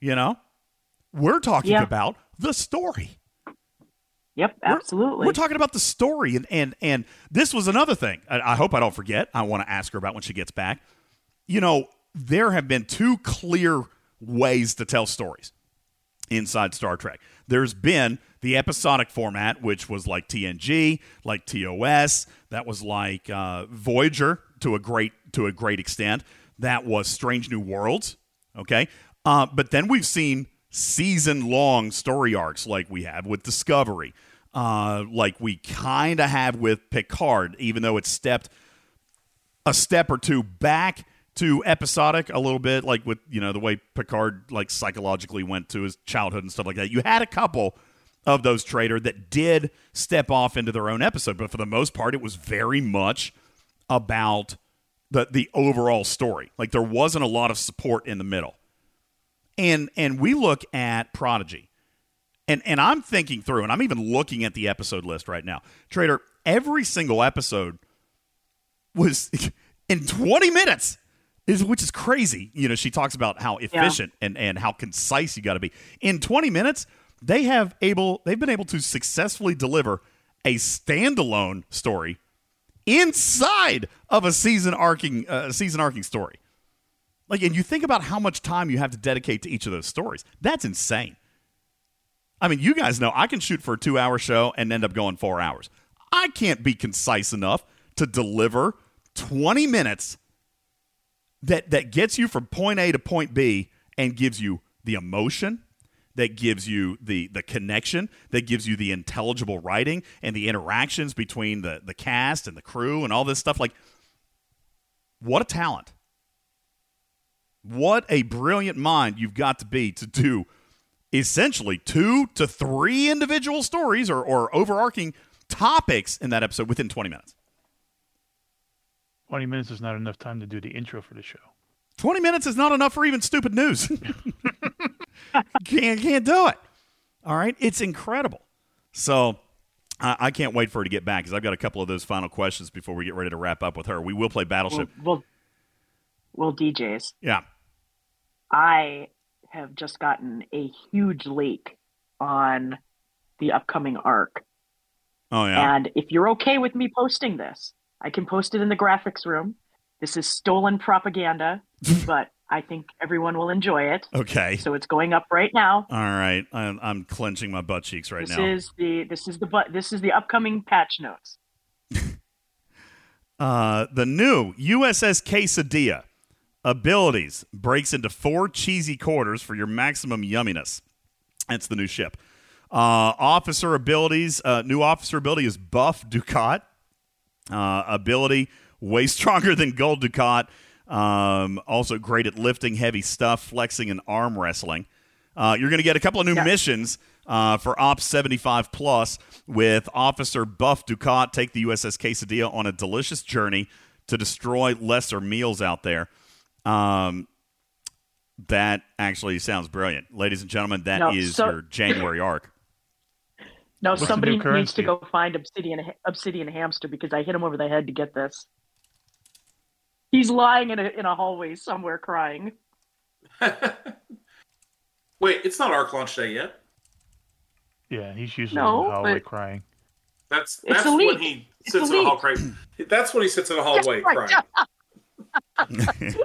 You know? We're talking Yeah. about the story. Yep, absolutely. We're talking about the story, and and and this was another thing. I, I hope I don't forget. I want to ask her about when she gets back. You know, there have been two clear ways to tell stories inside Star Trek. There's been the episodic format, which was like TNG, like TOS. That was like uh, Voyager to a great to a great extent. That was Strange New Worlds. Okay, uh, but then we've seen season long story arcs like we have with Discovery, uh, like we kind of have with Picard, even though it stepped a step or two back to episodic a little bit, like with you know the way Picard like psychologically went to his childhood and stuff like that. You had a couple of those trader that did step off into their own episode, but for the most part, it was very much about the the overall story. Like there wasn't a lot of support in the middle, and and we look at Prodigy. And and I'm thinking through, and I'm even looking at the episode list right now. Trader, every single episode was in 20 minutes is which is crazy you know she talks about how efficient and, and how concise you got to be in 20 minutes they have able they've been able to successfully deliver a standalone story inside of a season arcing uh, season arcing story. Like and you think about how much time you have to dedicate to each of those stories. That's insane. I mean you guys know i can shoot for a two hour show and end up going four hours. I can't be concise enough to deliver 20 minutes that that gets you from point A to point B and gives you the emotion, that gives you the the connection, that gives you the intelligible writing and the interactions between the the cast and the crew and all this stuff like what a talent. What a brilliant mind you've got to be to do essentially two to three individual stories or, or overarching topics in that episode within 20 minutes. 20 minutes is not enough time to do the intro for the show. 20 minutes is not enough for even stupid news. can't can't do it. All right, it's incredible. So, I, I can't wait for her to get back because I've got a couple of those final questions before we get ready to wrap up with her. We will play Battleship. Well, well, well, DJs, yeah. I have just gotten a huge leak on the upcoming arc. Oh yeah. And if you're okay with me posting this, I can post it in the graphics room. This is stolen propaganda, but I think everyone will enjoy it. Okay. So it's going up right now. All right. I'm, I'm clenching my butt cheeks right this now. This is the this is the but this is the upcoming patch notes. Uh, the new USS Quesadilla abilities breaks into four cheesy quarters for your maximum yumminess. That's the new ship. Uh, officer abilities. Uh, new officer ability is Buff Dukat. Uh, ability way stronger than Gul Dukat. Um, also great at lifting heavy stuff, flexing, and arm wrestling. Uh, you're going to get a couple of new missions uh, for Ops 75 Plus with Officer Buff Dukat take the USS Quesadilla on a delicious journey to destroy lesser meals out there. Um, that actually sounds brilliant, ladies and gentlemen. That No, is so- your January arc. No, What's somebody needs to go find Obsidian Obsidian Hamster because I hit him over the head to get this. He's lying in a in a hallway somewhere crying. Wait, it's not Arc Launch Day yet. Yeah, he's usually No, in the hallway but- crying. That's that's when leak. he sits in a leak. hall crying. That's when he sits in a hallway right. crying.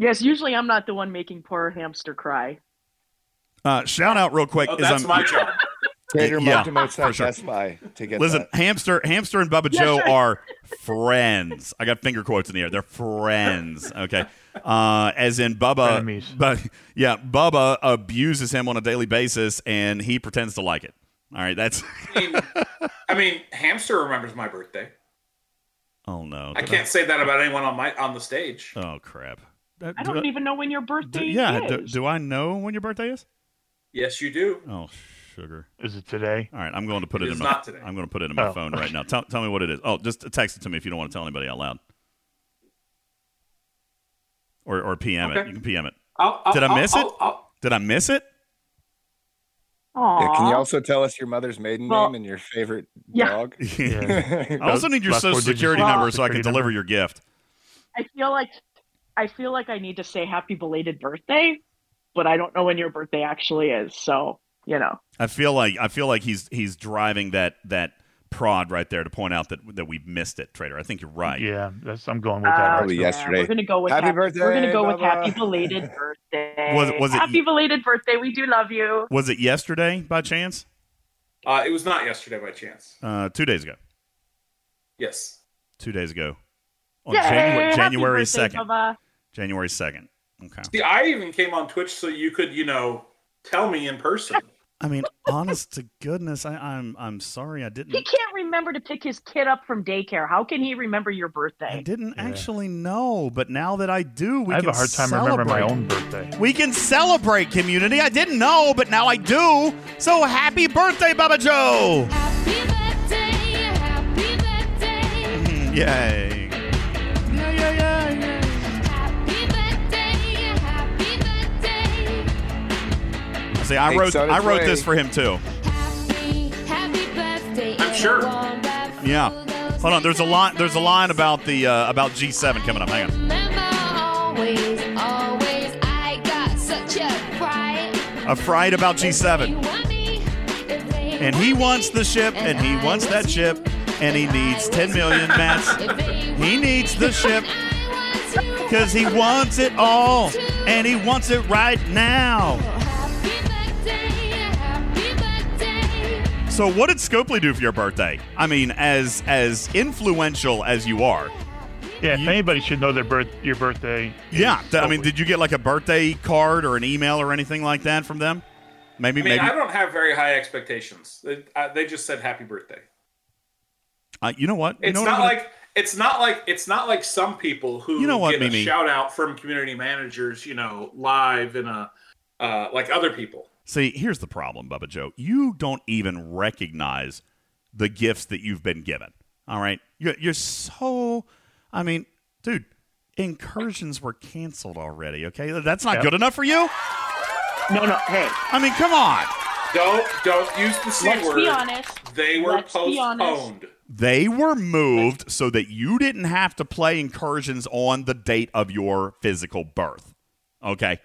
Yes, usually I'm not the one making poor hamster cry. Uh, shout out real quick. Oh, that's I'm- my job. Trader Yeah, Martin outside for sure. Best Buy to get Listen, that. hamster, hamster, and Bubba Yes, Joe sir. are friends. I got finger quotes in the air. They're friends. Okay, uh, as in Bubba. But yeah, Bubba abuses him on a daily basis, and he pretends to like it. All right, that's. I mean, I mean, Hamster remembers my birthday. Oh no! I can't say that about anyone on my on the stage. Oh crap! I don't even know when your birthday is. yeah, do, do I know when your birthday is? Yes, you do. Oh, sugar. Is it today? All right, I'm going to put it, It in is my. not today. I'm going to put it in my Oh. phone right now. Tell, tell me what it is. Oh, just text it to me if you don't want to tell anybody out loud. Or or PM it. You can PM it. I'll, I'll, Did I I'll- miss it? I'll- I'll- Did I miss it? Yeah, can you also tell us your mother's maiden Well, name and your favorite yeah. dog? I also need your Last social security of number the so I can deliver number. your gift. I feel like I feel like I need to say happy belated birthday, but I don't know when your birthday actually is. So you know, I feel like I feel like he's he's driving that that prod right there to point out that that we've missed it, Trader. I think you're right. Yeah, that's I'm going with that. Uh, Probably also. yesterday. we're gonna go with Happy hap- We're gonna go with Bubba. happy belated birthday. Was it- was it- happy belated birthday? We do love you. Was it yesterday by chance? Uh, it was not yesterday by chance. Uh, two days ago. Yes. Two days ago. On Yay, January January second. January second. Okay. See, I even came on Twitch so you could, you know, tell me in person. I mean, honest to goodness, I, I'm I'm sorry I didn't He can't remember to pick his kid up from daycare. How can he remember your birthday? I didn't actually know, but now that I do, we I have can a hard time remembering my celebrate. own birthday. We can celebrate community. I didn't know, but now I do. So happy birthday, Bubba Joe! Mhm, Yay! See, I wrote I wrote way. this for him too. I'm sure. Yeah. Hold on. There's a line. There's a line about the uh, about G7 coming up. Hang on. A fright about G7. And he wants the ship, and he wants that ship, and he needs 10 million mats. He needs the ship because he wants it all, and he wants it right now. So, what did Scopely do for your birthday? I mean, as as influential as you are, Yeah, if anybody should know their birth, your birthday. yeah. is th- I mean, did you get like a birthday card or an email or anything like that from them? Maybe, I mean, maybe. I don't have very high expectations. They, uh, they just said happy birthday. Uh, you know what? You It's know not I'm gonna- like it's not like it's not like some people who You know what, get Mimi? a shout out from community managers, you know, live in a uh, like other people. See, here's the problem, Bubba Joe. You don't even recognize the gifts that you've been given. All right, you're, you're so. I mean, dude, incursions were canceled already. Okay, that's not Yep. good enough for you. No, no. Hey, I mean, come on. Don't don't use the c Let's word. be honest. They were Let's be honest. postponed. They were moved so that you didn't have to play incursions on the date of your physical birth. Okay.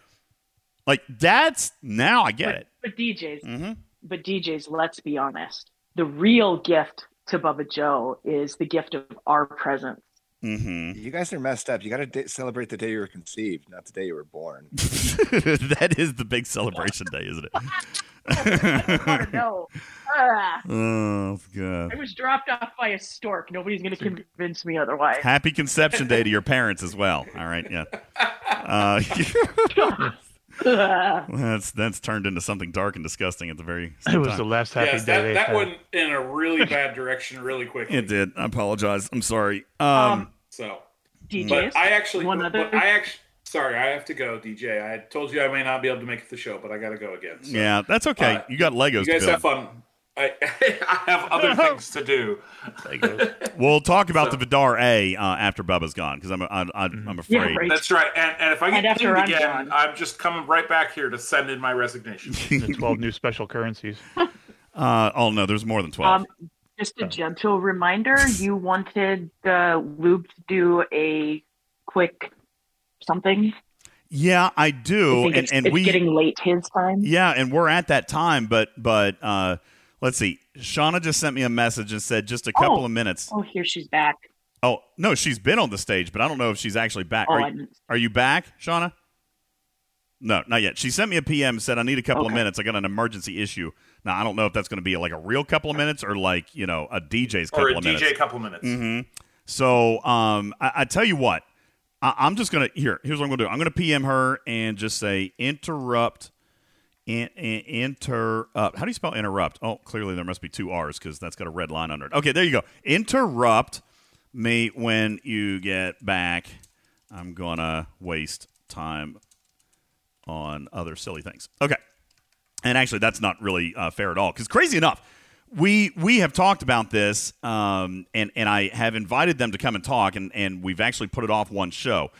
Like that's now I get it. But DJs, Mm-hmm. but DJs, let's be honest. The real gift to Bubba Joe is the gift of our presence. Mm-hmm. You guys are messed up. You got to celebrate the day you were conceived, not the day you were born. that is the big celebration day, isn't it? no. Ah, oh God. I was dropped off by a stork. Nobody's going to convince me otherwise. Happy conception day to your parents as well. All right, yeah. Uh, that's that's turned into something dark and disgusting at the very same It was time. the last happy Yes, day that, that went in a really bad direction really quickly. It did. I apologize. I'm sorry. Um, Um, So, DJs, but I actually, one other- I actually, sorry, I have to go, DJ. I told you I may not be able to make the show, but I got to go again. So, yeah, that's okay. uh, you got Legos. you guys to have fun. I, I have other things to do. We'll talk about So- the Vidar A uh, after Bubba's gone because I'm I, I, I'm afraid. That's right. And, and if I get after pinged again, gone. I'm just coming right back here to send in my resignation. the 12 new special currencies. Uh, oh no, there's more than twelve. Um, just a gentle reminder: you wanted uh, Lube to do a quick something. yeah, I I do, think and it's, and it's we getting late his time. Yeah, and we're at that time, but but uh, let's see. Shawna just sent me a message and said just a couple Oh. of minutes. Oh, here she's back. Oh no, she's been on the stage, but I don't know if she's actually back. Oh, are, you, are you back, Shawna? No, not yet. She sent me a PM and said I need a couple of minutes. I got an emergency issue. Now I don't know if that's going to be like a real couple of minutes or like you know a DJ's couple or a of DJ minutes. couple minutes. hmm So um, I, I tell you what, I, I'm just gonna here. Here's what I'm gonna do. I'm gonna PM her and just say interrupt. In, in, interrupt. How do you spell interrupt? Oh, clearly there must be two R's because that's got a red line under it. Okay, there you go. Interrupt me when you get back. I'm gonna waste time on other silly things. Okay. And actually, that's not really uh, fair at all. Because crazy enough, we we have talked about this, um, and and I have invited them to come and talk, and and we've actually put it off one show.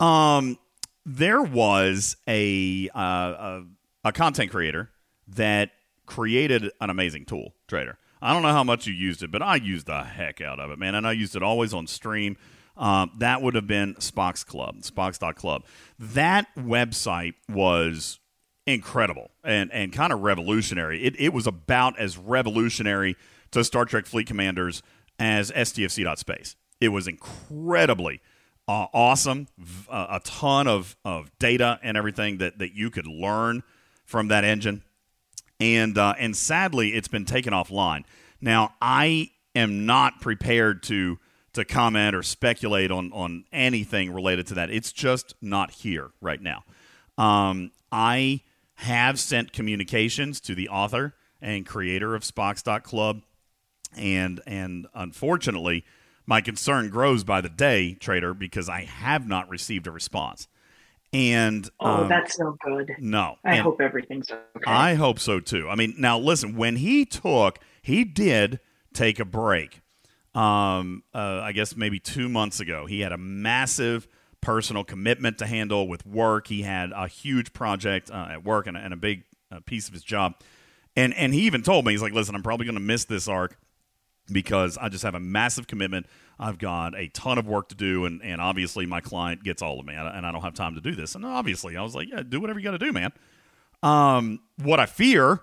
Um, there was a uh, a, a content creator that created an amazing tool, Trader. I don't know how much you used it, but I used the heck out of it, man, and I used it always on stream. Um, that would have been Spock's Club, Spock's.club. That website was incredible and, and kind of revolutionary. It, it was about as revolutionary to Star Trek Fleet Commanders as STFC.space. It was incredibly uh, awesome, uh, a ton of, of data and everything that, that you could learn from that engine. And, uh, and sadly, it's been taken offline. Now, I am not prepared to to comment or speculate on on anything related to that. It's just not here right now. Um, I have sent communications to the author and creator of Spock's.club, and and unfortunately, my concern grows by the day, Trader, because I have not received a response. And Oh, um, that's no good. no. I And- hope everything's okay. I hope so too. I mean, now listen, when he took, he did take a break. Um, uh, I guess maybe two months ago, he had a massive personal commitment to handle with work. He had a huge project uh, at work and, a- and a big uh, piece of his job. And and he even told me he's like, listen, I'm probably going to miss this arc because I just have a massive commitment. I've got a ton of work to do, and, and obviously my client gets all of me, and I- don't have time to do this. And obviously, I was like, yeah, do whatever you got to do, man. Um, what I fear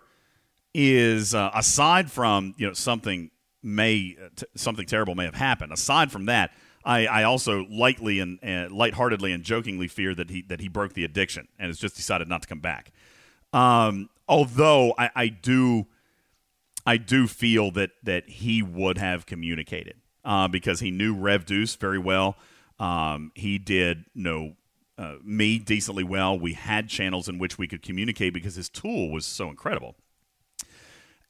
is uh, aside from you know something may t- something terrible may have happened. Aside from that, I, I also lightly and uh, lightheartedly and jokingly fear that he that he broke the addiction and has just decided not to come back. Um, although I, I do I do feel that that he would have communicated uh, because he knew Rev Deuce very well. Um, he did know uh, me decently well. We had channels in which we could communicate because his tool was so incredible,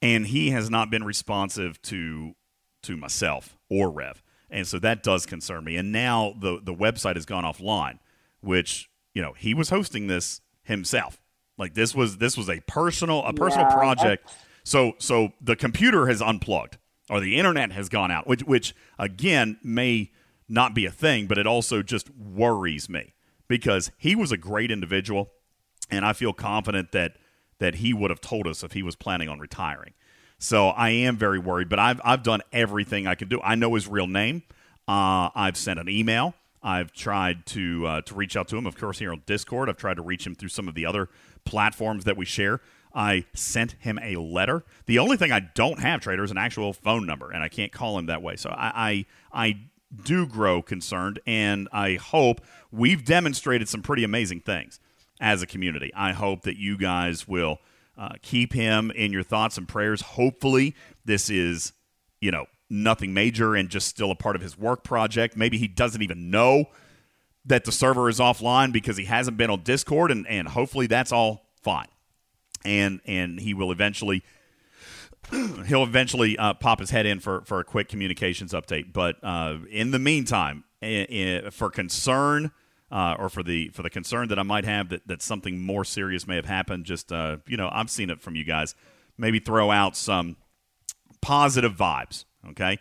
and he has not been responsive to to myself or Rev, and so that does concern me. And now the the website has gone offline, which you know he was hosting this himself. Like this was this was a personal a personal Yeah, project. So so the computer has unplugged or the internet has gone out, which which again may not be a thing, but it also just worries me because he was a great individual and I feel confident that that he would have told us if he was planning on retiring. So I am very worried, but I've I've done everything I can do. I know his real name. Uh, I've sent an email. I've tried to uh, to reach out to him. Of course, here on Discord, I've tried to reach him through some of the other platforms that we share. I sent him a letter. The only thing I don't have, Trader, is an actual phone number, and I can't call him that way. So I, I, I do grow concerned, and I hope we've demonstrated some pretty amazing things as a community. I hope that you guys will uh, keep him in your thoughts and prayers. Hopefully, this is, you know, nothing major and just still a part of his work project. Maybe he doesn't even know that the server is offline because he hasn't been on Discord, and, and hopefully that's all fine. And and he will eventually he'll eventually uh, pop his head in for, for a quick communications update. But uh, in the meantime, i- i- for concern uh, or for the for the concern that I might have that, that something more serious may have happened, just uh, you know, I've seen it from you guys. Maybe throw out some positive vibes. Okay,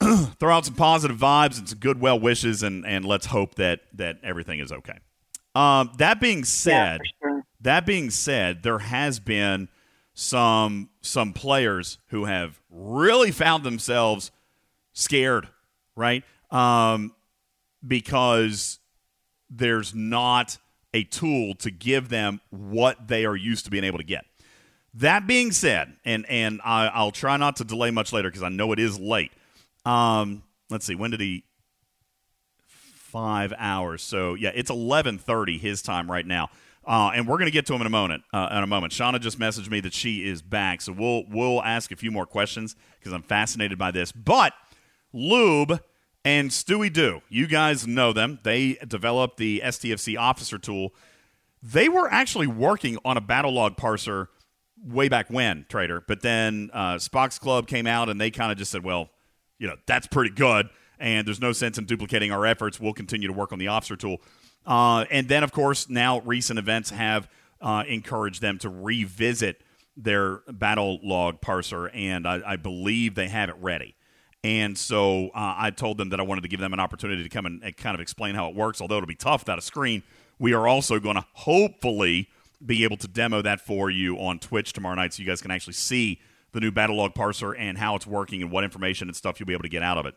throw out some positive vibes and some good well wishes, and and let's hope that that everything is okay. Um, that being said, that being said, there has been some some players who have really found themselves scared, right? Um, because there's not a tool to give them what they are used to being able to get. That being said, and and I, I'll try not to delay much later because I know it is late. Um, let's see, when did he? Five hours. So yeah, it's eleven thirty his time right now. Uh, and we're going to get to him in a moment. Uh, in a moment, Shawna just messaged me that she is back, so we'll we'll ask a few more questions because I'm fascinated by this. But Lube and Stewie Do, you guys know them. They developed the STFC officer tool. They were actually working on a battle log parser way back when, Trader. But then uh, Spock's Club came out and they kind of just said, well, you know, that's pretty good. And there's no sense in duplicating our efforts. We'll continue to work on the officer tool. Uh, and then, of course, now recent events have uh, encouraged them to revisit their battle log parser, and I, I believe they have it ready. And so uh, I told them that I wanted to give them an opportunity to come and, and kind of explain how it works. Although it'll be tough without a screen, we are also going to hopefully be able to demo that for you on Twitch tomorrow night, so you guys can actually see the new battle log parser and how it's working and what information and stuff you'll be able to get out of it.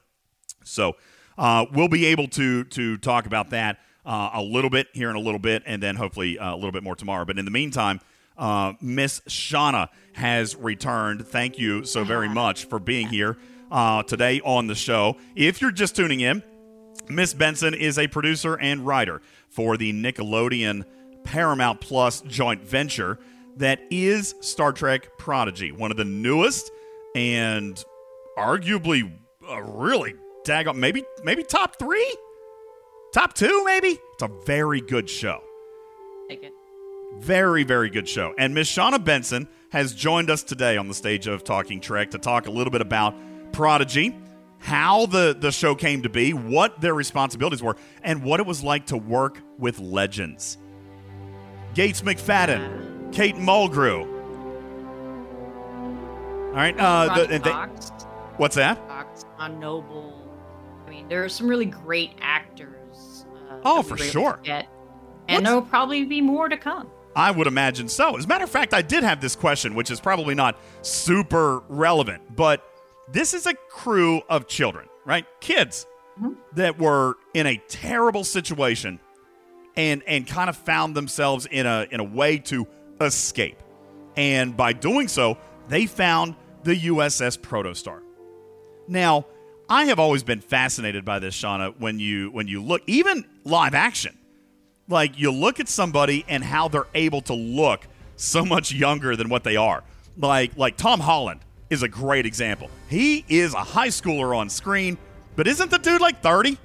So uh, we'll be able to to talk about that uh, a little bit here in a little bit, and then hopefully uh, a little bit more tomorrow. But in the meantime, uh, Miss Shawna has returned. Thank you so very much for being here uh, today on the show. If you're just tuning in, Miss Benson is a producer and writer for the Nickelodeon Paramount Plus joint venture that is Star Trek Prodigy, one of the newest and arguably a really daggone maybe maybe top three, top two maybe. It's a very good show. Take it. Very, very good show. And Miss Shawna Benson has joined us today on the stage of Talking Trek to talk a little bit about Prodigy, how the, the show came to be, what their responsibilities were, and what it was like to work with legends. Gates McFadden, Kate Mulgrew. All right. Uh, the, and they- Cox, what's that? Cox, John Noble. I mean, there are some really great actors. Oh, for sure. Get, and there will probably be more to come. I would imagine so. As a matter of fact, I did have this question, which is probably not super relevant, but this is a crew of children, right? Kids mm-hmm. that were in a terrible situation and and kind of found themselves in a in a way to escape. And by doing so, they found the USS Protostar. Now, I have always been fascinated by this, Shawna, when you when you look even live action like you look at somebody and how they're able to look so much younger than what they are. Like like Tom Holland is a great example. He is a high schooler on screen, but isn't the dude like 30?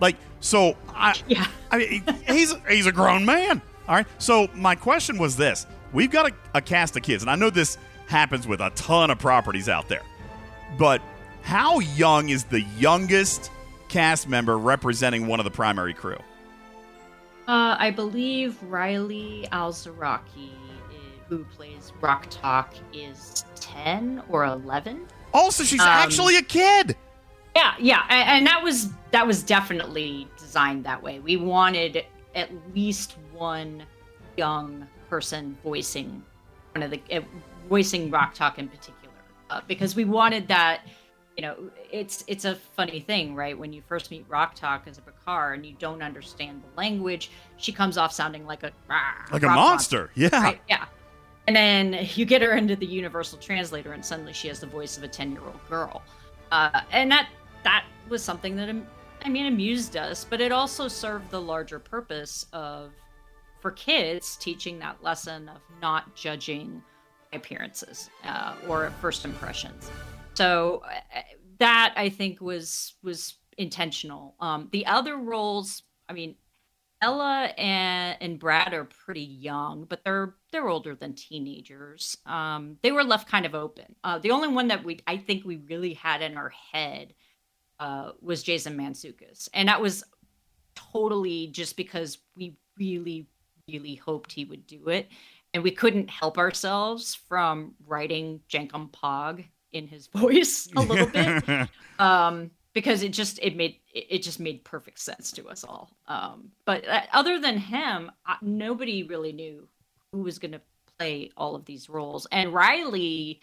Like so I yeah. I mean, he's he's a grown man. All right. So my question was this. We've got a, a cast of kids and I know this happens with a ton of properties out there. But how young is the youngest cast member representing one of the primary crew? Uh, I believe Rylee Alazraqui, who plays Rok-Tahk, is 10 or 11. Oh, so she's Um, actually a kid. Yeah, yeah, a- and, that was that was definitely designed that way. We wanted at least one young person voicing one of the uh, voicing Rok-Tahk in particular, uh, because we wanted that. You know, it's it's a funny thing, right? When you first meet Rok-Tahk as a Brikar and you don't understand the language, she comes off sounding like a Like a rock monster. Yeah. right? Yeah. And then you get her into the universal translator, and suddenly she has the voice of a ten-year-old girl, uh, and that that was something that I mean amused us, but it also served the larger purpose of for kids teaching that lesson of not judging appearances uh, or first impressions. So uh, that I think was was intentional. Um, the other roles, I mean, Ella and, and Brett are pretty young, but they're they're older than teenagers. Um, they were left kind of open. Uh, the only one that we I think we really had in our head uh, was Jason Mantzoukas, and that was totally just because we really really hoped he would do it, and we couldn't help ourselves from writing Jankom Pog in his voice a little bit um because it just it made it just made perfect sense to us all. Um but uh, other than him nobody really knew who was going to play all of these roles. And rylee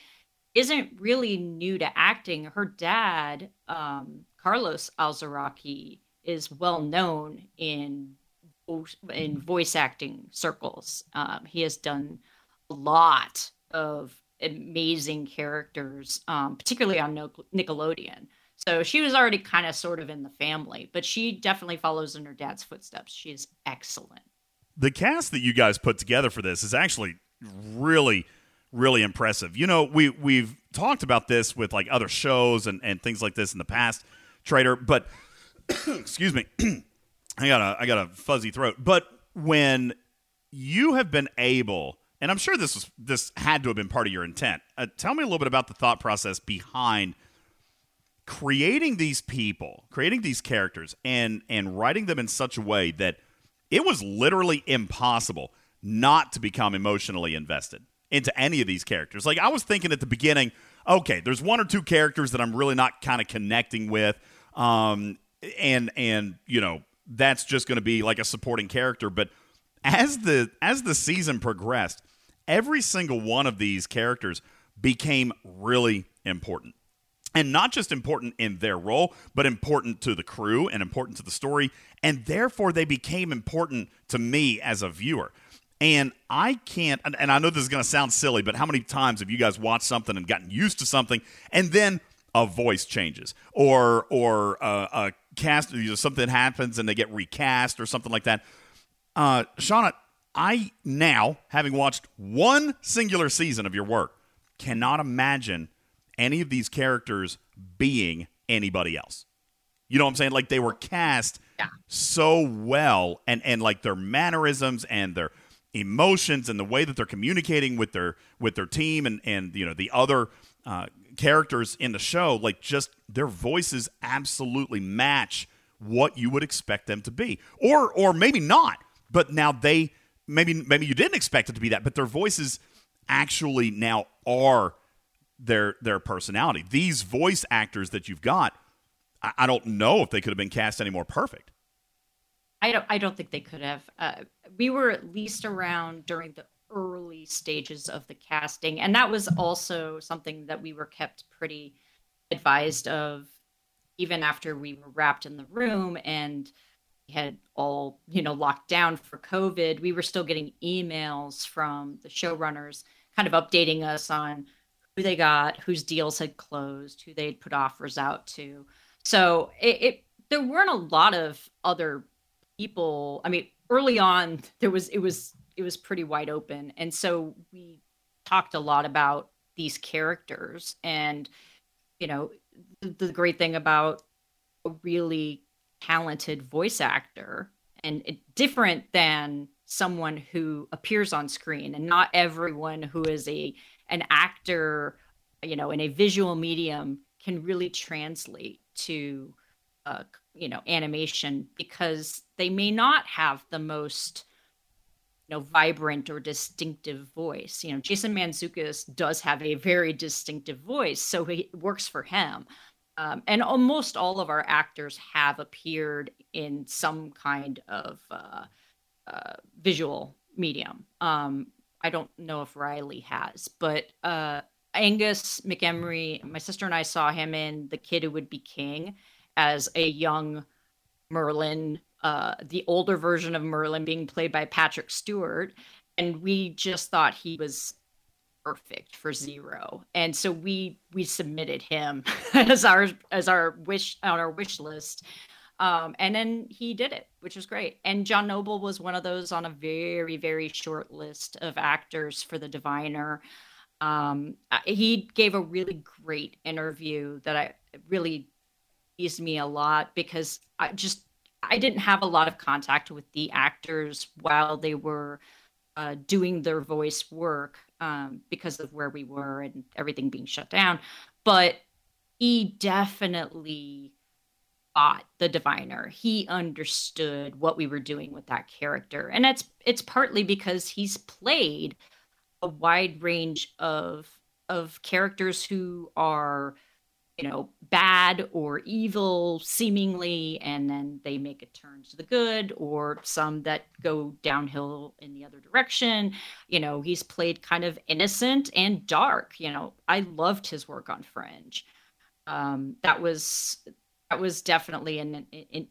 isn't really new to acting. Her dad um carlos alazraqui is well known in in voice acting circles um he has done a lot of amazing characters um particularly on nickelodeon so she was already kind of sort of in the family, but she definitely follows in her dad's footsteps. She is excellent. the cast that you guys put together for this is actually really really impressive you know we we've talked about this with like other shows and, and things like this in the past trader but excuse me i got a i got a fuzzy throat but when you have been able and i'm sure this was this had to have been part of your intent uh, tell me a little bit about the thought process behind creating these people, creating these characters, and and writing them in such a way that it was literally impossible not to become emotionally invested into any of these characters. Like I was thinking at the beginning, okay, there's one or two characters that I'm really not kind of connecting with, um, and and you know that's just going to be like a supporting character. But as the as the season progressed, every single one of these characters became really important and not just important in their role, but important to the crew and important to the story. And therefore, they became important to me as a viewer. And I can't, and and I know this is going to sound silly, but how many times have you guys watched something and gotten used to something, and then a voice changes, or or uh, a cast, you know, something happens and they get recast or something like that? Uh, Shawna, I now, having watched one singular season of your work, cannot imagine any of these characters being anybody else. You know what I'm saying? Like they were cast so well and and like their mannerisms and their emotions and the way that they're communicating with their with their team and and you know the other uh, characters in the show like just their voices absolutely match what you would expect them to be or or maybe not but now they maybe maybe you didn't expect it to be that but their voices actually now are their their personality. These voice actors that you've got, I, I don't know if they could have been cast any more perfect. I don't. I don't think they could have. Uh, we were at least around during the early stages of the casting, and that was also something that we were kept pretty advised of, even after we were wrapped in the room and we had all you know locked down for COVID. We were still getting emails from the showrunners, kind of updating us on who they got, whose deals had closed, who they'd put offers out to. So it, it there weren't a lot of other people. I mean, early on there was it was it was pretty wide open, and so we talked a lot about these characters and you know the, the great thing about a really talented voice actor and it, different than someone who appears on screen and not everyone who is a an actor you know in a visual medium can really translate to uh, you know animation because they may not have the most you know vibrant or distinctive voice. You know jason mantzoukas does have a very distinctive voice so it works for him. Um, and almost all of our actors have appeared in some kind of uh, uh, visual medium. Um, I don't know if Rylee has, but uh, Angus Imrie, my sister and I saw him in The Kid Who Would Be King as a young Merlin, uh, the older version of Merlin being played by Patrick Stewart. And we just thought he was perfect for Zero. And so we we submitted him as our as our wish on our wish list. Um, and then he did it, which was great. And John Noble was one of those on a very, very short list of actors for The Diviner. Um, he gave a really great interview that I really eased me a lot because I just I didn't have a lot of contact with the actors while they were uh, doing their voice work um, because of where we were and everything being shut down. But he definitely got the diviner. He understood what we were doing with that character, and it's it's partly because he's played a wide range of of characters who are you know bad or evil seemingly and then they make a turn to the good or some that go downhill in the other direction. You know he's played kind of innocent and dark you know. I loved his work on fringe. Um that was that was definitely an, an,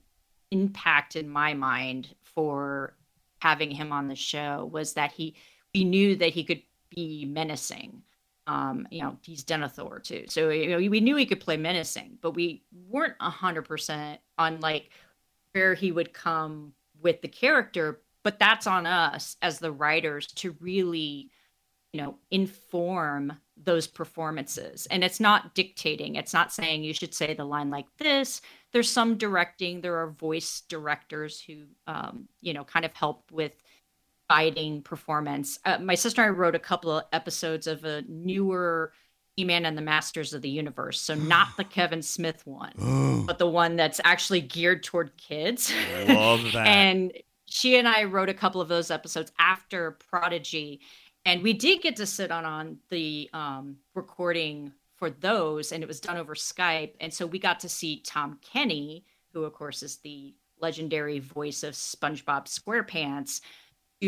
impact in my mind for having him on the show was that he we knew that he could be menacing um, you know, he's Denethor too. So you know, we knew he could play menacing, but we weren't a hundred percent on like where he would come with the character. But that's on us as the writers to really, you know, inform those performances. And it's not dictating. It's not saying you should say the line like this. There's some directing. There are voice directors who, um, you know, kind of help with guiding performance. Uh, my sister and I wrote a couple of episodes of a newer He-Man and the Masters of the Universe. So not the Kevin Smith one, but the one that's actually geared toward kids. Love that. and she and I wrote a couple of those episodes after Prodigy, and we did get to sit on on the um, recording for those, and it was done over Skype. And so we got to see Tom Kenny, who of course is the legendary voice of SpongeBob SquarePants,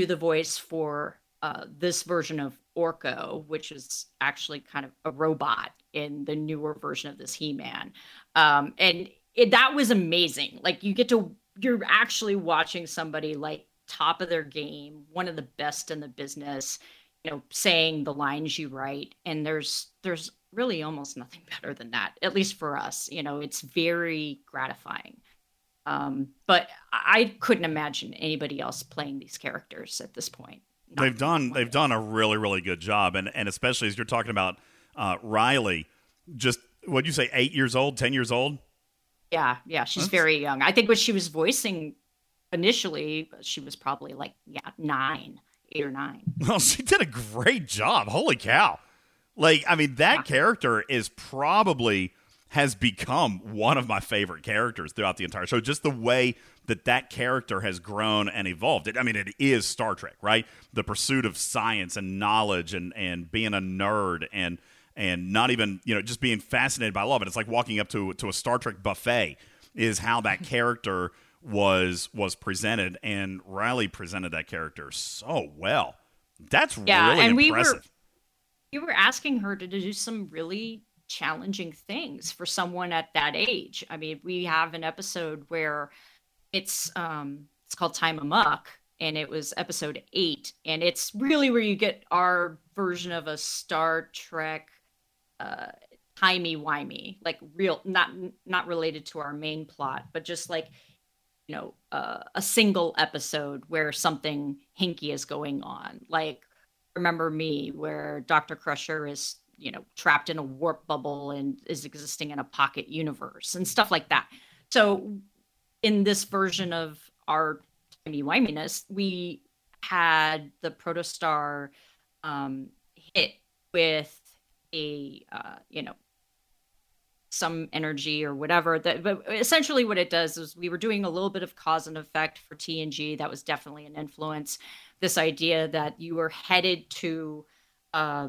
do the voice for uh, this version of Orko, which is actually kind of a robot in the newer version of this He-Man, um, and it, that was amazing. Like you get to you're actually watching somebody like top of their game, one of the best in the business, you know, saying the lines you write, and there's there's really almost nothing better than that, at least for us. You know, it's very gratifying. Um, but I couldn't imagine anybody else playing these characters at this point. they've done they've done a really really good job, and and especially as you're talking about uh, Rylee, just what you say, eight years old, ten years old. Yeah, yeah, she's That's- very young. I think when she was voicing initially, she was probably like yeah nine, eight or nine. Well, she did a great job. Holy cow! Like, I mean, that character is probably has become one of my favorite characters throughout the entire show. Just the way that that character has grown and evolved. It, I mean, it is Star Trek, right? The pursuit of science and knowledge and and being a nerd and and not even you know just being fascinated by love. And it's like walking up to to a Star Trek buffet is how that character was was presented, and Rylee presented that character so well. That's Yeah, really and we were we were asking her to do some really challenging things for someone at that age. I mean, we have an episode where it's um it's called Time Amok and it was episode 8 and it's really where you get our version of a Star Trek uh timey wimey, like real not not related to our main plot, but just like you know uh, a single episode where something hinky is going on like remember me where dr crusher is you know trapped in a warp bubble and is existing in a pocket universe and stuff like that. So in this version of our timey wiminess we had the protostar um, hit with a uh, you know some energy or whatever that but essentially what it does is we were doing a little bit of cause and effect for TNG that was definitely an influence. This idea that you were headed to uh,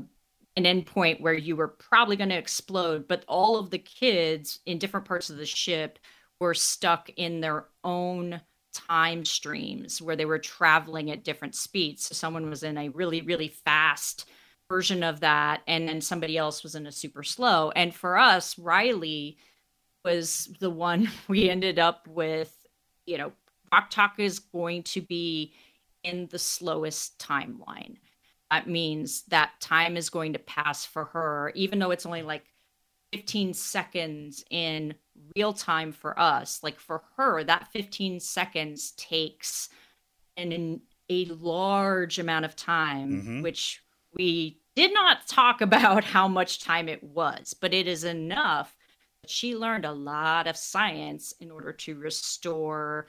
an endpoint where you were probably going to explode but all of the kids in different parts of the ship were stuck in their own time streams where they were traveling at different speeds. So someone was in a really, really fast version of that, and then somebody else was in a super slow. And for us, Rylee was the one we ended up with, you know, Rok-Tahk is going to be in the slowest timeline. That means that time is going to pass for her, even though it's only like 15 seconds in real time for us. Like for her, that 15 seconds takes an, an a large amount of time, Mhm. which we did not talk about how much time it was, but it is enough. She learned a lot of science in order to restore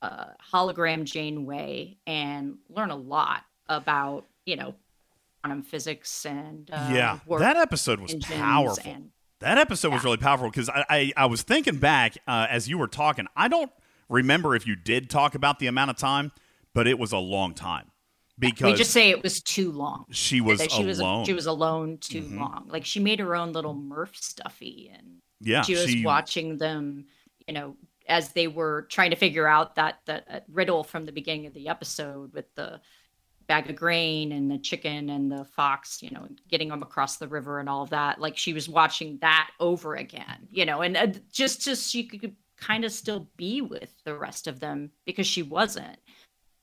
uh, hologram Janeway and learn a lot about, you know, quantum physics and uh, yeah, that episode was powerful. and- that episode was really powerful because I, I I was thinking back uh, as you were talking. I don't remember if you did talk about the amount of time, but it was a long time because we just say it was too long. she was that she was alone. she was alone too Mhm. long. Like she made her own little Murph stuffy, and Yeah, she was she- watching them. You know, as they were trying to figure out that that uh, riddle from the beginning of the episode with the bag of grain and the chicken and the fox. You know, getting them across the river and all that. Like she was watching that over again. You know, and uh, just just she could kind of still be with the rest of them because she wasn't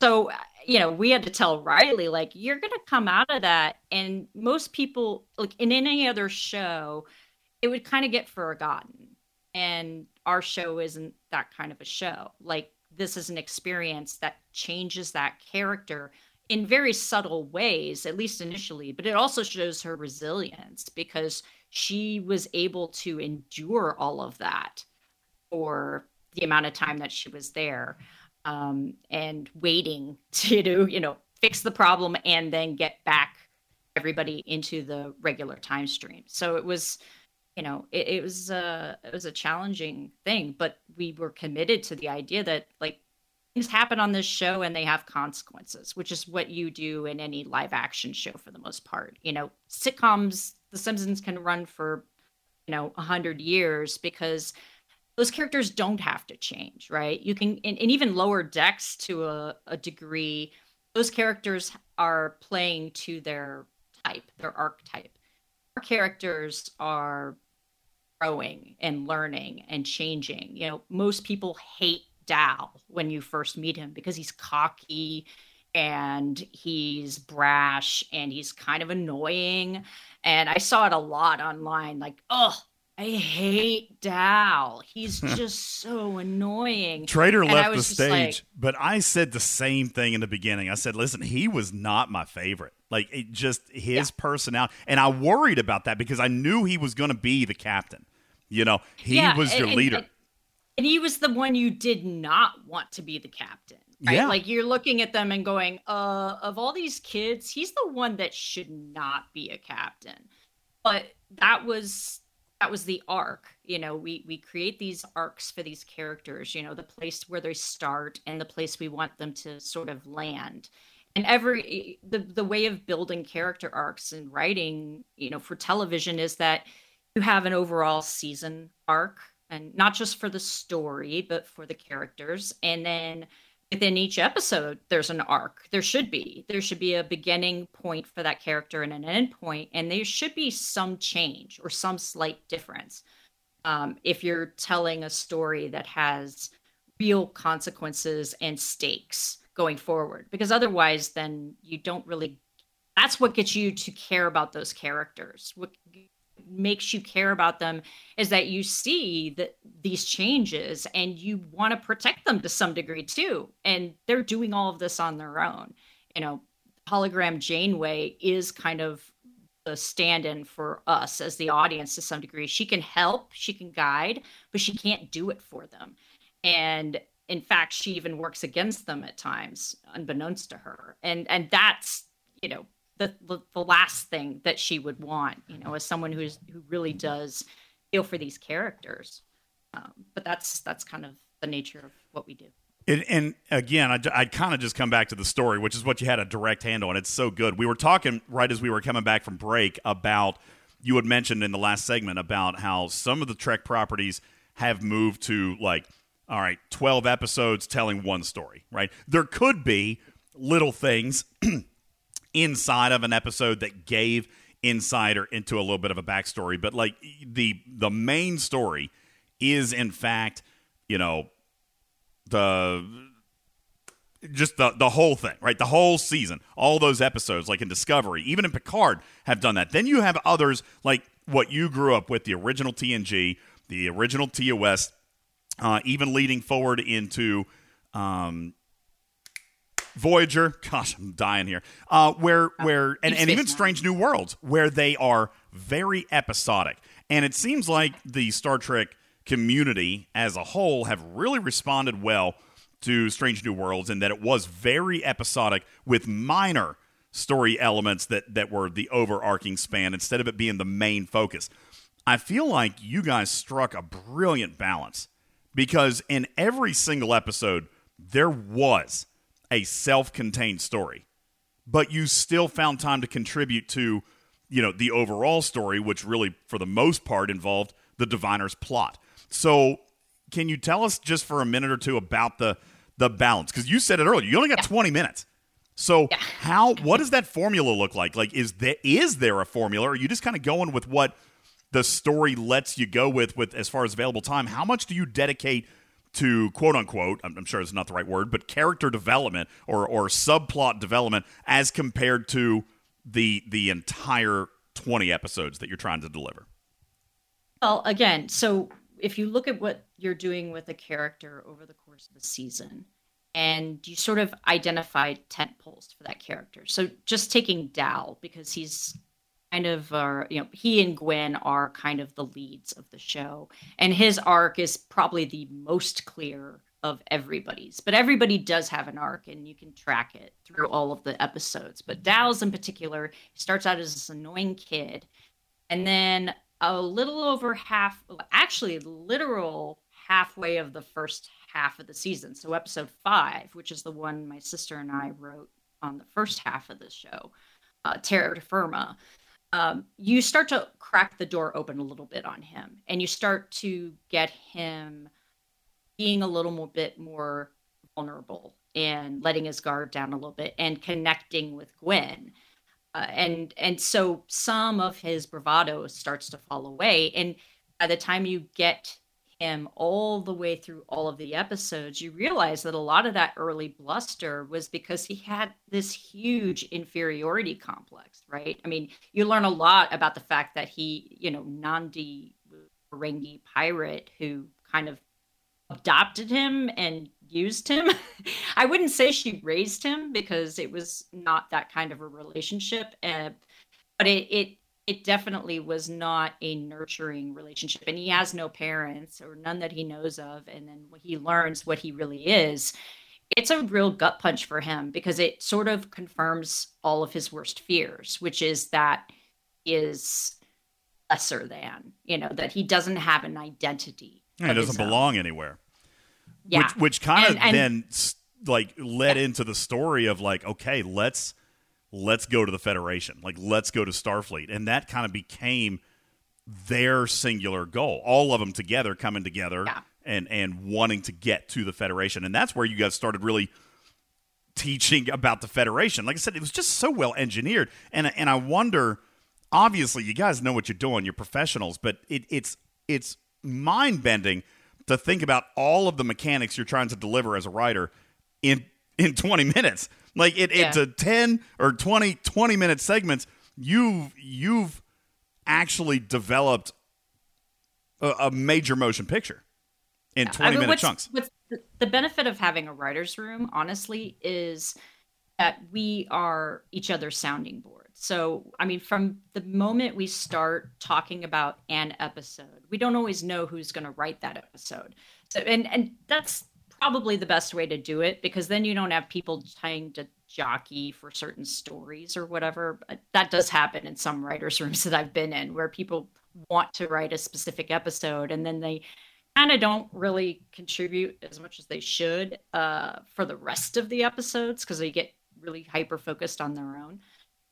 so uh, you know we had to tell rylee like you're gonna come out of that and most people like in any other show it would kind of get forgotten and our show isn't that kind of a show like this is an experience that changes that character in very subtle ways at least initially but it also shows her resilience because she was able to endure all of that for the amount of time that she was there um, and waiting to do, you know, fix the problem and then get back everybody into the regular time stream. So it was, you know, it, it was a it was a challenging thing, but we were committed to the idea that like things happen on this show and they have consequences, which is what you do in any live action show for the most part. You know, sitcoms, The Simpsons can run for you know a hundred years because those characters don't have to change, right? You can, and, and even lower decks to a, a degree, those characters are playing to their type, their archetype. Our characters are growing and learning and changing. You know, most people hate Dal when you first meet him because he's cocky and he's brash and he's kind of annoying. And I saw it a lot online like, oh, I hate Dal. He's just so annoying. Trader And left the just like, stage, but I said the same thing in the beginning. I said, "Listen, he was not my favorite. Like it just his personality, and I worried about that because I knew he was going to be the captain. You know, he Yeah, was your and- leader. And, and he was the one you did not want to be the captain. Right? Yeah. Like you're looking at them and going, uh, of all these kids, he's the one that should not be a captain. But that was that was the arc. You know, we we create these arcs for these characters, you know, the place where they start and the place we want them to sort of land. And every the the way of building character arcs and writing, you know, for television is that you have an overall season arc and not just for the story but for the characters. And then within each episode there's an arc. There should be. There should be a beginning point for that character and an end point and there should be some change or some slight difference um, if you're telling a story that has real consequences and stakes going forward because otherwise then you don't really that's what gets you to care about those characters. What makes you care about them is that you see that these changes and you want to protect them to some degree too. And they're doing all of this on their own. You know hologram janeway is kind of the stand-in for us as the audience to some degree. She can help she can guide but she can't do it for them. And in fact she even works against them at times unbeknownst to her. And and that's you know the, the the last thing that she would want you know as someone who's who really does feel for these characters um, but that's that's kind of the nature of what we do And, and again, I, I'd kind of just come back to the story, which is what you had a direct handle on. It's so good. We were talking right as we were coming back from break about you had mentioned in the last segment about how some of the Trek properties have moved to like all right, 12 episodes telling one story, right? There could be little things inside of an episode that gave insider into a little bit of a backstory, but like the the main story is in fact, you know, the just the the whole thing, right? The whole season, all those episodes, like in Discovery, even in Picard, have done that. Then you have others like what you grew up with, the original TNG, the original TOS, uh, even leading forward into um, Voyager. Gosh, I'm dying here. Uh, where where and, and even Strange New Worlds, where they are very episodic, and it seems like the Star Trek community as a whole have really responded well to Strange New Worlds, and that it was very episodic with minor story elements that that were the overarching span instead of it being the main focus. I feel like you guys struck a brilliant balance because in every single episode there was a self-contained story but you still found time to contribute to you know the overall story which really for the most part involved the diviner's plot. So can you tell us just for a minute or two about the the balance? Because you said it earlier you only got 20 minutes. So how what does that formula look like? Like is there is there a formula? Or are you just kind of going with what the story lets you go with with as far as available time? How much do you dedicate to quote unquote I'm, I'm sure it's not the right word but character development or or subplot development as compared to the the entire 20 episodes that you're trying to deliver Well, again, so if you look at what you're doing with a character over the course of the season, and you sort of identify tent poles for that character. So just taking Dal because he's kind of, uh, you know, he and Gwen are kind of the leads of the show, and his arc is probably the most clear of everybody's. But everybody does have an arc, and you can track it through all of the episodes. But Dal's in particular, starts out as this annoying kid, and then a little over half, actually, literal halfway of the first half of the season. So, episode five, which is the one my sister and I wrote on the first half of the show, uh, Terra Firma, um, you start to crack the door open a little bit on him and you start to get him being a little more bit more vulnerable and letting his guard down a little bit and connecting with Gwen. Uh, and and so some of his bravado starts to fall away and by the time you get him all the way through all of the episodes you realize that a lot of that early bluster was because he had this huge inferiority complex right i mean you learn a lot about the fact that he you know nandi Ferengi pirate who kind of adopted him and used him. I wouldn't say she raised him because it was not that kind of a relationship, uh, but it it it definitely was not a nurturing relationship. And he has no parents or none that he knows of. And then when he learns what he really is, it's a real gut punch for him because it sort of confirms all of his worst fears, which is that he is lesser than, you know, that he doesn't have an identity. Yeah, his doesn't belong anywhere Yeah. which which kind of then like led into the story of like okay let's let's go to the federation. Like let's go to starfleet. And that kind of became their singular goal. All of them together coming together and and wanting to get to the federation. And that's where you guys started really teaching about the federation. Like i said it was just so well engineered. And and i wonder obviously you guys know what you're doing. You're professionals. But it, it's it's mind bending to think about all of the mechanics you're trying to deliver as a writer in in 20 minutes like it, Yeah. into 10 or 20 20 minute segments you've you've actually developed a, a major motion picture in 20 I mean, minute what's- chunks what's the benefit of having a writer's room, honestly, is that we are each other's sounding board. So, I mean, from the moment we start talking about an episode, we don't always know who's going to write that episode. So, and and that's probably the best way to do it because then you don't have people trying to jockey for certain stories or whatever. But That does happen in some writers' rooms that I've been in where people want to write a specific episode and then they kind of don't really contribute as much as they should uh, for the rest of the episodes because they get really hyper focused on their own.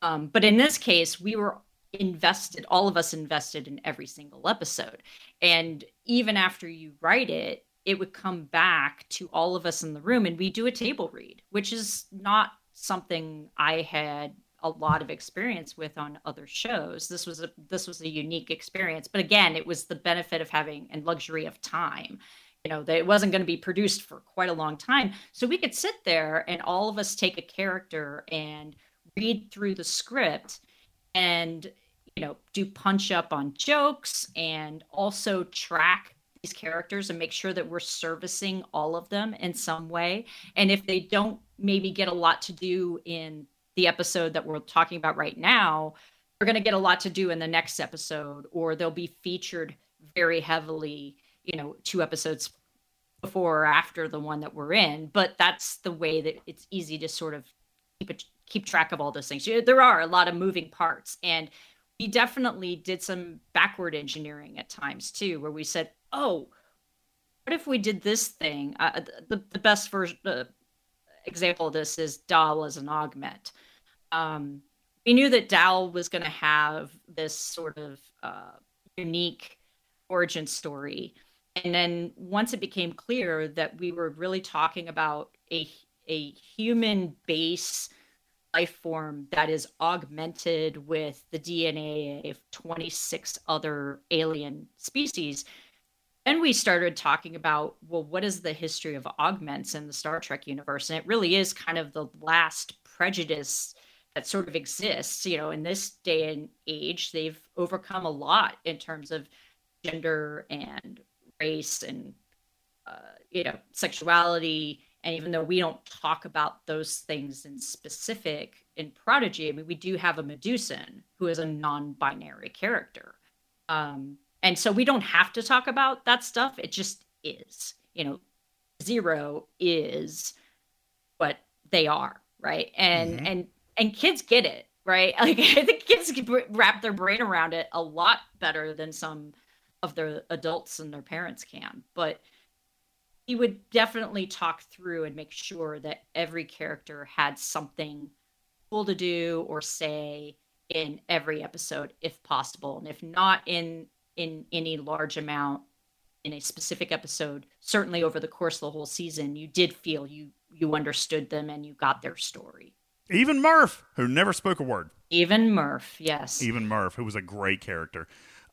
Um, but in this case, we were invested, all of us invested in every single episode. And even after you write it, it would come back to all of us in the room and we do a table read, which is not something I had a lot of experience with on other shows. This was a this was a unique experience. But again, it was the benefit of having and luxury of time. You know, that it wasn't going to be produced for quite a long time. So we could sit there and all of us take a character and read through the script and you know do punch up on jokes and also track these characters and make sure that we're servicing all of them in some way and if they don't maybe get a lot to do in the episode that we're talking about right now they're going to get a lot to do in the next episode or they'll be featured very heavily you know two episodes before or after the one that we're in but that's the way that it's easy to sort of keep it keep track of all those things. There are a lot of moving parts, and we definitely did some backward engineering at times too, where we said, "Oh, what if we did this thing?" Uh, the the best version uh, example of this is Dal as an augment. Um, we knew that Dal was going to have this sort of uh, unique origin story, and then once it became clear that we were really talking about a a human base life form that is augmented with the DNA of 26 other alien species. Then we started talking about, well, what is the history of augments in the Star Trek universe? And it really is kind of the last prejudice that sort of exists. You know, in this day and age, they've overcome a lot in terms of gender and race and, uh, you know, sexuality and even though we don't talk about those things in specific in Prodigy, I mean, we do have a Medusan who is a non binary character. Um, and so we don't have to talk about that stuff. It just is. You know, zero is what they are, right? And mm-hmm. and and kids get it, right? Like I think kids wrap their brain around it a lot better than some of the adults and their parents can. But he would definitely talk through and make sure that every character had something cool to do or say in every episode if possible and if not in in any large amount in a specific episode certainly over the course of the whole season you did feel you you understood them and you got their story even murph who never spoke a word even murph yes even murph who was a great character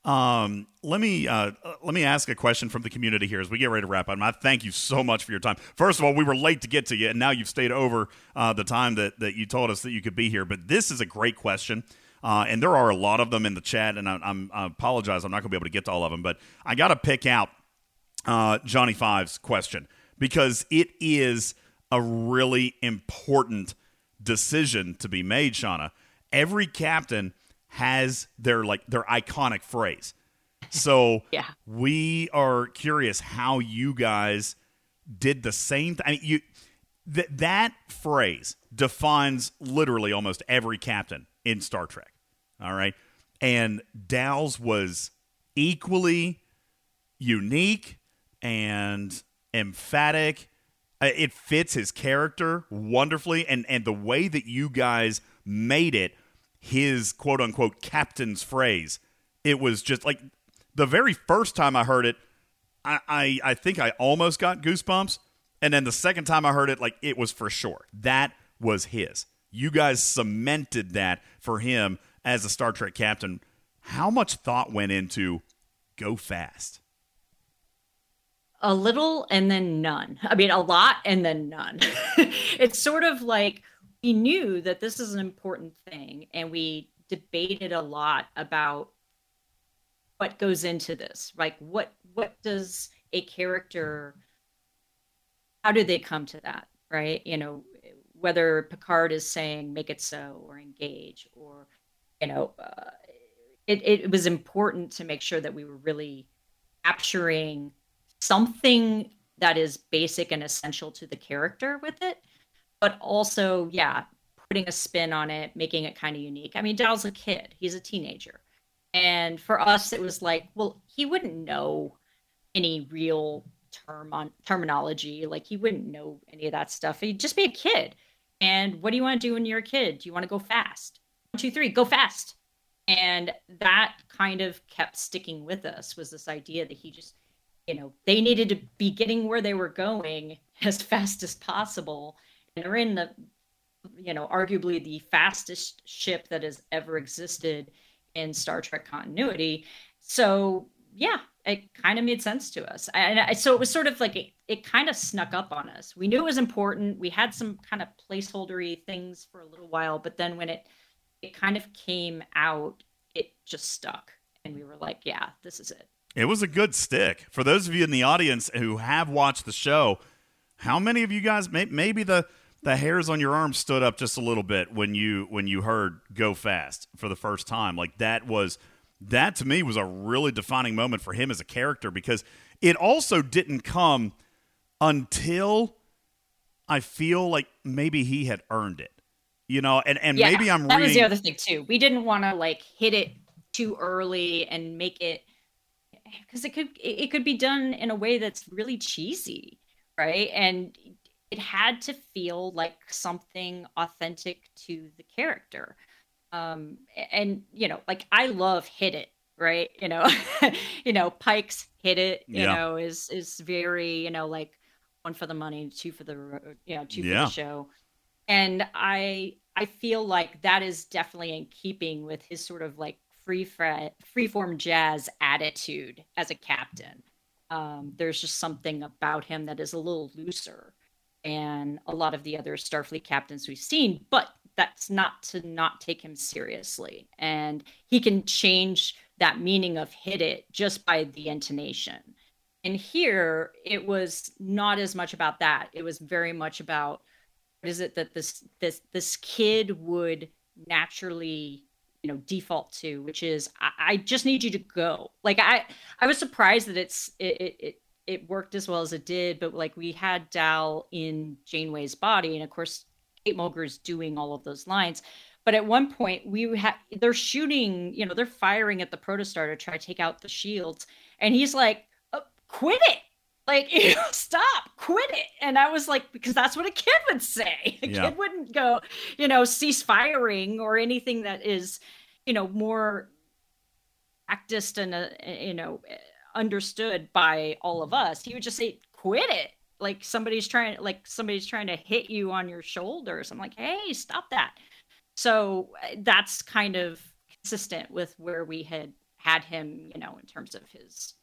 um, let me uh, let me ask a question from the community here as we get ready to wrap up. I thank you so much for your time. First of all, we were late to get to you, and now you've stayed over uh, the time that, that you told us that you could be here. But this is a great question. Uh, and there are a lot of them in the chat, and I, I'm, I apologize, I'm not going to be able to get to all of them, but I got to pick out uh, Johnny Five's question because it is a really important decision to be made, Shawna. Every captain has their like their iconic phrase. So yeah. we are curious how you guys did the same thing. I mean, you that that phrase defines literally almost every captain in Star Trek. All right. And Dal's was equally unique and emphatic. Uh, it fits his character wonderfully and and the way that you guys made it his quote unquote captain's phrase. It was just like the very first time I heard it, I, I, I think I almost got goosebumps. And then the second time I heard it, like it was for sure. That was his. You guys cemented that for him as a Star Trek captain. How much thought went into go fast? A little and then none. I mean, a lot and then none. it's sort of like we knew that this is an important thing and we debated a lot about what goes into this like what what does a character how do they come to that right you know whether picard is saying make it so or engage or you know uh, it, it was important to make sure that we were really capturing something that is basic and essential to the character with it but also, yeah, putting a spin on it, making it kind of unique. I mean, Dal's a kid, he's a teenager. And for us, it was like, well, he wouldn't know any real term on terminology. Like he wouldn't know any of that stuff. He'd just be a kid. And what do you want to do when you're a kid? Do you want to go fast? One, two, three, go fast. And that kind of kept sticking with us was this idea that he just you know, they needed to be getting where they were going as fast as possible. And they're in the, you know, arguably the fastest ship that has ever existed in Star Trek continuity. So, yeah, it kind of made sense to us. And I, so it was sort of like it, it kind of snuck up on us. We knew it was important. We had some kind of placeholdery things for a little while, but then when it it kind of came out, it just stuck. And we were like, yeah, this is it. It was a good stick. For those of you in the audience who have watched the show, how many of you guys may, maybe the the hairs on your arm stood up just a little bit when you when you heard "Go Fast" for the first time? Like that was that to me was a really defining moment for him as a character because it also didn't come until I feel like maybe he had earned it. You know, and and Yeah, maybe I'm that reading was the other thing too. We didn't want to like hit it too early and make it because it could it it could be done in a way that's really cheesy, right? And it had to feel like something authentic to the character. Um, and you know, like I love hit it, right? You know, you know, Pike's hit it, you Yeah. know, is is very, you know, like one for the money, two for the, you know, two Yeah. for the show. And I I feel like that is definitely in keeping with his sort of like free fre- freeform jazz attitude as a captain. Um, there's just something about him that is a little looser and a lot of the other Starfleet captains we've seen, but that's not to not take him seriously. And he can change that meaning of hit it just by the intonation. And here it was not as much about that. It was very much about what is it that this this this kid would naturally you know default to which is I, I just need you to go like i i was surprised that it's it, it it it worked as well as it did but like we had dal in janeway's body and of course kate Mulgrew's doing all of those lines. But at one point we had they're shooting you know they're firing at the protostar to try to take out the shields. And he's like "Uh, quit it. Like you know, stop. Quit it. And i was like because that's what a kid would say. A Yeah. kid wouldn't go you know cease firing or anything that is you know more practiced and uh, you know understood by all of us. He would just say quit it like somebody's trying like somebody's trying to hit you on your shoulders i'm like hey stop that so uh, that's kind of consistent with where we had had him you know in terms of his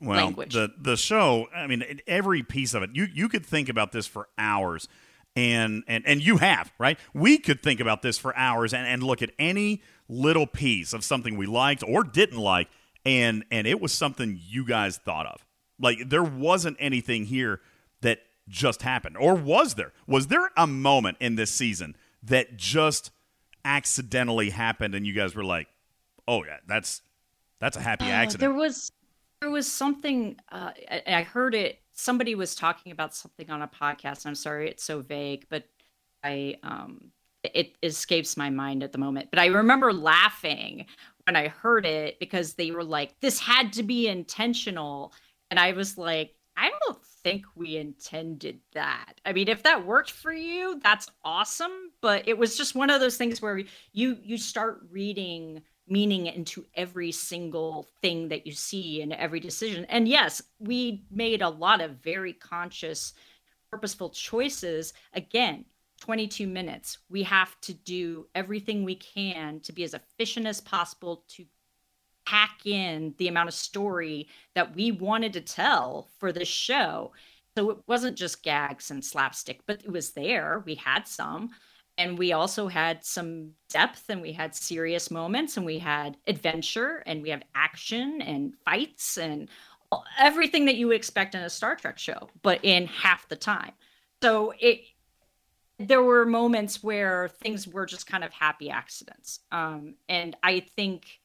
well, language. the the show. I mean, every piece of it. You you could think about this for hours, and and and you have right. We could think about this for hours and and look at any little piece of something we liked or didn't like, and and it was something you guys thought of. Like there wasn't anything here that just happened, or was there? Was there a moment in this season that just accidentally happened, and you guys were like, "Oh yeah, that's that's a happy Uh, accident." There was there was something uh, I, I heard it. Somebody was talking about something on a podcast. I'm sorry, it's so vague, but I um it escapes my mind at the moment. But I remember laughing when I heard it because they were like, "This had to be intentional," and I was like. I don't think we intended that. I mean, if that worked for you, that's awesome. But it was just one of those things where you you start reading meaning into every single thing that you see and every decision. And yes, we made a lot of very conscious, purposeful choices. Again, 22 minutes. We have to do everything we can to be as efficient as possible to pack in the amount of story that we wanted to tell for this show. So it wasn't just gags and slapstick, but it was there. We had some. And we also had some depth and we had serious moments and we had adventure and we have action and fights and everything that you would expect in a Star Trek show, but in half the time. So it there were moments where things were just kind of happy accidents. Um, and I think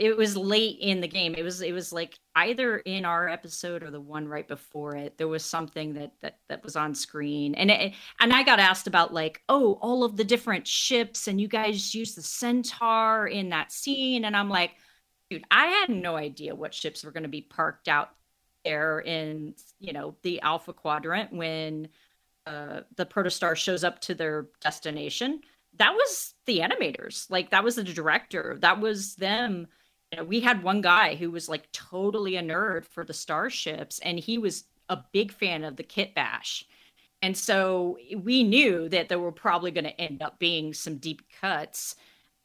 it was late in the game. It was it was like either in our episode or the one right before it. There was something that that that was on screen, and it, and I got asked about like, oh, all of the different ships, and you guys used the Centaur in that scene, and I'm like, dude, I had no idea what ships were going to be parked out there in you know the Alpha Quadrant when uh, the protostar shows up to their destination that was the animators like that was the director that was them know, we had one guy who was like totally a nerd for the starships, and he was a big fan of the Kit Bash. And so we knew that there were probably going to end up being some deep cuts.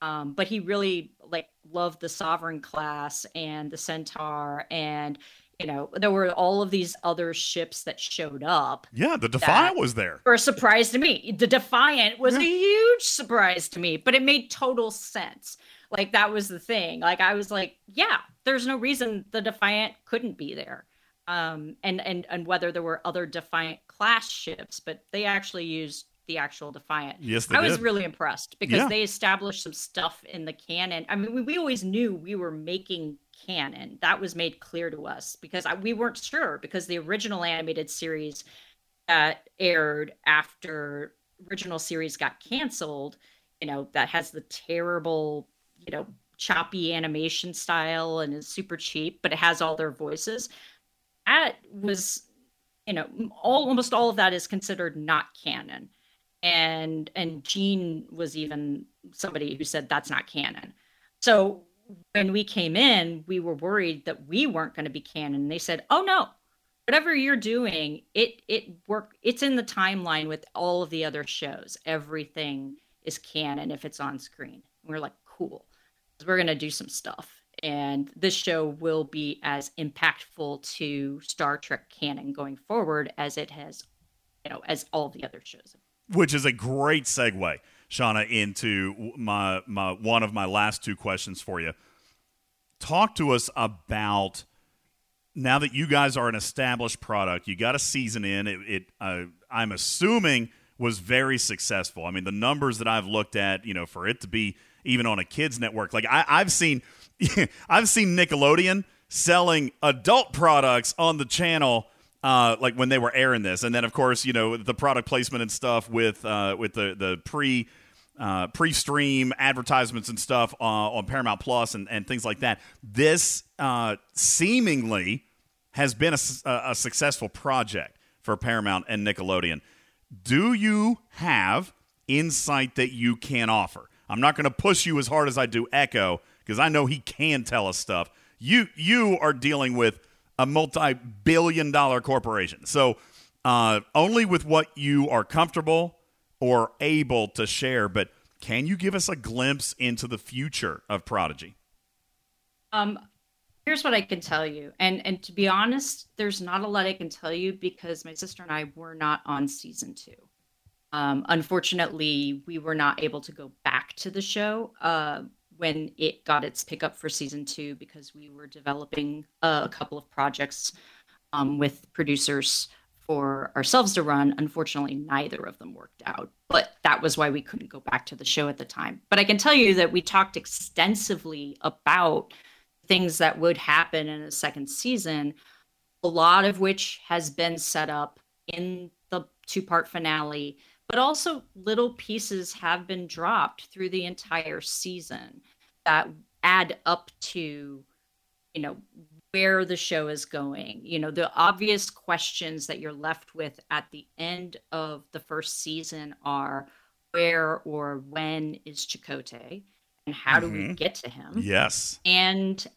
Um, but he really like loved the Sovereign class and the Centaur, and you know there were all of these other ships that showed up. Yeah, the Defiant was there. Were a surprise to me. The Defiant was a huge surprise to me, but it made total sense. Like that was the thing. Like I was like, yeah, there's no reason the Defiant couldn't be there. Um, and and and whether there were other Defiant class ships, but they actually used the actual Defiant. Yes, they I was did. really impressed because Yeah. they established some stuff in the canon. I mean, we, we always knew we were making canon. That was made clear to us because I, we weren't sure because the original animated series that aired after original series got canceled, you know, that has the terrible, you know, choppy animation style and is super cheap, but it has all their voices. That was, you know, all almost all of that is considered not canon. And and Gene was even somebody who said that's not canon. So when we came in, we were worried that we weren't going to be canon. They said, "Oh no, whatever you're doing, it it work. It's in the timeline with all of the other shows. Everything is canon if it's on screen." And we're like, "Cool, we're going to do some stuff." And this show will be as impactful to Star Trek canon going forward as it has, you know, as all the other shows. which is a great segue, Shawna, into my my one of my last two questions for you. Talk to us about now that you guys are an established product. You got a season in. It, it uh, I'm assuming was very successful. I mean, the numbers that I've looked at, you know, for it to be even on a kids network, like I, I've seen, I've seen Nickelodeon selling adult products on the channel uh, like when they were airing this, and then of course you know the product placement and stuff with uh, with the the pre uh, pre stream advertisements and stuff uh, on Paramount Plus and, and things like that. This uh, seemingly has been a, a, successful project for Paramount and Nickelodeon. Do you have insight that you can offer? I'm not going to push you as hard as I do Echo because I know he can tell us stuff. You you are dealing with a multi-billion dollar corporation. So uh, only with what you are comfortable or able to share, but can you give us a glimpse into the future of Prodigy? Um, here's what I can tell you, and and to be honest, there's not a lot I can tell you because my sister and I were not on season two. Um, unfortunately, we were not able to go back to the show uh, when it got its pickup for season two because we were developing a couple of projects um, with producers for ourselves to run. Unfortunately, neither of them worked out, but that was why we couldn't go back to the show at the time. But I can tell you that we talked extensively about things that would happen in a second season, a lot of which has been set up in the two part finale, but also little pieces have been dropped through the entire season that add up to, you know, where the show is going. You know, the obvious questions that you're left with at the end of the first season are where or when is Chakotay? And how do we Mhm. get to him? Yes. and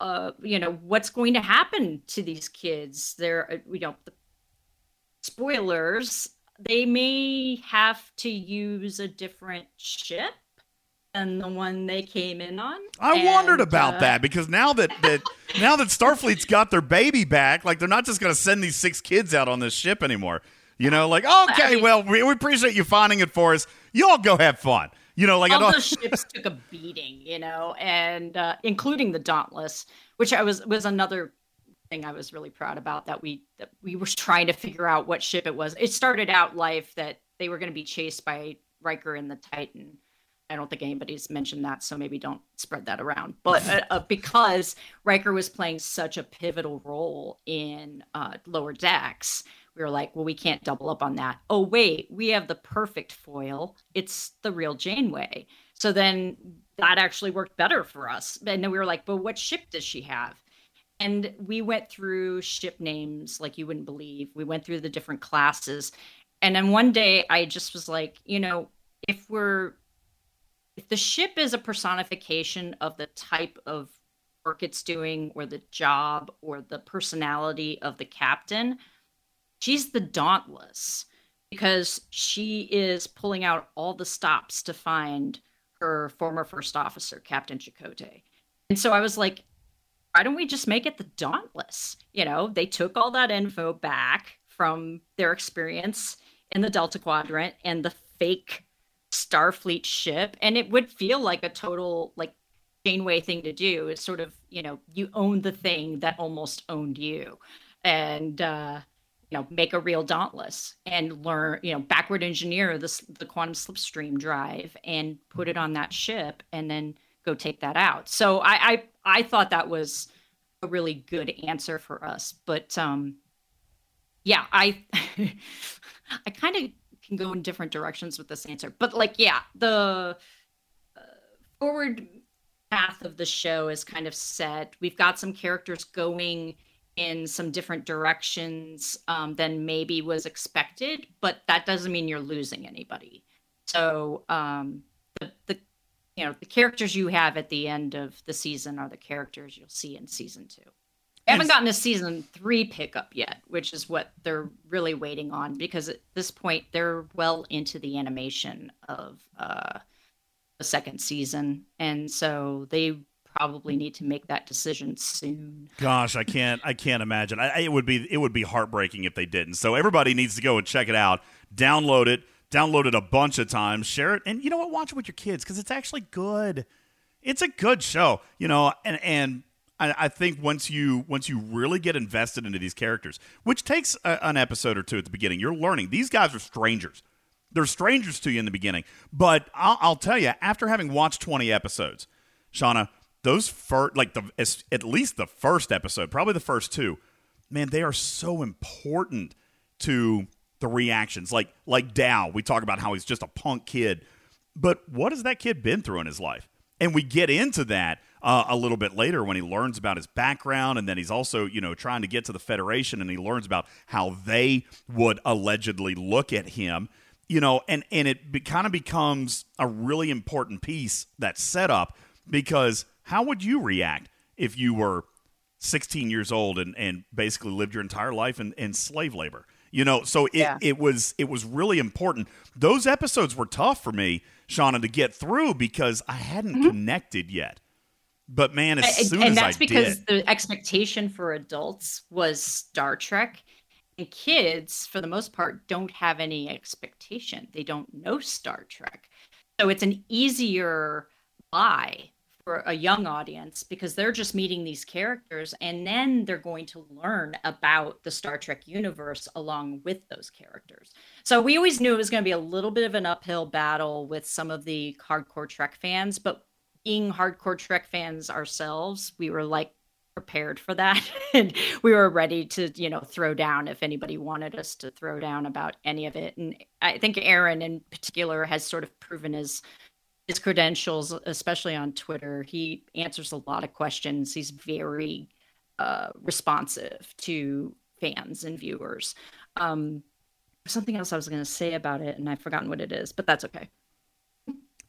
uh you know what's going to happen to these kids they're uh, you know the spoilers they may have to use a different ship than the one they came in on I wondered about uh, that because now that, that now that Starfleet's got their baby back, like they're not just going to send these six kids out on this ship anymore. You know, like okay, well, we, we appreciate you finding it for us. You all go have fun. You know, like I all don't. those ships took a beating, you know, and uh, including the Dauntless, which I was was another thing I was really proud about that we that we were trying to figure out what ship it was. It started out life that they were going to be chased by Riker and the Titan. I don't think anybody's mentioned that, so maybe don't spread that around. But uh, uh, because Riker was playing such a pivotal role in uh, Lower Decks, we were like, well, we can't double up on that. Oh, wait, we have the perfect foil. It's the real Janeway. So then that actually worked better for us. And then we were like, but what ship does she have? And we went through ship names like you wouldn't believe. We went through the different classes. And then one day I just was like, you know, if we're if the ship is a personification of the type of work it's doing or the job or the personality of the captain, she's the dauntless because she is pulling out all the stops to find her former first officer, Captain Chakotay. And so I was like, why don't we just make it the Dauntless? You know, they took all that info back from their experience in the Delta Quadrant and the fake Starfleet ship, and it would feel like a total like Janeway thing to do. Is sort of you know you own the thing that almost owned you, and uh, you know make a real Dauntless and learn you know backward engineer the the quantum slipstream drive and put it on that ship, and then go take that out. So I I, I thought that was a really good answer for us, but um, yeah, I I kind of can go in different directions with this answer, but like yeah, the uh, forward path of the show is kind of set. We've got some characters going in some different directions um, than maybe was expected, but that doesn't mean you're losing anybody. So um, the the you know the characters you have at the end of the season are the characters you'll see in season two. I haven't gotten a season three pickup yet, which is what they're really waiting on because at this point they're well into the animation of uh, the second season, and so they probably need to make that decision soon. Gosh, I can't. I can't imagine. I, it would be. It would be heartbreaking if they didn't. So everybody needs to go and check it out. Download it. Download it a bunch of times. Share it, and you know what? Watch it with your kids because it's actually good. It's a good show. You know, and and I, I think once you once you really get invested into these characters, which takes a, an episode or two at the beginning, you're learning these guys are strangers. They're strangers to you in the beginning, but I'll, I'll tell you, after having watched 20 episodes, Shawna, those first, like the at least the first episode, probably the first two, man, they are so important to the reactions. Like like Dal, we talk about how he's just a punk kid, but what has that kid been through in his life? And we get into that uh, a little bit later when he learns about his background, and then he's also you know trying to get to the Federation, and he learns about how they would allegedly look at him. You know, and and it be, kind of becomes a really important piece that setup because how would you react if you were 16 years old and, and basically lived your entire life in, in slave labor? You know, so it, Yeah. it was it was really important. Those episodes were tough for me, Shawna, to get through because I hadn't connected yet. But man, as Mm-hmm. And- soon and as that's I because did, the expectation for adults was Star Trek, and kids, for the most part, don't have any expectation. They don't know Star Trek, so it's an easier buy for a young audience because they're just meeting these characters, and then they're going to learn about the Star Trek universe along with those characters. So we always knew it was going to be a little bit of an uphill battle with some of the hardcore Trek fans, but being hardcore Trek fans ourselves, we were like prepared for that and we were ready to, you know, throw down if anybody wanted us to throw down about any of it. And I think Aaron in particular has sort of proven his his credentials, especially on Twitter. He answers a lot of questions. He's very uh, responsive to fans and viewers. Um, something else I was going to say about it, and I've forgotten what it is, but that's okay.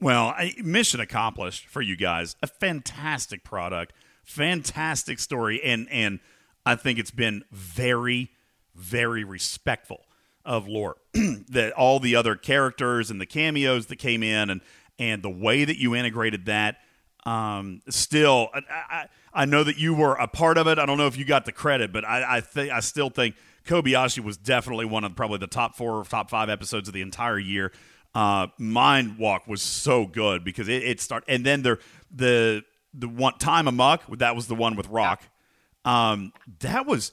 well, I, mission accomplished for you guys. A fantastic product, fantastic story, and and I think it's been very, very respectful of lore. that all the other characters and the cameos that came in, and and the way that you integrated that. Um, still, I, I, I know that you were a part of it. I don't know if you got the credit, but I, I think I still think Kobayashi was definitely one of probably the top four or top five episodes of the entire year. Uh, Mindwalk was so good because it, it started, and then there the the one time amok that was the one with Rok. Um, that was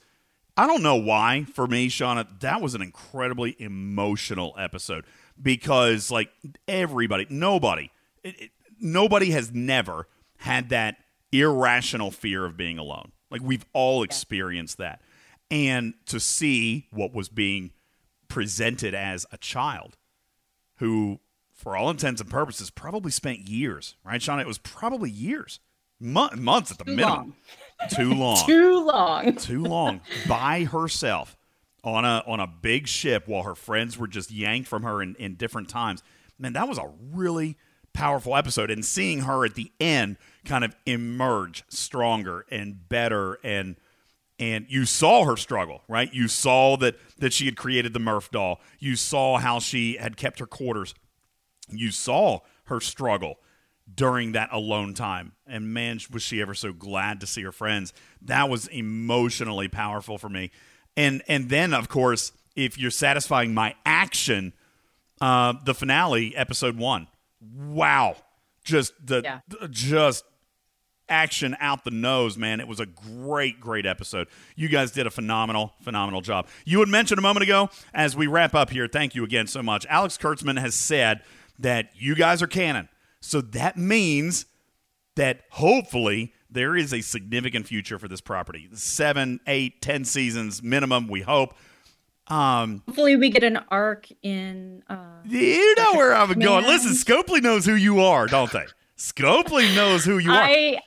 I don't know why for me, Shawna, that was an incredibly emotional episode because like everybody, nobody, it, it, nobody has never had that irrational fear of being alone. Like we've all experienced that, and to see what was being presented as a child who, for all intents and purposes, probably spent years, right, Sean? It was probably years, Mon- months at the Too minimum. Too long. Too long. Too long. By herself on a on a big ship while her friends were just yanked from her in, in different times. Man, that was a really powerful episode. And seeing her at the end kind of emerge stronger and better and and you saw her struggle, right? You saw that that she had created the Murph doll. You saw how she had kept her quarters. You saw her struggle during that alone time. And man, was she ever so glad to see her friends. That was emotionally powerful for me. And and then of course, if you're satisfying my action, uh, the finale, episode one. Wow. Just the Yeah. just action out the nose, man. It was a great, great episode. You guys did a phenomenal, phenomenal job. You had mentioned a moment ago, as we wrap up here, thank you again so much. Alex Kurtzman has said that you guys are canon. So that means that hopefully there is a significant future for this property. Seven, eight, ten seasons minimum, we hope. Um, Hopefully, we get an arc in. Uh, you know where I'm going. Listen, Scopely knows who you are, don't they? Scopely knows who you are. I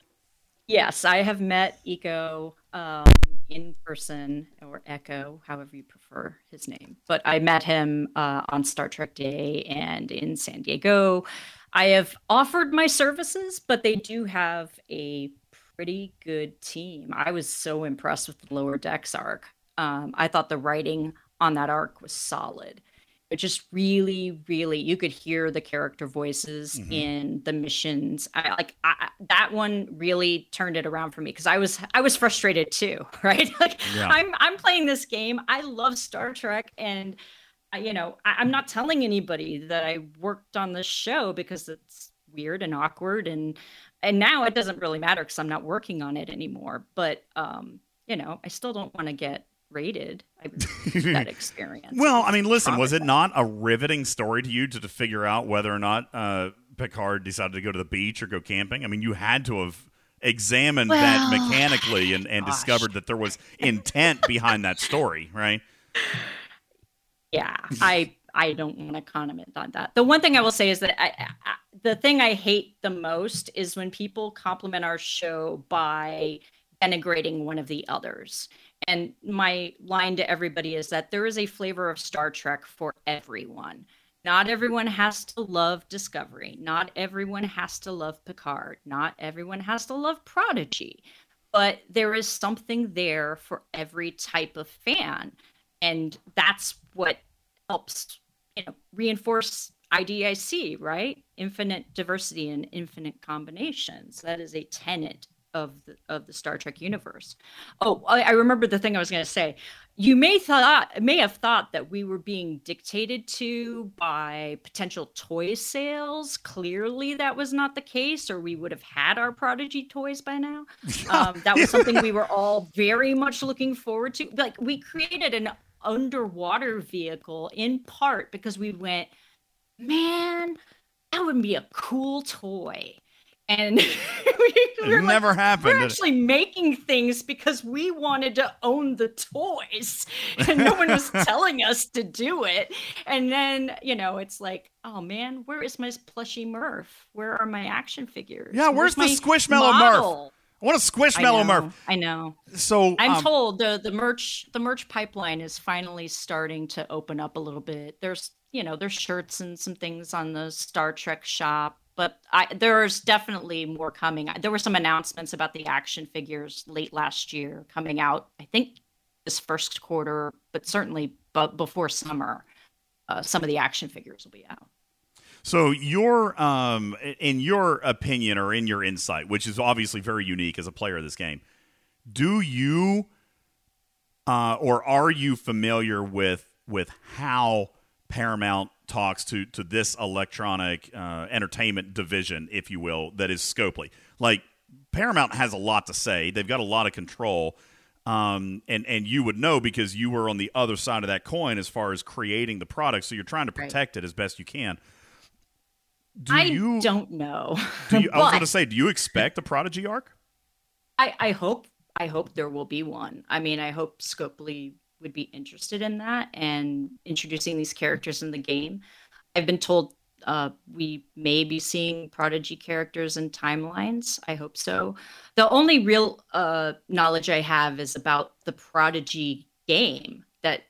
yes, I have met Eco um, in person or Echo, however you prefer his name. But I met him uh, on Star Trek Day and in San Diego. I have offered my services, but they do have a pretty good team. I was so impressed with the Lower Decks arc. Um, I thought the writing on that arc was solid. It just really, really, you could hear the character voices Mhm. in the missions. I like I, that one really turned it around for me because I was I was frustrated too, right? Like Yeah. I'm I'm playing this game. I love Star Trek, and you know I, I'm not telling anybody that I worked on this show because it's weird and awkward, and and now it doesn't really matter because I'm not working on it anymore. But um, you know, I still don't want to get rated. I, that experience. Well, I mean, listen, was it not a riveting story to you to, to figure out whether or not uh, Picard decided to go to the beach or go camping? I mean, you had to have examined that mechanically and, and discovered that there was intent behind that story, right? yeah i i don't want to comment on that. The one thing i will say is that I, I, the thing i hate the most is when people compliment our show by denigrating one of the others. And my line to everybody is that there is a flavor of star trek for everyone. Not everyone has to love discovery. Not everyone has to love picard. Not everyone has to love prodigy. But there is something there for every type of fan. And that's what helps you know reinforce IDIC, right? Infinite diversity and infinite combinations. That is a tenet of the of the Star Trek universe. Oh, I, I remember the thing I was going to say. You may thought may have thought that we were being dictated to by potential toy sales. Clearly, that was not the case, or we would have had our Prodigy toys by now. Um, that was something we were all very much looking forward to. Like we created an underwater vehicle in part because we went, man, that would be a cool toy. And we It never happened, We're actually making things because we wanted to own the toys, and no one was telling us to do it. And then, you know, it's like, oh man, where is my plushy Murph? Where are my action figures? Yeah, where's the my Squishmallow Murph? I want a I Squishmallow know, Murph. I know. So I'm um, told the the merch the merch pipeline is finally starting to open up a little bit. There's you know there's shirts and some things on the Star Trek shop, but I there's definitely more coming. There were some announcements about the action figures late last year coming out. I think this first quarter, but certainly but before summer, uh, some of the action figures will be out. So your um in your opinion or in your insight, which is obviously very unique as a player of this game, do you uh, or are you familiar with with how Paramount talks to to this electronic uh, entertainment division, if you will, that is Scopely? Like Paramount has a lot to say. They've got a lot of control. Um, and and you would know because you were on the other side of that coin as far as creating the product, so you're trying to Right. protect it as best you can. Do I you don't know. do you, I was going to say, do you expect a Prodigy arc? I, I hope I hope there will be one. I mean, I hope Scopely would be interested in that and introducing these characters in the game. I've been told uh, we may be seeing Prodigy characters and timelines. I hope so. The only real uh, knowledge I have is about the Prodigy game that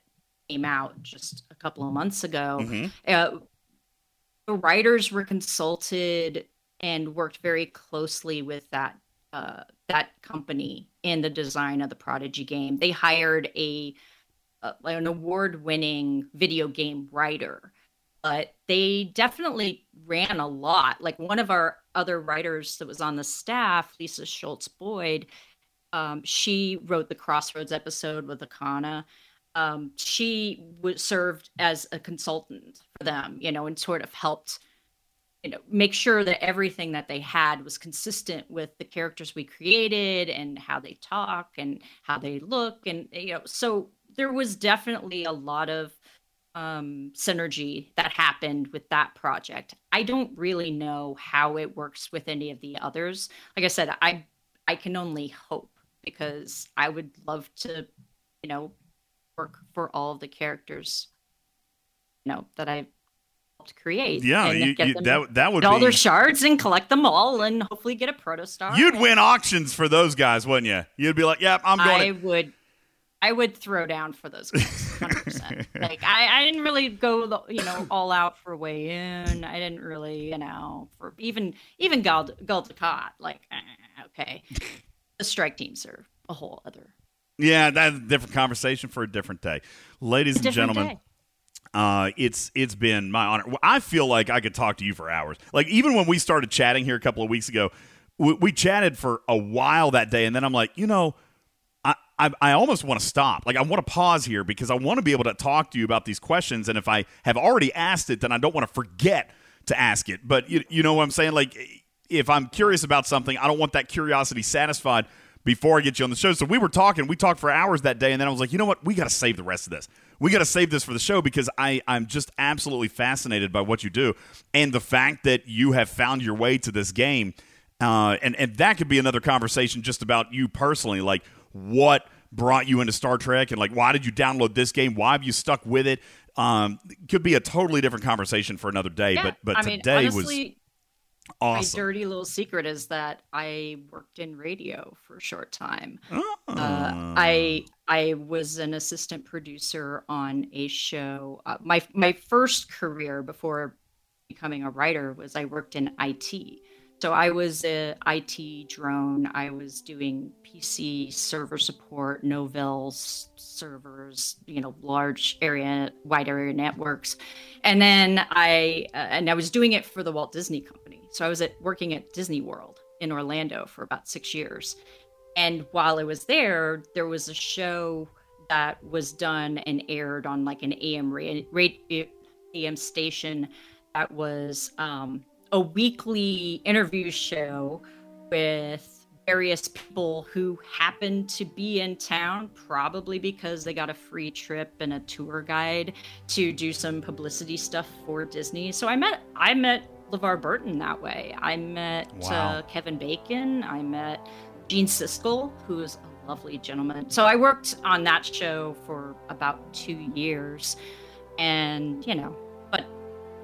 came out just a couple of months ago. Mhm. Uh, the writers were consulted and worked very closely with that uh, that company in the design of the Prodigy game. They hired a uh, an award-winning video game writer, but they definitely ran a lot. Like one of our other writers that was on the staff, Lisa Schultz Boyd, um, she wrote the Crossroads episode with Akana. Um, she served as a consultant for them, you know, and sort of helped you know make sure that everything that they had was consistent with the characters we created and how they talk and how they look and you know so there was definitely a lot of um synergy that happened with that project. I don't really know how it works with any of the others. Like i said i i can only hope because i would love to you know work for all of the characters you know that i helped create Yeah, and you- get you- them- that- that would get all their shards and collect them all and hopefully get a protostar You'd win auctions for those guys, wouldn't you? You'd be like, "Yep, I'm going." I going." would, I would throw down for those guys, hundred percent. Like I, I didn't really go, the, you know, all out for way in. I didn't really, you know, for even even Gal Gul Dukat, Like, eh, okay, the strike teams are a whole other. Yeah, that's a different conversation for a different day, ladies and gentlemen. day. Uh, it's it's been my honor. I feel like I could talk to you for hours. Like even when we started chatting here a couple of weeks ago, we, we chatted for a while that day, and then I'm like, you know, I I, I almost want to stop. Like I want to pause here because I want to be able to talk to you about these questions, and if I have already asked it, then I don't want to forget to ask it. But you you know what I'm saying? Like if I'm curious about something, I don't want that curiosity satisfied before I get you on the show. So we were talking, we talked for hours that day, and then I was like, you know what? We got to save the rest of this. We got to save this for the show because I, I'm just absolutely fascinated by what you do and the fact that you have found your way to this game. Uh, and, and that could be another conversation just about you personally. Like, what brought you into Star Trek and like why did you download this game? Why have you stuck with it? Um, could be a totally different conversation for another day. Yeah, but but I mean, today honestly, was My dirty little secret is that I worked in radio for a short time. Uh, Ah. I I was an assistant producer on a show. Uh, my my first career before becoming a writer was I worked in IT. So I was a IT drone. I was doing PC server support, Novell servers, you know, large area, wide area networks, and then I uh, and I was doing it for the Walt Disney Company. So I was at working at Disney World in Orlando for about six years, and while I was there, there was a show that was done and aired on like an AM ra- radio AM station that was um, a weekly interview show with various people who happened to be in town, probably because they got a free trip and a tour guide to do some publicity stuff for Disney. So I met I met LeVar Burton that way. I met Wow. uh, Kevin Bacon. I met Gene Siskel, who is a lovely gentleman. So I worked on that show for about two years, and you know, but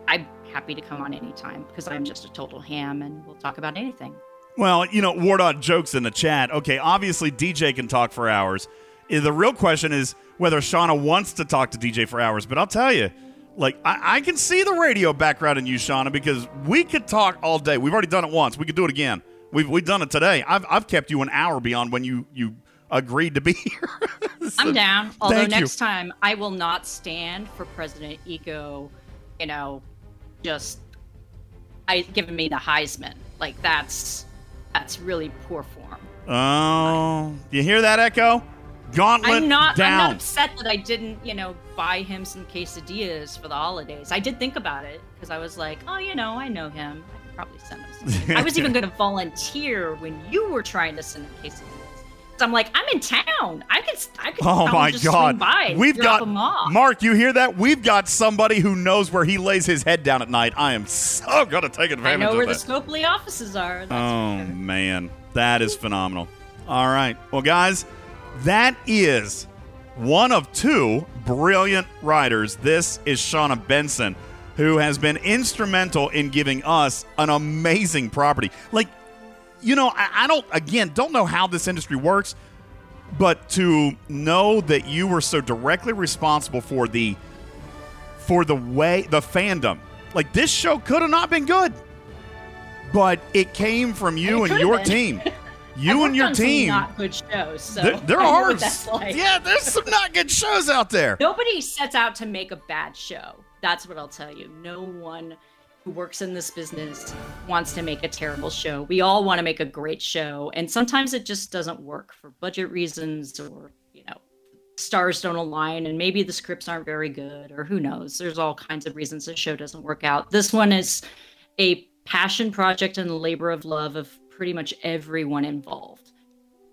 I'm happy to come on anytime because I'm just a total ham, and we'll talk about anything. Well, you know, Wardot jokes in the chat. Okay, obviously DJ can talk for hours. Uh, The real question is whether Shawna wants to talk to DJ for hours. But I'll tell you, like, I, I can see the radio background in you, Shawna, because we could talk all day. We've already done it once. We could do it again. We've, we've done it today. I've, I've kept you an hour beyond when you, you agreed to be here. I'm down. Although thank you. next time I will not stand for President Eco, you know, just I giving me the Heisman. Like that's that's really poor form. Oh, do you hear that, Echo? Gauntlet I'm not down. I'm not upset that I didn't, you know, buy him some quesadillas for the holidays. I did think about it because I was like, oh, you know, I know him. I could probably send him some. I was even going to volunteer when you were trying to send him quesadillas. So I'm like, I'm in town. I could, I could. Oh my God! We've got. Mark. You hear that? We've got somebody who knows where he lays his head down at night. I am so gonna take advantage of. I know of where that. the Scopely offices are. That's Oh man, that is phenomenal. All right, well, guys, that is one of two brilliant writers. This is Shawna Benson, who has been instrumental in giving us an amazing property. Like, you know, I, I don't again don't know how this industry works, but to know that you were so directly responsible for the for the way the fandom Like this show could have not been good, but it came from you It and your been. team. You and your team. not good shows. So There, there are, like. yeah, there's some not good shows out there. Nobody sets out to make a bad show. That's what I'll tell you. No one who works in this business wants to make a terrible show. We all want to make a great show, and sometimes it just doesn't work for budget reasons or, you know, stars don't align and maybe the scripts aren't very good or who knows. There's all kinds of reasons the show doesn't work out. This one is a passion project and a labor of love of pretty much everyone involved.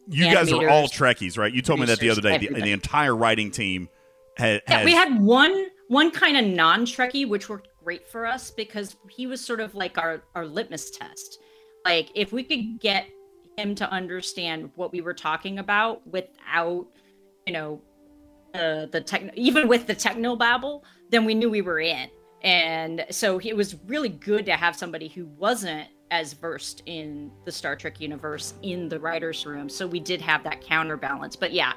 You guys are all Trekkies, right? You told me that the other day. The, the entire writing team had. Yeah, has, we had one one kind of non-Trekkie, which worked great for us because he was sort of like our our litmus test. Like if we could get him to understand what we were talking about without, you know, uh, the tech, even with the techno babble, then we knew we were in. And so it was really good to have somebody who wasn't as versed in the Star Trek universe in the writers' room. So we did have that counterbalance. But yeah,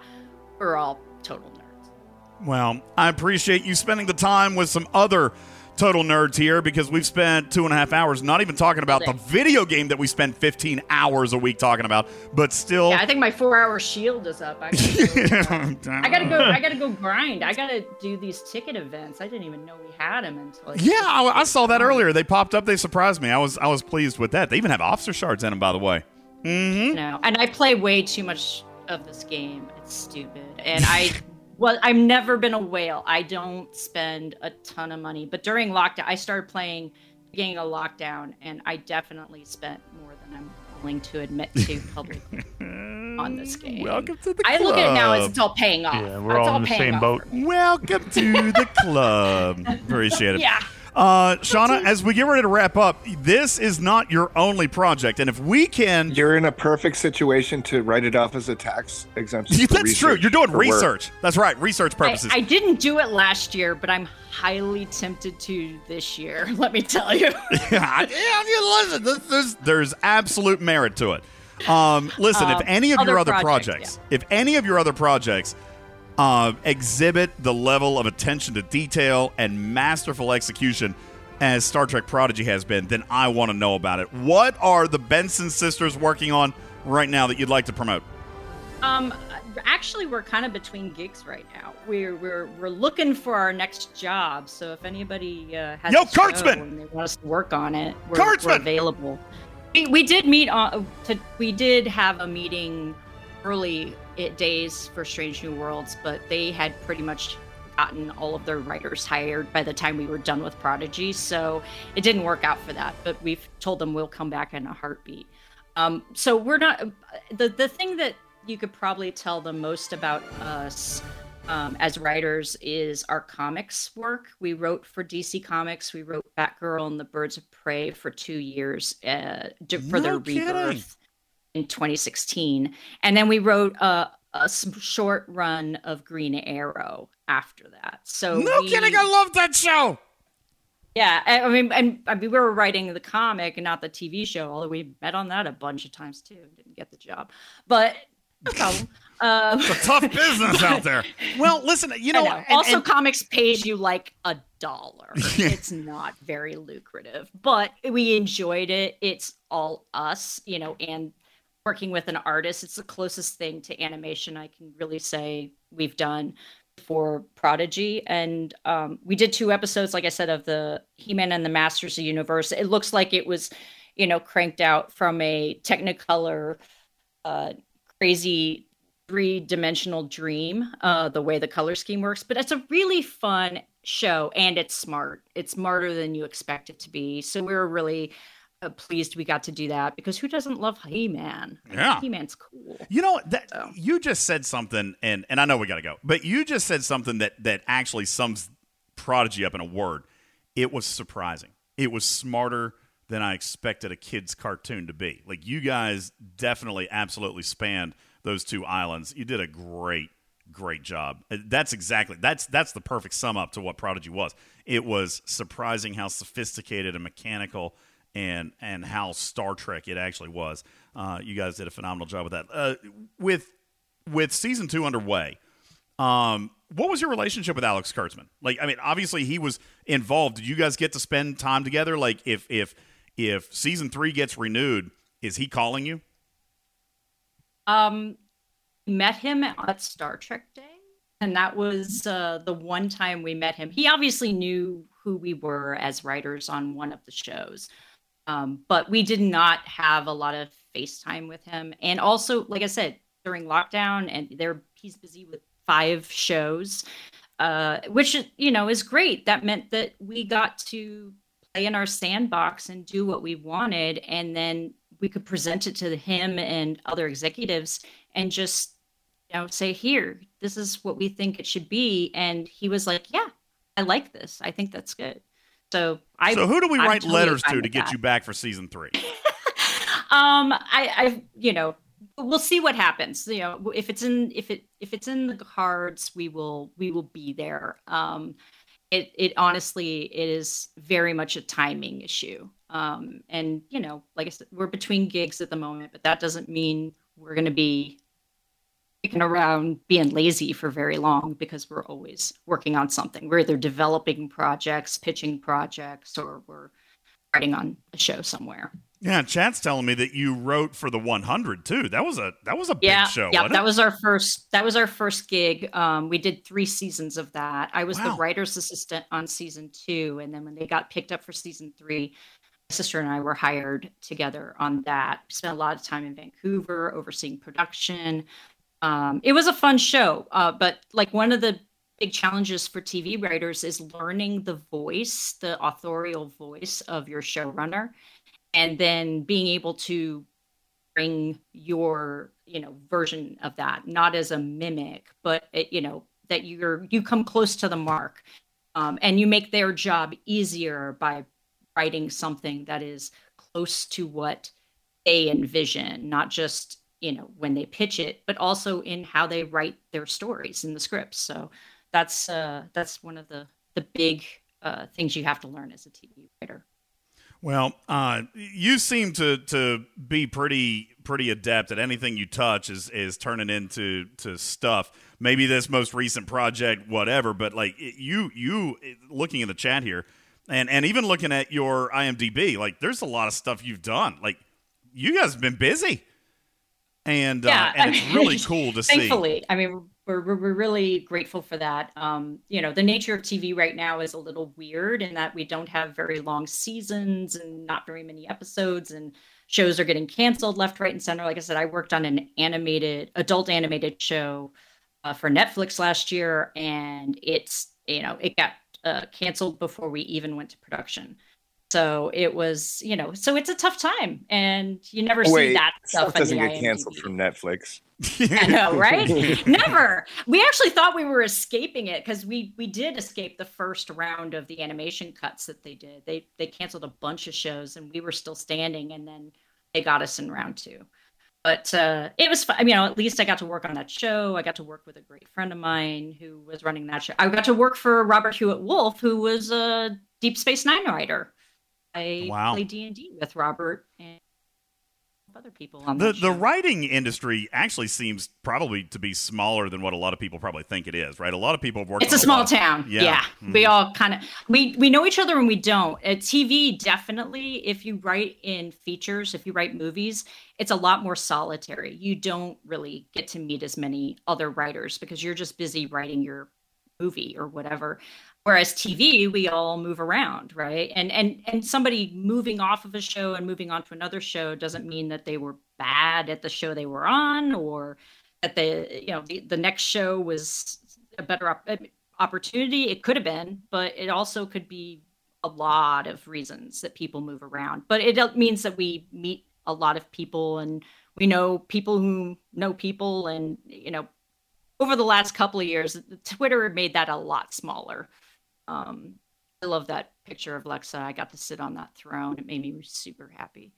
we're all total nerds. Well, I appreciate you spending the time with some other total nerds here because we've spent two and a half hours not even talking about the video game that we spend 15 hours a week talking about, but still. Yeah, I think my four-hour shield is up. I gotta, go, I gotta go. I gotta go grind. I gotta do these ticket events. I didn't even know we had them until. I Yeah, I, I saw that earlier. They popped up. They surprised me. I was I was pleased with that. They even have officer shards in them, by the way. Mm-hmm. No, and I play way too much of this game. It's stupid, and I. Well, I've never been a whale. I don't spend a ton of money, but during lockdown, I started playing beginning of lockdown, and I definitely spent more than I'm willing to admit to publicly on this game. Welcome to the club. I look at it now as it's all paying off. Yeah, we're It's all in the same boat. Welcome to the club. Appreciate it. Yeah. Uh, Shawna, as we get ready to wrap up, this is not your only project, and if we can, You're in a perfect situation to write it off as a tax exemption. for that's true. You're doing for work. research. That's right, research purposes. I didn't do it last year, but I'm highly tempted to this year. Let me tell you. yeah, you listen. There's, there's there's absolute merit to it. Um, listen, if Um, any of your other other projects, projects, if any of your other projects uh, exhibit the level of attention to detail and masterful execution as Star Trek Prodigy has been, then I want to know about it. What are the Benson sisters working on right now that you'd like to promote? Um, actually, we're kind of between gigs right now. We're we're we're looking for our next job. So if anybody uh, has Yo, a Kurtzman! and they want us to work on it, we're, we're available. We, we did meet on. To, we did have a meeting early it, days for Strange New Worlds, but they had pretty much gotten all of their writers hired by the time we were done with Prodigy. So it didn't work out for that. But we've told them we'll come back in a heartbeat. Um, so we're not the the thing that you could probably tell the most about us um, as writers is our comics work. We wrote for DC Comics. We wrote Batgirl and the Birds of Prey for two years uh, for their kidding. rebirth in 2016, and then we wrote a, a short run of Green Arrow after that. So no we- kidding, I love that show. yeah, I mean, and I mean, we were writing the comic and not the TV show, although we met on that a bunch of times too. Didn't get the job, but no problem. Um, It's a tough business out there. Well, listen, you know, know. and- also and- comics pays you like a dollar. it's not very lucrative, but we enjoyed it. It's all us, you know, and working with an artist. It's the closest thing to animation I can really say we've done for Prodigy. And um, we did two episodes, like I said, of the He-Man and the Masters of the Universe. It looks like it was, you know, cranked out from a Technicolor, uh, crazy three-dimensional dream. Uh, the way the color scheme works, but it's a really fun show and it's smart. It's smarter than you expect it to be. So we're really pleased we got to do that because who doesn't love He-Man? Yeah. He-Man's cool. You know that you just said something, and and I know we got to go, but you just said something that that actually sums Prodigy up in a word. It was surprising. It was smarter than I expected a kid's cartoon to be. Like you guys definitely, absolutely spanned those two islands. You did a great, great job. Uh, That's exactly that's that's the perfect sum up to what Prodigy was. It was surprising how sophisticated and mechanical and and how Star Trek it actually was. Uh, you guys did a phenomenal job with that. Uh, with with season two underway, um, what was your relationship with Alex Kurtzman? Like, I mean, obviously he was involved. Did you guys get to spend time together? Like, if if if season three gets renewed, is he calling you? Um, met him at Star Trek Day, and that was uh, the one time we met him. He obviously knew who we were as writers on one of the shows, um, but we did not have a lot of FaceTime with him. And also, like I said, during lockdown, and there he's busy with five shows, uh, which you know is great. That meant that we got to play in our sandbox and do what we wanted, and then we could present it to him and other executives and just you know say here this is what we think it should be and he was like yeah i like this i think that's good so i so who do we I'm write totally letters to to get that. you back for season three? um i i you know we'll see what happens you know if it's in if it if it's in the cards we will we will be there um it it honestly it is very much a timing issue um and you know like i said we're between gigs at the moment but that doesn't mean we're going to be around being lazy for very long because we're always working on something we're either developing projects pitching projects or we're writing on a show somewhere Yeah, chat's telling me that you wrote for the 100 too. That was a that was a yeah, big show. Yeah, that it? was our first. That was our first gig. Um, we did three seasons of that. I was the writer's assistant on season two, and then when they got picked up for season three, my sister and I were hired together on that. Spent a lot of time in Vancouver overseeing production. Um, it was a fun show, uh, but like one of the big challenges for TV writers is learning the voice, the authorial voice of your showrunner, and then being able to bring your you know version of that not as a mimic but it, you know that you're you come close to the mark um, and you make their job easier by writing something that is close to what they envision not just you know when they pitch it but also in how they write their stories in the scripts so that's uh that's one of the the big uh, things you have to learn as a tv writer Well, uh, you seem to to be pretty pretty adept at anything you touch is is turning into to stuff. Maybe this most recent project, whatever. But like you you looking in the chat here, and and even looking at your IMDb, like there's a lot of stuff you've done. Like you guys have been busy, and uh, I it's mean, really cool to see. Thankfully, I mean, we're, we're we're really grateful for that. Um, you know, the nature of TV right now is a little weird in that we don't have very long seasons and not very many episodes, and shows are getting canceled left, right, and center. Like I said, I worked on an animated, adult animated show uh, for Netflix last year, and it's you know it got uh, canceled before we even went to production. So it was, you know, so it's a tough time, and you never see that stuff. stuff doesn't get canceled from Netflix. I know, right? Never. We actually thought we were escaping it because we we did escape the first round of the animation cuts that they did. They they canceled a bunch of shows and we were still standing, and then they got us in round two. But uh, it was fun. I mean, you know, at least I got to work on that show. I got to work with a great friend of mine who was running that show. I got to work for Robert Hewitt Wolfe, who was a Deep Space Nine writer. I Wow. played D and D with Robert and other people on the that show. the writing industry actually seems probably to be smaller than what a lot of people probably think it is, right? A lot of people have worked. It's a small of- town. Yeah, Yeah, Mhm. we all kind of we we know each other and we don't. At TV, definitely. If you write in features, if you write movies, it's a lot more solitary. You don't really get to meet as many other writers because you're just busy writing your movie or whatever. Whereas TV, we all move around, right? And and and somebody moving off of a show and moving on to another show doesn't mean that they were bad at the show they were on or that the you know the, the next show was a better op- uh, opportunity. It could have been, but it also could be a lot of reasons that people move around. But it means that we meet a lot of people and we know people who know people and you know over the last couple of years twitter made that a lot smaller um i love that picture of lexa. I got to sit on that throne. It made me super happy.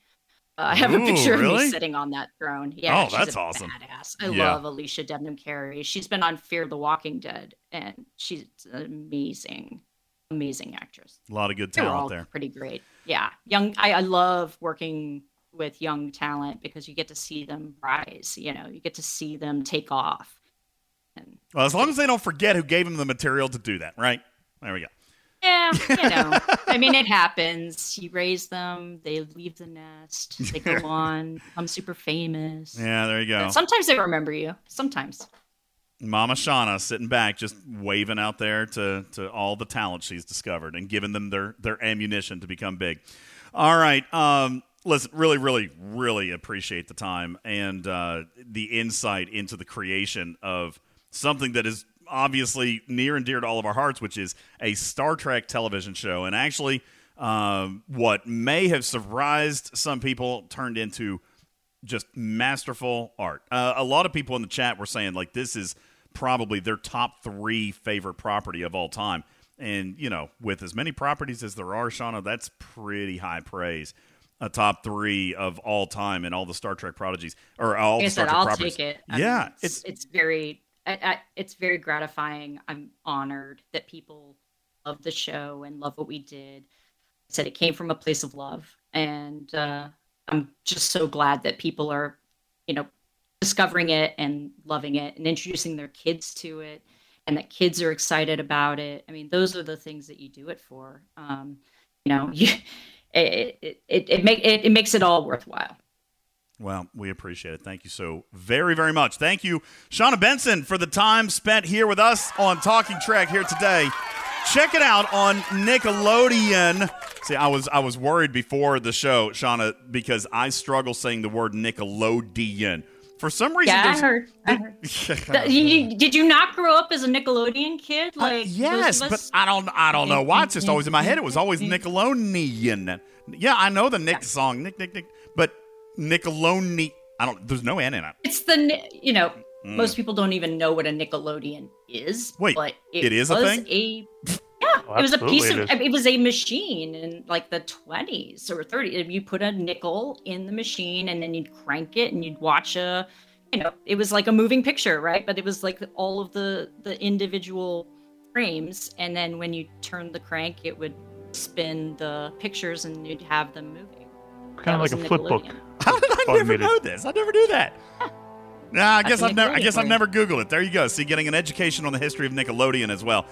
Uh, i have a Ooh, picture of me sitting on that throne. Yeah Oh, that's a awesome. badass. I Yeah. love alicia debnam carey. She's been on fear the walking dead and she's an amazing amazing actress. A lot of good talent there. pretty great. Yeah young I, I love working with young talent because you get to see them rise you know you get to see them take off. Well, as long as they don't forget who gave them the material to do that, right? There we go. Yeah, you know. I mean, it happens. You raise them, they leave the nest, they go on, become super famous. Yeah, there you go. And sometimes they remember you. Sometimes. Mama Shawna sitting back, just waving out there to, to all the talent she's discovered and giving them their, their ammunition to become big. All right. Um, listen, really, really, really appreciate the time and uh, the insight into the creation of something that is obviously near and dear to all of our hearts, which is a Star Trek television show. And actually, um, what may have surprised some people turned into just masterful art. Uh, a lot of people in the chat were saying like this is probably their top three favorite property of all time. And you know, with as many properties as there are, Shawna, that's pretty high praise. A top three of all time in all the Star Trek prodigies or all Like the Star said, Trek I'll properties. take it. I yeah, mean, it's it's it's very I, I, it's very gratifying. I'm honored that people love the show and love what we did. I said it came from a place of love, and uh, I'm just so glad that people are, you know, discovering it and loving it and introducing their kids to it, and that kids are excited about it. I mean, those are the things that you do it for. Um, you know, you, it it it, it make it, it makes it all worthwhile. Well, we appreciate it. Thank you so very, very much. Thank you, Shawna Benson, for the time spent here with us on Talking Trek here today. Check it out on Nickelodeon. See, I was I was worried before the show, Shawna, because I struggle saying the word Nickelodeon. For some reason, Yeah, I heard. I heard. You- did you not grow up as a Nickelodeon kid? Like Uh, yes, but? I don't I don't know why. It's just always in my head. It was always Nickelodeon. Yeah, I know the Nick song, Nick Nick Nick, but Nickelodeon. I don't. There's no N in it. It's the you know Mm. most people don't even know what a Nickelodeon is. Wait, but it, it is a thing? A, yeah, Oh, it was a piece of. it is. It was a machine in like the twenties or thirties. You put a nickel in the machine and then you'd crank it and you'd watch a. You know, it was like a moving picture, right? But it was like all of the the individual frames, and then when you turned the crank, it would spin the pictures and you'd have them moving. Kind of like a a flip book. Nickelodeon. How did I never Automated. know this? I never knew that. Nah, I guess That's I've never. I guess I've never Googled it. There you go. See, getting an education on the history of Nickelodeon as well.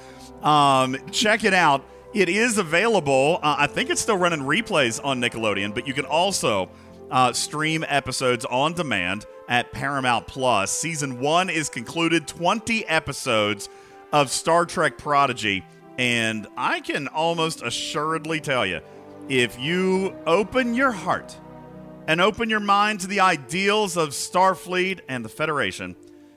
Um, check it out. It is available. Uh, I think it's still running replays on Nickelodeon, but you can also uh, stream episodes on demand at Paramount Plus. Season one is concluded. Twenty episodes of Star Trek Prodigy, and I can almost assuredly tell you, if you open your heart and open your mind to the ideals of Starfleet and the Federation,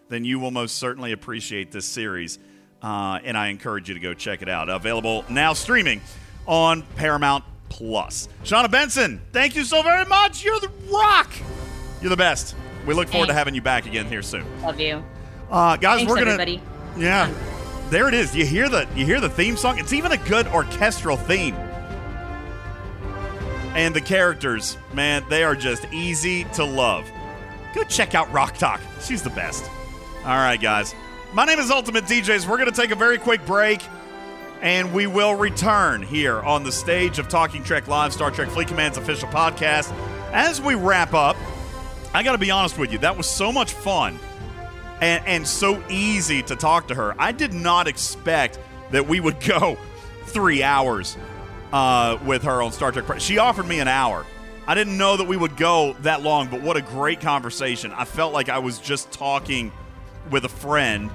then you will most certainly appreciate this series. Uh, and I encourage you to go check it out. Available now streaming on Paramount Plus. Shawna Benson, thank you so very much. You're the rock. You're the best. We look forward to having you back again here soon. Love you. Uh, guys, Thanks, we're gonna everybody. yeah. There it is. You hear the you hear the theme song. It's even a good orchestral theme. And the characters, man, they are just easy to love. Go check out Rok-Tahk. She's the best. All right, guys. My name is Ultimate DJs. We're going to take a very quick break, and we will return here on the stage of Talking Trek Live, Star Trek Fleet Command's official podcast. As we wrap up, I got to be honest with you, that was so much fun and, and so easy to talk to her. I did not expect that we would go three hours uh, with her on Star Trek. She offered me an hour. I didn't know that we would go that long, but what a great conversation. I felt like I was just talking with a friend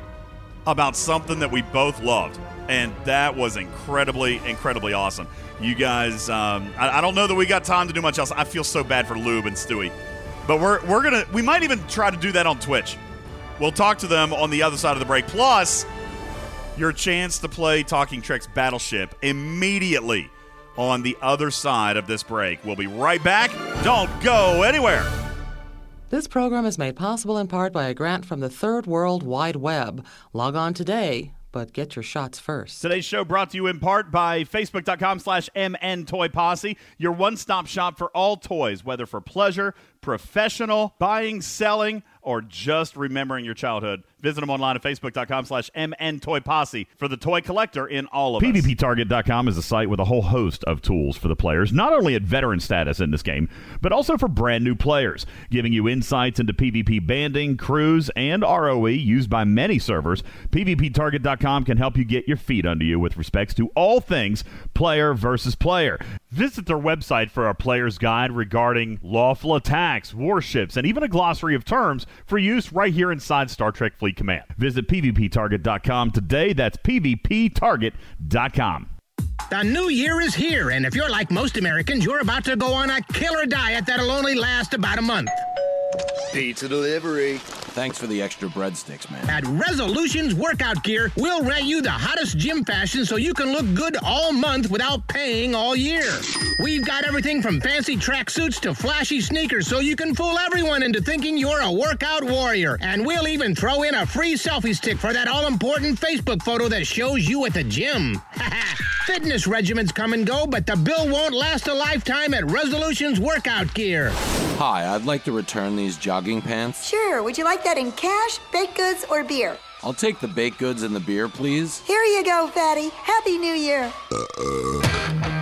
about something that we both loved. And that was incredibly, incredibly awesome. You guys, um, I, I don't know that we got time to do much else. I feel so bad for Lube and Stewie. But we're, we're going to, we might even try to do that on Twitch. We'll talk to them on the other side of the break. Plus, your chance to play Talking Trek's Battleship immediately on the other side of this break. We'll be right back. Don't go anywhere. This program is made possible in part by a grant from the Third World Wide Web. Log on today, but get your shots first. Today's show brought to you in part by Facebook.com slash MN Toy Posse, your one stop shop for all toys, whether for pleasure, professional, buying, selling, or just remembering your childhood. Visit them online at facebook.com slash mntoyposse for the toy collector in all of us. PvPtarget.com is a site with a whole host of tools for the players, not only at veteran status in this game, but also for brand new players, giving you insights into PvP banding, crews, and ROE used by many servers. PvPtarget.com can help you get your feet under you with respects to all things player versus player. Visit their website for a player's guide regarding lawful attacks, warships, and even a glossary of terms for use right here inside Star Trek Fleet Command. Visit PvPtarget.com today. That's PvPtarget.com. The new year is here, and if you're like most Americans, you're about to go on a killer diet that'll only last about a month. Pizza delivery. Thanks for the extra breadsticks, man. At Resolutions Workout Gear, we'll rent you the hottest gym fashion so you can look good all month without paying all year. We've got everything from fancy tracksuits to flashy sneakers so you can fool everyone into thinking you're a workout warrior. And we'll even throw in a free selfie stick for that all important Facebook photo that shows you at the gym. Fitness regimens come and go, but the bill won't last a lifetime at Resolutions Workout Gear. Hi, I'd like to return these jogging pants. Sure. Would you like that in cash, baked goods, or beer? I'll take the baked goods and the beer, please. Here you go, fatty. Happy New Year. Welcome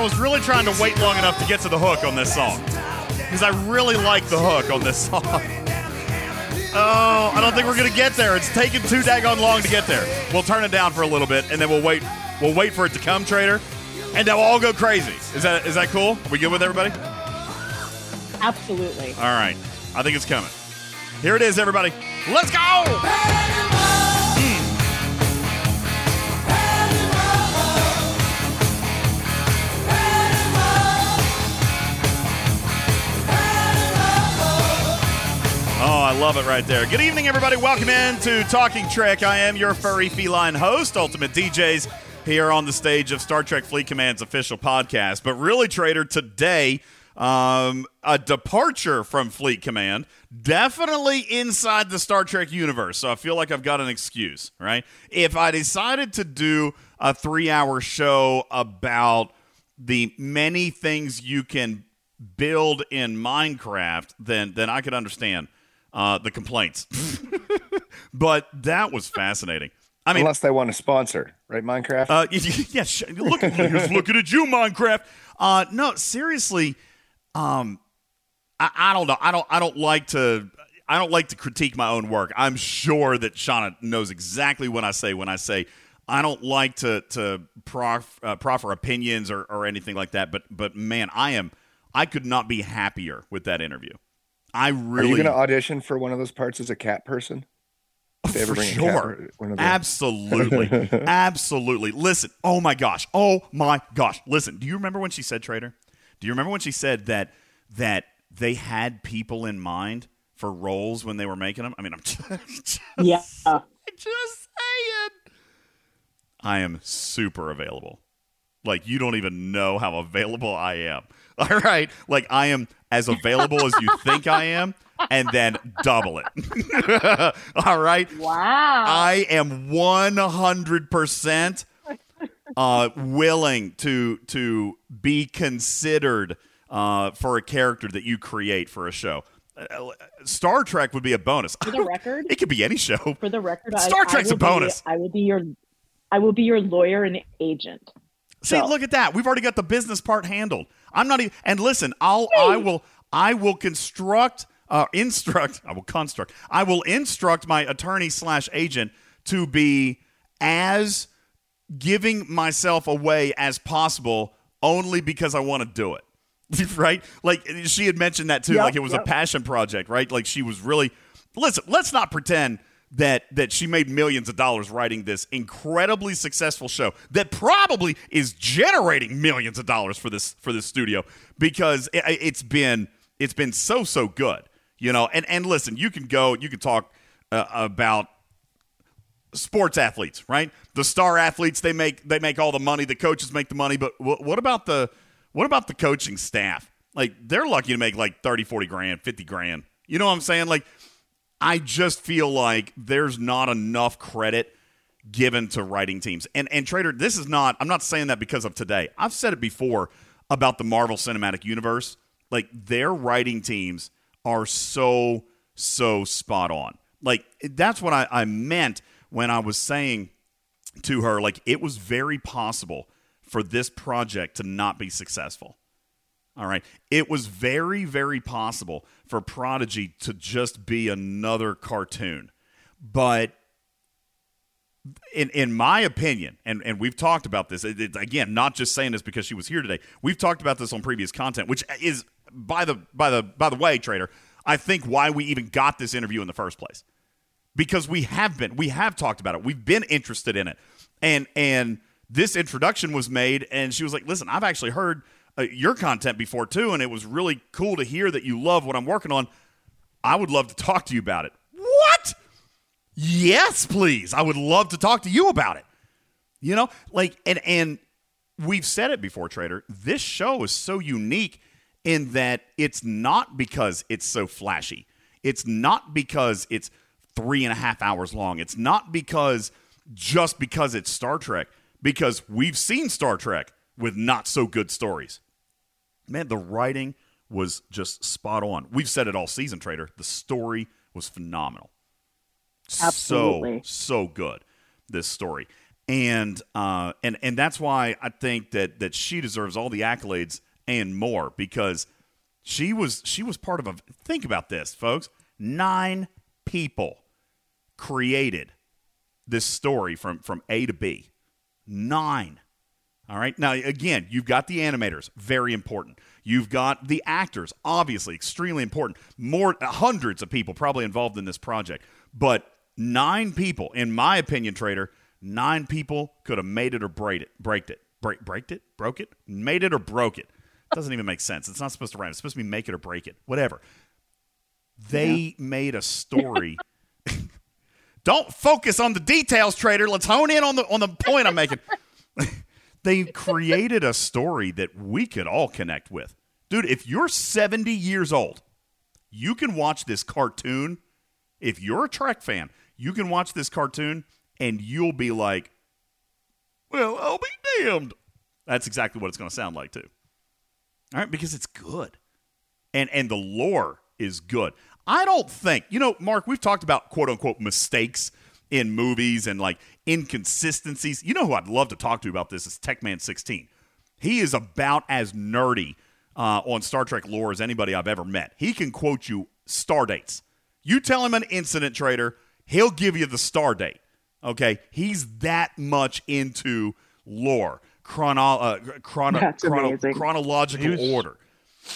I was really trying to wait long enough to get to the hook on this song. Because I really like the hook on this song. Oh, I don't think we're gonna get there. It's taken too daggone long to get there. We'll turn it down for a little bit and then we'll wait we'll wait for it to come, Trader. And then we'll all go crazy. Is that is that cool? Are we good with everybody? Absolutely. All right. I think it's coming. Here it is, everybody. Let's go! I love it right there. Good evening, everybody. Welcome in to Talking Trek. I am your furry feline host, Ultimate DJs, here on the stage of Star Trek Fleet Command's official podcast. But really, Trader, today, um, a departure from Fleet Command, definitely inside the Star Trek universe. So I feel like I've got an excuse, right? If I decided to do a three hour show about the many things you can build in Minecraft, then then I could understand uh, the complaints. but that was fascinating. I mean, unless they want to sponsor, right? Minecraft. uh, yeah, sh- look, here's looking at you, Minecraft. Uh, no, seriously, um, I, I don't know. I don't. I don't like to. I don't like to critique my own work. I'm sure that Shawna knows exactly what I say when I say I don't like to to prof, uh, proffer opinions or, or anything like that. But but man, I am. I could not be happier with that interview. I Are you going to audition for one of those parts as a cat person? Oh, if they for bring a cat sure. or one of the- Absolutely. Absolutely. Listen. Oh my gosh. Oh my gosh. Listen. Do you remember when she said Trader? Do you remember when she said that that they had people in mind for roles when they were making them? I mean, I'm just, Yeah. just saying. I am super available. Like you don't even know how available I am. All right. Like I am as available as you think I am and then double it. All right. Wow. I am 100% uh, willing to to be considered uh, for a character that you create for a show. Uh, Star Trek would be a bonus. For the record, It could be any show. for the record, Star I, Trek's I a will be- bonus. I will be your, I will be your lawyer and agent. See, So- look at that. We've already got the business part handled. I'm not even. And listen, I'll I will I will construct uh, instruct. I will construct. I will instruct my attorney slash agent to be as giving myself away as possible, only because I want to do it. right? Like she had mentioned that too. Yep, like it was a passion project, right? Like she was really. Listen, let's not pretend that that she made millions of dollars writing this incredibly successful show that probably is generating millions of dollars for this for this studio because it, it's been it's been so so good, you know. And and listen, you can go, you can talk uh, about sports athletes, right? The star athletes they make they make all the money, the coaches make the money, but wh- what about the what about the coaching staff? Like they're lucky to make like 30, 40 grand, 50 grand. You know what I'm saying? Like I just feel like there's not enough credit given to writing teams. And and Trader, this is not I'm not saying that because of today. I've said it before about the Marvel Cinematic Universe. Like their writing teams are so so spot on. Like that's what I, I meant when I was saying to her, like it was very possible for this project to not be successful. All right. It was very, very possible for Prodigy to just be another cartoon. But in in my opinion, and, and we've talked about this, it, it- again, not just saying this because she was here today. We've talked about this on previous content, which is by the by the by the way, Trader, I think why we even got this interview in the first place. Because we have been, we have talked about it. We've been interested in it. And and this introduction was made and she was like, "Listen, I've actually heard uh, your content before too and it was really cool to hear that you love what I'm working on. I would love to talk to you about it." What? Yes, please. I would love to talk to you about it. You know, like and and we've said it before, Trader. This show is so unique in that it's not because it's so flashy. It's not because it's three and a half hours long. It's not because just because it's Star Trek, because we've seen Star Trek with not so good stories. Man, the writing was just spot on. We've said it all season, Trader. The story was phenomenal. Absolutely. So so good. This story. And uh and and that's why I think that that she deserves all the accolades and more because she was she was part of a think about this, folks. Nine people created this story from from A to B. Nine. All right. Now, again, you've got the animators, very important. You've got the actors, obviously extremely important. More uh, hundreds of people probably involved in this project, but nine people, in my opinion, Trader, nine people could have made it or break it, breaked it, break, breaked it, broke it, made it or broke it. Doesn't even make sense. It's not supposed to rhyme. It's supposed to be make it or break it, whatever. They made a story. Don't focus on the details, Trader. Let's hone in on the on the point I'm making. they created a story that we could all connect with. Dude, if you're 70 years old, you can watch this cartoon. If you're a Trek fan, you can watch this cartoon and you'll be like, well, I'll be damned. That's exactly what it's going to sound like, too. All right, because it's good. And and the lore is good. I don't think, you know, Mark, we've talked about quote unquote mistakes in movies and like inconsistencies. You know who I'd love to talk to about this is Techman 16. He is about as nerdy uh, on Star Trek lore as anybody I've ever met. He can quote you star dates. You tell him an incident trader, he'll give you the star date. Okay, he's that much into lore, chrono, uh, chrono, That's chrono, amazing. chronological He was- order.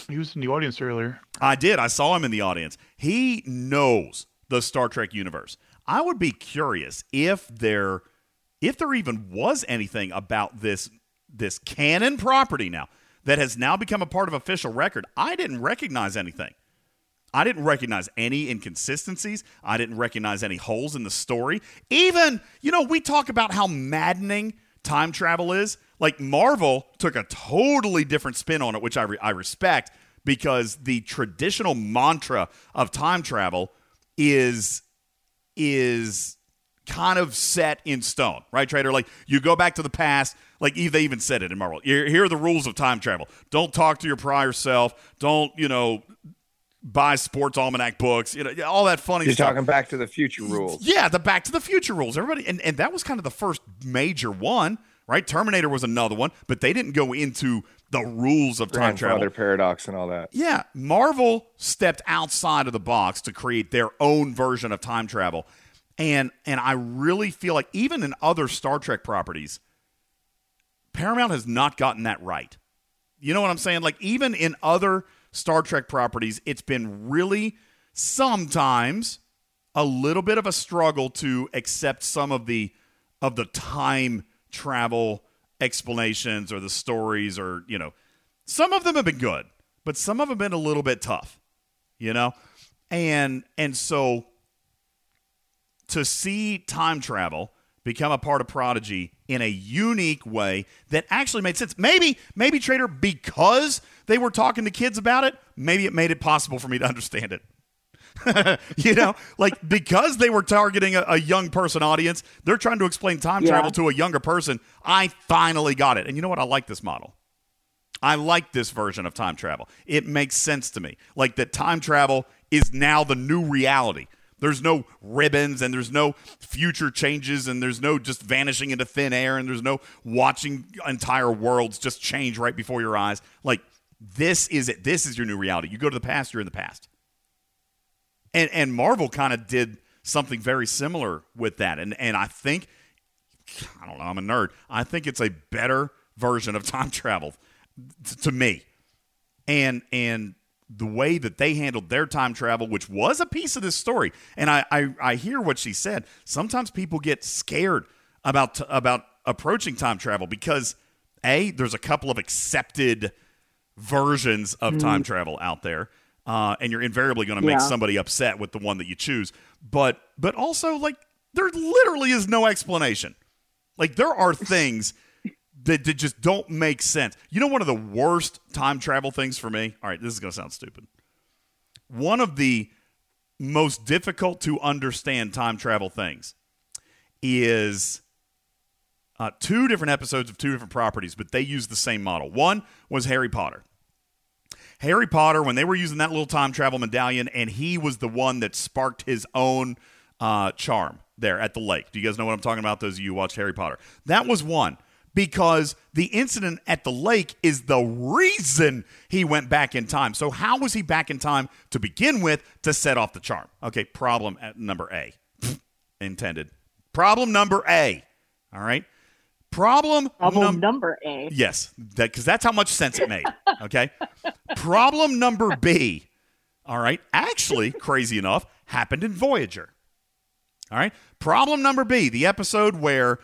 He was in the audience earlier. I did. I saw him in the audience. He knows the Star Trek universe. I would be curious if there if there even was anything about this this canon property now that has now become a part of official record. I didn't recognize anything. I didn't recognize any inconsistencies. I didn't recognize any holes in the story. Even, you know, we talk about how maddening time travel is. Like Marvel took a totally different spin on it, which I, re- I respect because the traditional mantra of time travel is is kind of set in stone, right, Trader? Like you go back to the past, like they even said it in Marvel. Here here are the rules of time travel. Don't talk to your prior self. Don't, you know, buy sports almanac books, you know, all that funny You're stuff. talking Back to the Future rules. Yeah, the Back to the Future rules. Everybody, and, and that was kind of the first major one, right? Terminator was another one, but they didn't go into the rules of time travel. Paradox and all that. Yeah, Marvel stepped outside of the box to create their own version of time travel. And and I really feel like even in other Star Trek properties, Paramount has not gotten that right. You know what I'm saying? Like even in other Star Trek properties, it's been really sometimes a little bit of a struggle to accept some of the of the time travel explanations or the stories or, you know, some of them have been good, but some of them have been a little bit tough, you know? And and so to see time travel become a part of Prodigy in a unique way that actually made sense. Maybe, maybe Trader, because they were talking to kids about it, maybe it made it possible for me to understand it. you know, like because they were targeting a, a, young person audience, they're trying to explain time Yeah. travel to a younger person. I finally got it. And you know what? I like this model. I like this version of time travel. It makes sense to me. Like that time travel is now the new reality. There's no ribbons and there's no future changes and there's no just vanishing into thin air and there's no watching entire worlds just change right before your eyes. Like this is it. This is your new reality. You go to the past, you're in the past. And and Marvel kind of did something very similar with that. And and I think I don't know, I'm a nerd. I think it's a better version of time travel t- to me. And and the way that they handled their time travel, which was a piece of this story, and I I, I hear what she said. Sometimes people get scared about about approaching time travel because a there's a couple of accepted versions of Mm. time travel out there, uh, and you're invariably going to make Yeah. somebody upset with the one that you choose. But but also like there literally is no explanation. Like there are things that, that just don't make sense. You know, one of the worst time travel things for me. All right, this is going to sound stupid. One of the most difficult to understand time travel things is uh, two different episodes of two different properties, but they use the same model. One was Harry Potter. Harry Potter, when they were using that little time travel medallion, and he was the one that sparked his own uh, charm there at the lake. Do you guys know what I'm talking about? Those of you who watched Harry Potter. That was one because the incident at the lake is the reason he went back in time. So, how was he back in time to begin with to set off the charm? Okay, problem number A. Intended. Problem number A. All right. Problem, Problem num- number A. Yes, that because that's how much sense it made. Okay. Problem number B. All right. Actually, crazy enough, happened in Voyager. All right. Problem number B. The episode where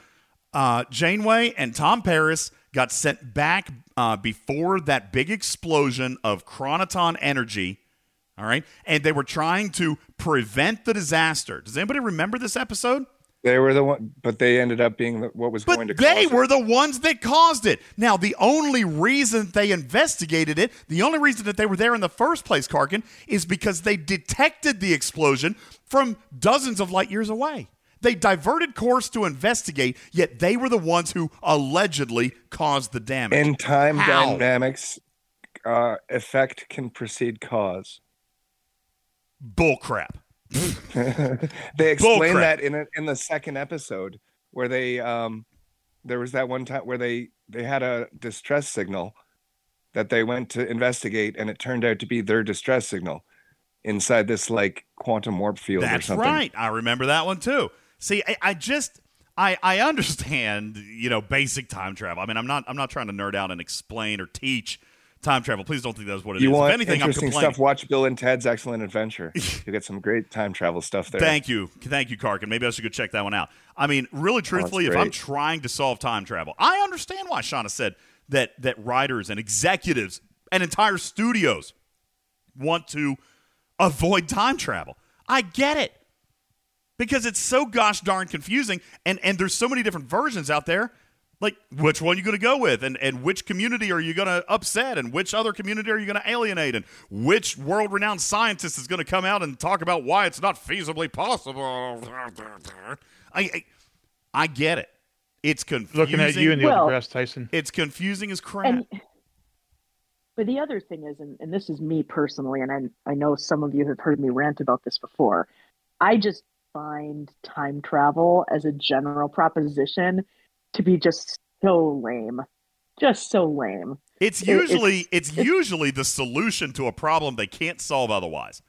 uh, Janeway and Tom Paris got sent back uh, before that big explosion of chronoton energy. All right. And they were trying to prevent the disaster. Does anybody remember this episode? They were the one, but they ended up being the, what was going to. They cause it. were the ones that caused it. Now, the only reason they investigated it, the only reason that they were there in the first place, Karkin, is because they detected the explosion from dozens of light years away. They diverted course to investigate, yet they were the ones who allegedly caused the damage. in time How? dynamics. Uh, effect can precede cause. Bullcrap. they explain that in a, in the second episode where they um there was that one time where they they had a distress signal that they went to investigate and it turned out to be their distress signal inside this like quantum warp field or That's something. right. I remember that one too. See, I, I just I I understand, you know, basic time travel. I mean, I'm not I'm not trying to nerd out and explain or teach time travel. Please don't think that's what it is. You want if anything, I'm interesting complaining. stuff? Watch Bill and Ted's Excellent Adventure. you get some great time travel stuff there. Thank you. Thank you, Karkin. Maybe I should go check that one out. I mean, really oh, truthfully, if I'm trying to solve time travel, I understand why Shawna said that that writers and executives and entire studios want to avoid time travel. I get it. Because it's so gosh darn confusing and and there's so many different versions out there. Like which one you going to go with and and which community are you going to upset and which other community are you going to alienate and which world-renowned scientist is going to come out and talk about why it's not feasibly possible. I I, I get it. It's confusing. Looking at you, Neil Well- deGrasse Tyson. It's confusing as crap. And but the other thing is, and, and this is me personally, and I I know some of you have heard me rant about this before. I just find time travel as a general proposition to be just so lame, just so lame. It's It- usually it's, usually the solution to a problem they can't solve otherwise.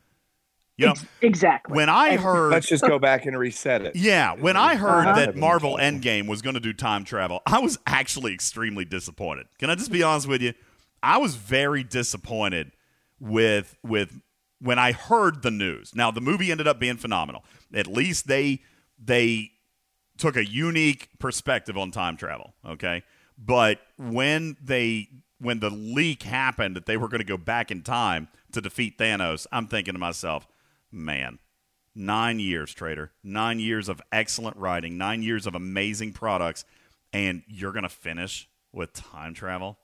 You know, exactly. when I heard Let's just go back and reset it. Yeah, when I heard Uh-huh. that Marvel Endgame was going to do time travel, I was actually extremely disappointed. Can I just be honest with you? I was very disappointed with with when I heard the news. Now the movie ended up being phenomenal. At least they they took a unique perspective on time travel, okay? But when they when the leak happened that they were going to go back in time to defeat Thanos, I'm thinking to myself, man, 9 years, trader. 9 years of excellent writing, 9 years of amazing products and you're going to finish with time travel?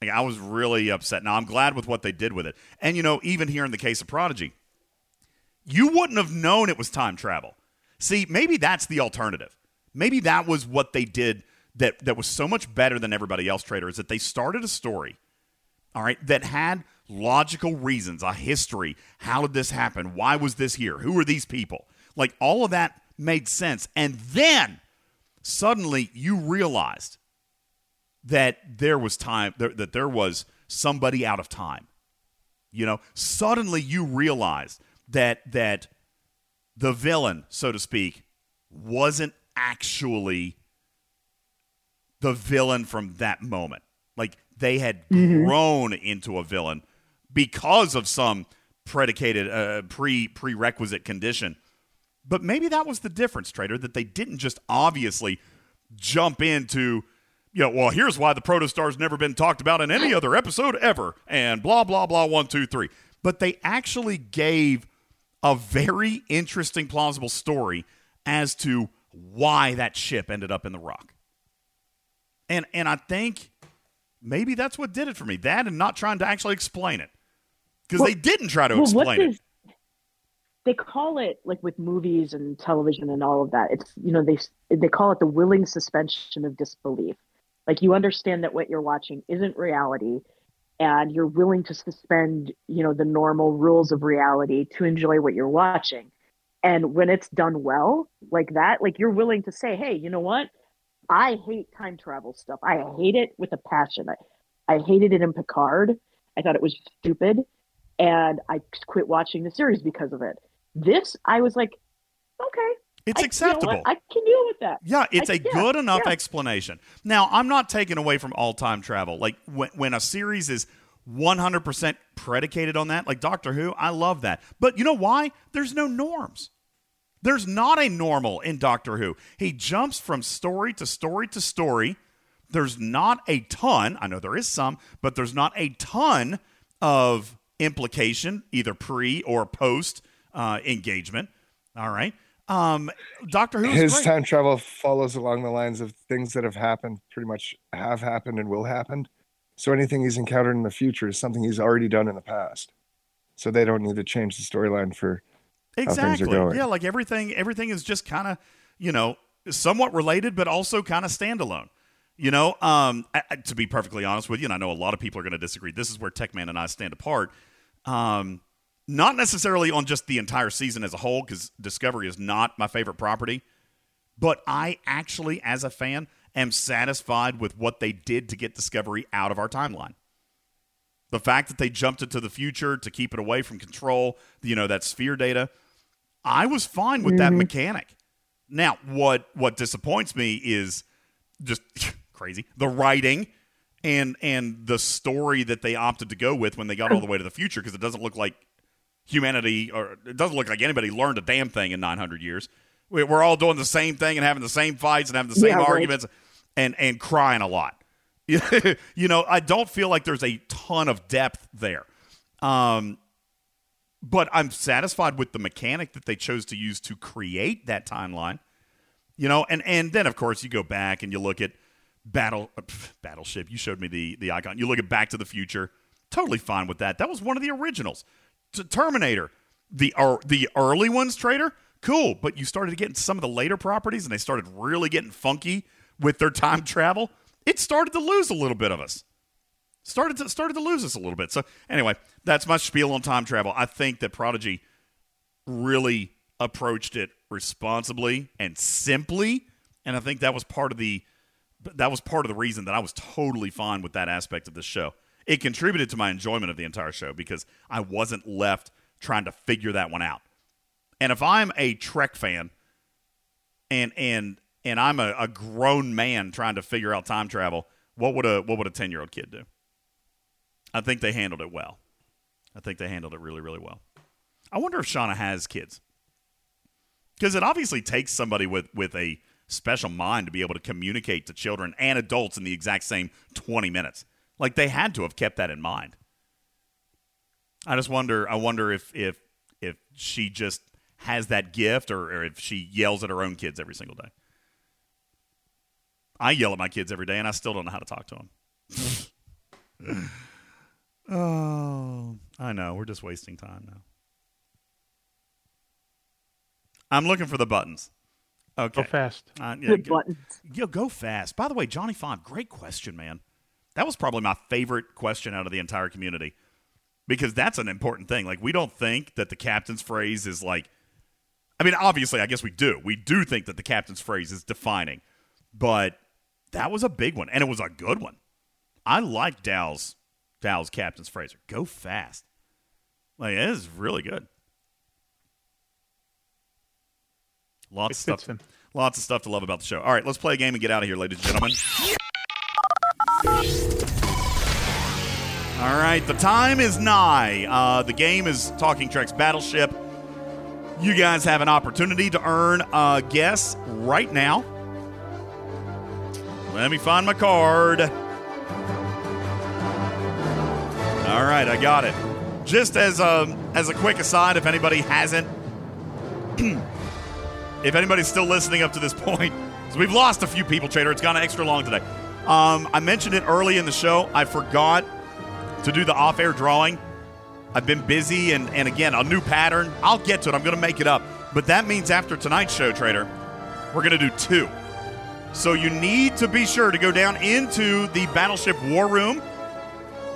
Like, I was really upset. Now I'm glad with what they did with it. And you know, even here in the case of Prodigy, you wouldn't have known it was time travel. See, maybe that's the alternative. Maybe that was what they did that that was so much better than everybody else trader is that they started a story all right that had logical reasons, a history. How did this happen? Why was this here? Who are these people? Like all of that made sense. And then suddenly you realized that there was time that, there was somebody out of time you know suddenly you realized that that the villain so to speak wasn't actually the villain from that moment. Like they had grown into a villain because of some predicated uh, pre prerequisite condition. But maybe that was the difference trader that they didn't just obviously jump into you know, well, here's why the protostar's never been talked about in any other episode ever, and blah, blah, blah, one, two, three. But they actually gave a very interesting, plausible story as to why that ship ended up in the rock. And and I think maybe that's what did it for me. That and not trying to actually explain it. Because Well- they didn't try to well, what explain it. is- they call it like with movies and television and all of that it's you know they they call it the willing suspension of disbelief like you understand that what you're watching isn't reality and you're willing to suspend you know the normal rules of reality to enjoy what you're watching and when it's done well like that like you're willing to say hey you know what i hate time travel stuff i hate it with a passion i, I hated it in picard i thought it was stupid and i quit watching the series because of it this i was like okay It's I- you know acceptable. i can deal with that Yeah, it's a a good enough explanation. Now, I'm not taking away from all time travel. Like when, when a series is 100% predicated on that, like Doctor Who, I love that. But you know why? There's no norms. There's not a normal in Doctor Who. He jumps from story to story to story. There's not a ton, I know there is some, but there's not a ton of implication, either pre or post uh, engagement. All right. Um, Doctor Who. His great. time travel follows along the lines of things that have happened, pretty much have happened and will happen. So anything he's encountered in the future is something he's already done in the past. So they don't need to change the storyline for how things are Exactly. Yeah, like everything everything is just kind of, you know, somewhat related but also kind of standalone. You know, um, I, to be perfectly honest with you, and I know a lot of people are going to disagree. This is where Techman and I stand apart. Um, not necessarily on just the entire season as a whole, because Discovery is not my favorite property. But I actually, as a fan, am satisfied with what they did to get Discovery out of our timeline. The fact that they jumped into the future to keep it away from control, you know, that sphere data, I was fine with that mechanic. Now, what what disappoints me is just crazy the writing and and the story that they opted to go with when they got all the way to the future because it doesn't look like humanity or it doesn't look like anybody learned a damn thing in 900 years. We- We're all doing the same thing and having the same fights and having the same Yeah, right. arguments and and crying a lot. you know, I don't feel like there's a ton of depth there. Um, but I'm satisfied with the mechanic that they chose to use to create that timeline. You know, and and then of course you go back and you look at battle uh, pff, battleship. You showed me the the icon. You look at Back to the Future. Totally fine with that. That was one of the originals. T- Terminator, the er, the early ones, Trader, cool. But you started getting some of the later properties, and they started really getting funky with their time travel. It started to lose a little bit of us started to started to lose us a little bit. So anyway, that's my spiel on time travel. I think that Prodigy really approached it responsibly and simply, and I think that was part of the that was part of the reason that I was totally fine with that aspect of the show. It contributed to my enjoyment of the entire show because I wasn't left trying to figure that one out. And if I'm a Trek fan and and and I'm a, a grown man trying to figure out time travel, what would a what would a ten year old kid do? I think they handled it well. I think they handled it really, really well. I wonder if Shawna has kids. Because it obviously takes somebody with, with a special mind to be able to communicate to children and adults in the exact same 20 minutes. Like they had to have kept that in mind. I just wonder I wonder if if if she just has that gift or, or if she yells at her own kids every single day. I yell at my kids every day and I still don't know how to talk to them. oh, I know. We're just wasting time now. I'm looking for the buttons. Okay. Go fast. Uh, Good go, buttons. Yo, go fast. By the way, Johnny Five, great question, man. That was probably my favorite question out of the entire community because that's an important thing. Like, we don't think that the captain's phrase is like, I mean, obviously, I guess we do. We do think that the captain's phrase is defining, but that was a big one, and it was a good one. I like Dal's Dal's captain's Fraser. Go fast. Like, it is really good. Lots of stuff. Lots of stuff to love about the show. All right, let's play a game and get out of here, ladies and gentlemen. All right, the time is nigh. Uh, the game is Talking Treks Battleship. You guys have an opportunity to earn a guess right now. Let me find my card. All right, I got it. Just as a as a quick aside, if anybody hasn't, if anybody's still listening up to this point, so we've lost a few people, Trader. It's gone extra long today. Um, I mentioned it early in the show. I forgot to do the off-air drawing. I've been busy, and, and again, a new pattern. I'll get to it. I'm going to make it up. But that means after tonight's show, Trader, we're going to do two. So you need to be sure to go down into the Battleship War Room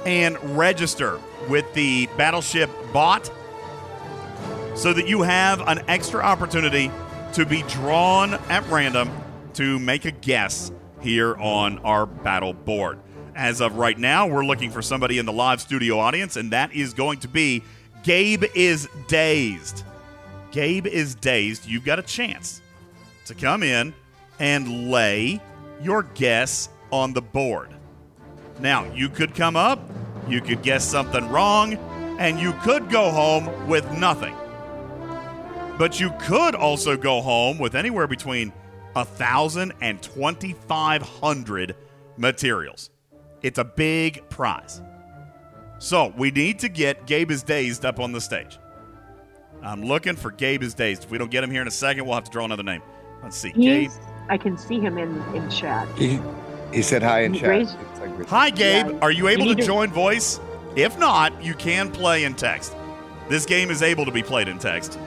and register with the Battleship bot so that you have an extra opportunity to be drawn at random to make a guess here on our battle board. As of right now, we're looking for somebody in the live studio audience, and that is going to be Gabe is Dazed. Gabe is Dazed. You've got a chance to come in and lay your guess on the board. Now, you could come up, you could guess something wrong, and you could go home with nothing. But you could also go home with anywhere between a thousand and twenty-five hundred materials. It's a big prize. So we need to get Gabe is Dazed up on the stage. I'm looking for Gabe is Dazed. If we don't get him here in a second, we'll have to draw another name. Let's see. Gabe. I can see him in, in chat. He, he said hi in He chat. raised- It's like we're- Hi, Gabe. Yeah. Are you able We to to- join voice? If not, you can play in text. This game is able to be played in text.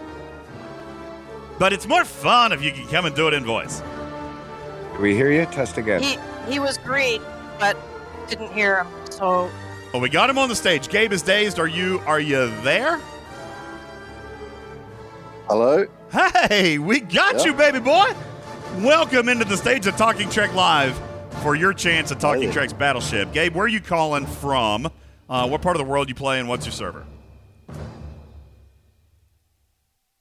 But it's more fun if you can come and do it in voice. Do we hear you? Test again. He he was green, but didn't hear him. So Well, we got him on the stage. Gabe is dazed. Are you are you there? Hello? Hey, we got Yeah. you, baby boy. Welcome into the stage of Talking Trek Live for your chance at Talking Hey. Trek's Battleship. Gabe, where are you calling from? Uh, what part of the world you play in? What's your server?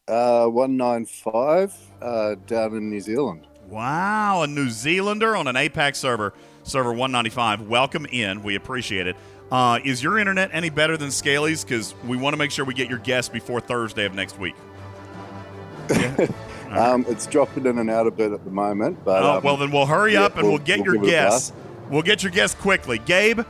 Uh, 195 uh, down in New Zealand. Wow, a New Zealander on an APAC server, server 195. Welcome in. We appreciate it. Uh, is your internet any better than Scaly's? Because we want to make sure we get your guest before Thursday of next week. Um, it's dropping in and out a bit at the moment, but oh, um, well, then we'll hurry yeah, up and we'll, get your give it a guess. We'll get your guess quickly. Gabe,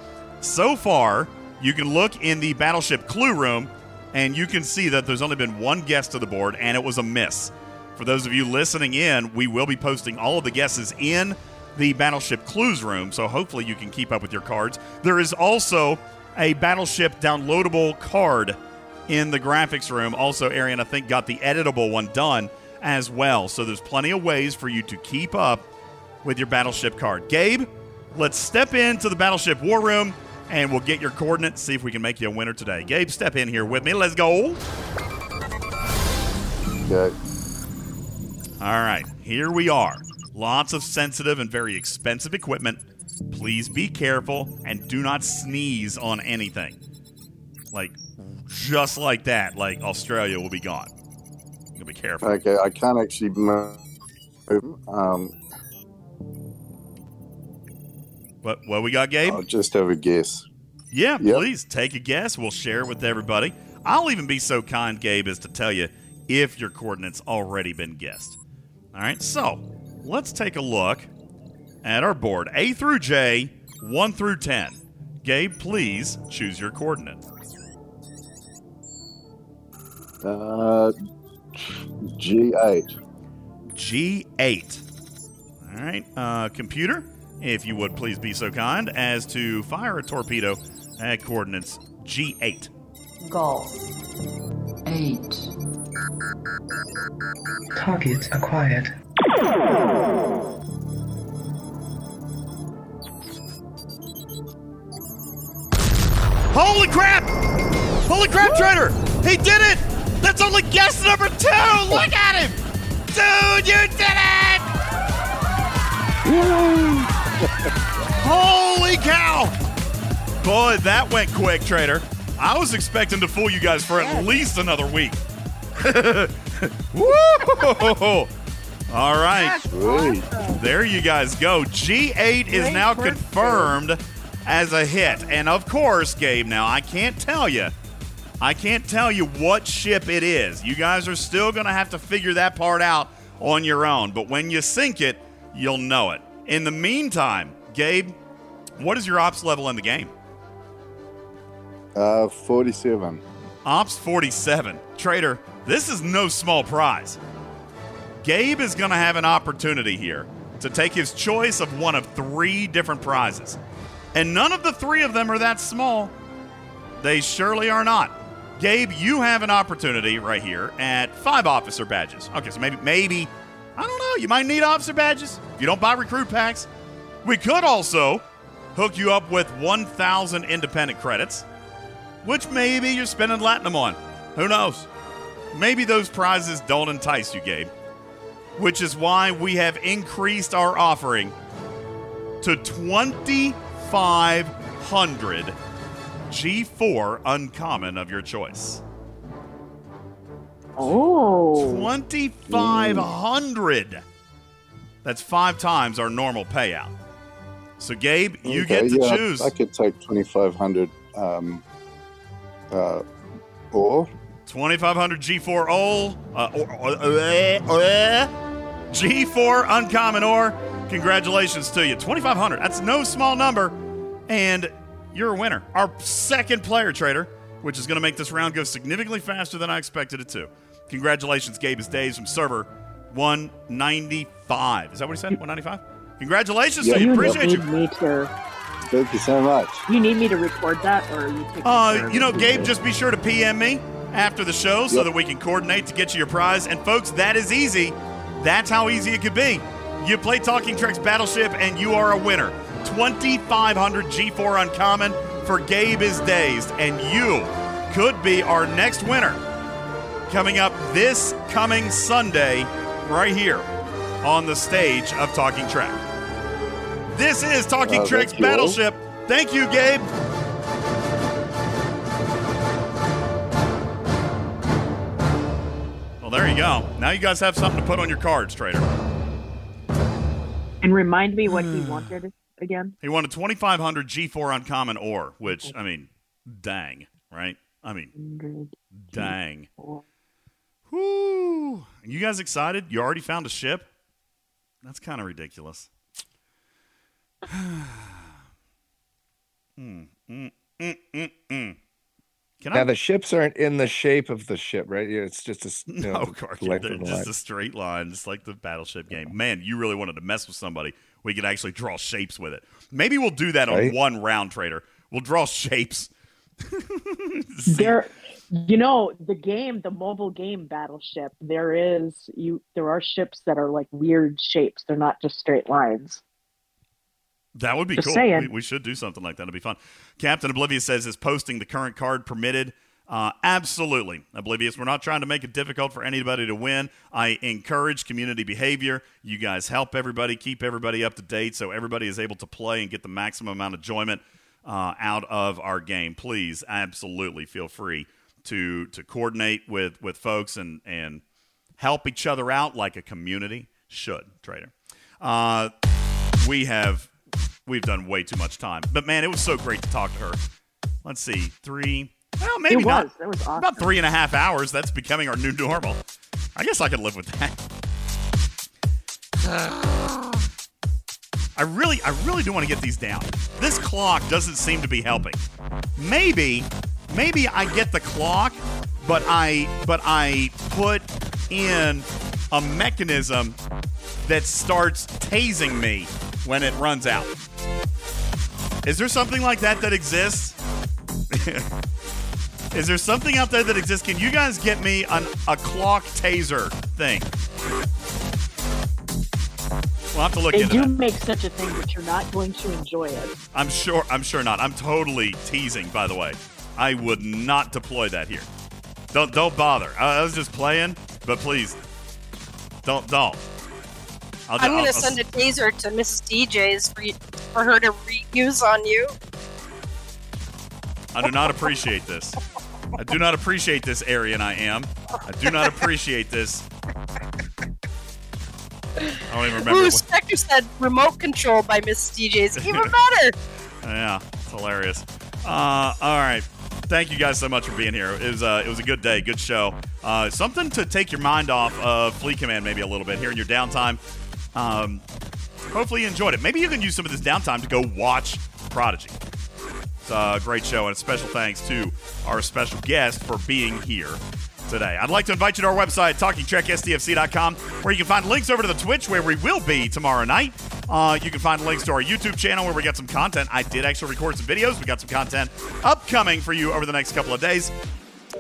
so far, you can look in the Battleship Clue Room and you can see that there's only been one guess to the board, and it was a miss. For those of you listening in, we will be posting all of the guesses in the Battleship Clues Room, so hopefully you can keep up with your cards. There is also a Battleship downloadable card in the graphics room. Also, Arian, I think, got the editable one done as well. So there's plenty of ways for you to keep up with your Battleship card. Gabe, let's step into the Battleship War Room and we'll get your coordinates, see if we can make you a winner today. Gabe, step in here with me. Let's go. Okay. All right, here we are. Lots of sensitive and very expensive equipment. Please be careful and do not sneeze on anything. Like, just like that, like Australia will be gone. You gotta be careful. Okay, I can't actually move. Um, What, what we got, Gabe? I'll just have a guess. Yeah, please take a guess. We'll share it with everybody. I'll even be so kind, Gabe, as to tell you if your coordinates already been guessed. All right, so let's take a look at our board A through J, 1 through 10. Gabe, please choose your coordinate. Uh, G8. G8. All right, uh, computer, if you would please be so kind as to fire a torpedo at coordinates G8. Golf. Eight. Target acquired. Holy crap! Holy crap, Trader! He did it! That's only guess number two! Look at him! Dude, you did it! Holy cow! Boy, that went quick, Trader. I was expecting to fool you guys for at least another week. Woo! All right. There you guys go. G8 is Great now confirmed as a hit. And of course, Gabe, now I can't tell you. I can't tell you what ship it is. You guys are still going to have to figure that part out on your own. But when you sink it, you'll know it. In the meantime, Gabe, what is your ops level in the game? Uh, 47. Ops 47. Trader, this is no small prize. Gabe is going to have an opportunity here to take his choice of one of three different prizes. And none of the three of them are that small. They surely are not. Gabe, you have an opportunity right here at five officer badges. Okay, so maybe, maybe, I don't know, you might need officer badges if you don't buy recruit packs. We could also hook you up with 1,000 independent credits, which maybe you're spending Latinum on. Who knows? Maybe those prizes don't entice you, Gabe, which is why we have increased our offering to 2,500 G4 uncommon of your choice. Oh. 2,500. That's five times our normal payout. So, Gabe, you Okay, get to yeah, choose. I could take 2,500 um, uh, or 2500 G4 OL, uh, or, ore, uh, G4 uncommon or. Congratulations to you. 2500. That's no small number. And you're a winner. Our second player trader, which is going to make this round go significantly faster than I expected it to. Congratulations, Gabe is Days from server 195. Is that what he said? 195? Congratulations to you. Appreciate you. me to. thank you so much. You need me to record that, or are you taking Uh, you know, it? Gabe, just be sure to PM me after the show so Yep. that we can coordinate to get you your prize. And folks, that is easy. That's how easy it could be. You play Talking Treks Battleship and you are a winner. 2500 G4 Uncommon for Gabe is Dazed. And you could be our next winner coming up this coming Sunday right here on the stage of Talking Trek. This is Talking Uh, Treks thank you. Battleship. Thank you, Gabe. Well, there you go. Now you guys have something to put on your cards, Trader. And remind me what he wanted again. He a 2,500 G4 uncommon ore, which, I mean, dang, right? I mean, dang. Whoo. You guys excited? You already found a ship? That's kind of ridiculous. mm, mm, mm, mm, mm. Can now I? the ships aren't in the shape of the ship, right? Yeah, It's just a s- you know, No, the Carter, of the just line. a straight line, just like the battleship game. Man, you really wanted to mess with somebody. We could actually draw shapes with it. Maybe we'll do that on one round, Trader. We'll draw shapes. There, you know, the game, the mobile game Battleship. There is you. There are ships that are like weird shapes. They're not just straight lines. That would be Just cool. We, we should do something like that. It'd be fun. Captain Oblivious says, is posting the current card permitted? Uh, absolutely. Oblivious, we're not trying to make it difficult for anybody to win. I encourage community behavior. You guys help everybody, keep everybody up to date so everybody is able to play and get the maximum amount of enjoyment uh, out of our game. Please, absolutely feel free to to coordinate with, with folks and, and help each other out like a community should, Trader. Uh, we have we've done way too much time. But man, it was so great to talk to her. let's see, three. Well, maybe it not. was. That was awesome. About three and a half hours. That's becoming our new normal. I guess I could live with that. I really, I really do want to get these down. This clock doesn't seem to be helping. Maybe, maybe I get the clock, but I, but I put in a mechanism that starts tasing me when it runs out. Is there something like that that exists? Is there something out there that exists? Can you guys get me an, a clock taser thing? We'll have to look They into do that. make such a thing, but you're not going to enjoy it. I'm sure. I'm sure not. I'm totally teasing. By the way, I would not deploy that here. Don't don't bother. I, I was just playing, but please, don't don't. I'll, I'm gonna I'll- send a taser to Mrs. DJ's for you, for her to reuse on you. I do not appreciate this. I do not appreciate this, Arian. I am. I do not appreciate this. I don't even remember. Ooh, Spectre said remote control by Mrs. DJ's. Even better. Yeah, it's hilarious. Uh, all right. Thank you guys so much for being here. It was, uh, it was a good day, good show. Uh, something to take your mind off of Fleet Command maybe a little bit here in your downtime. Um, hopefully you enjoyed it. Maybe you can use some of this downtime to go watch Prodigy. A great show, and a special thanks to our special guest for being here today. I'd like to invite you to our website, talkingtrekstfc.com, where you can find links over to the Twitch, where we will be tomorrow night. Uh, you can find links to our YouTube channel, where we got some content. I did actually record some videos. We got some content upcoming for you over the next couple of days.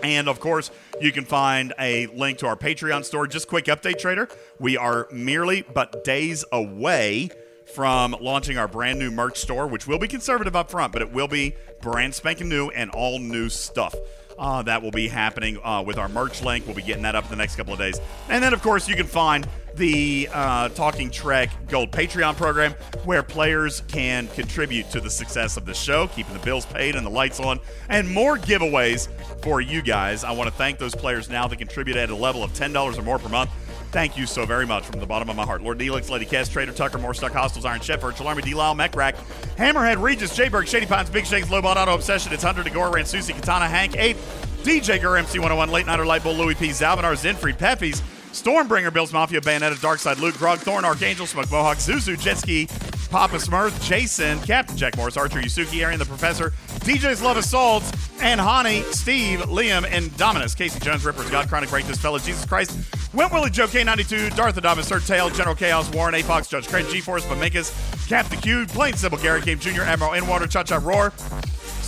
And of course, you can find a link to our Patreon store. Just quick update, trader. We are merely but days away from launching our brand new merch store, which will be conservative up front, but it will be brand spanking new and all new stuff. Uh, that will be happening uh, with our merch link. We'll be getting that up in the next couple of days. And then, of course, you can find the uh, Talking Trek Gold Patreon program where players can contribute to the success of the show, keeping the bills paid and the lights on, and more giveaways for you guys. I want to thank those players now that contribute at a level of $10 or more per month. Thank you so very much from the bottom of my heart. Lord Neelix, Lady Cass, Trader Tucker, Moorstock Hostels, Iron Chef, Virtual Army, D. Lyle, Mechrack, Hammerhead, Regis, Jayberg, Shady Pines, Big Shakes, Lobot, Auto Obsession, It's Hunter, Degore, Ransusi, Katana, Hank, 8, DJ Gur, MC101, Late Nighter, Lightbull, Louis P. Zalvinar, Zenfried, Peppies, Stormbringer, Bills Mafia, Bayonetta, Darkside, Luke, Grog, Thorn, Archangel, Smoke Mohawk, Zuzu, Jetski, Papa Smurf, Jason, Captain Jack Morris, Archer, Yusuki, Arian, the Professor, DJ's Love Assaults, and Hani, Steve, Liam, and Dominus, Casey Jones, Rippers, God, Chronic, Break This Fella, Jesus Christ, Went Willie, Joe K92, Darth Adamus, Third Tail, General Chaos, Warren, Apox, Judge Craig, G-Force, Bamakas, Captain Q, Plain Simple, Gary Game Jr., Admiral Inwater, Cha-Cha Roar,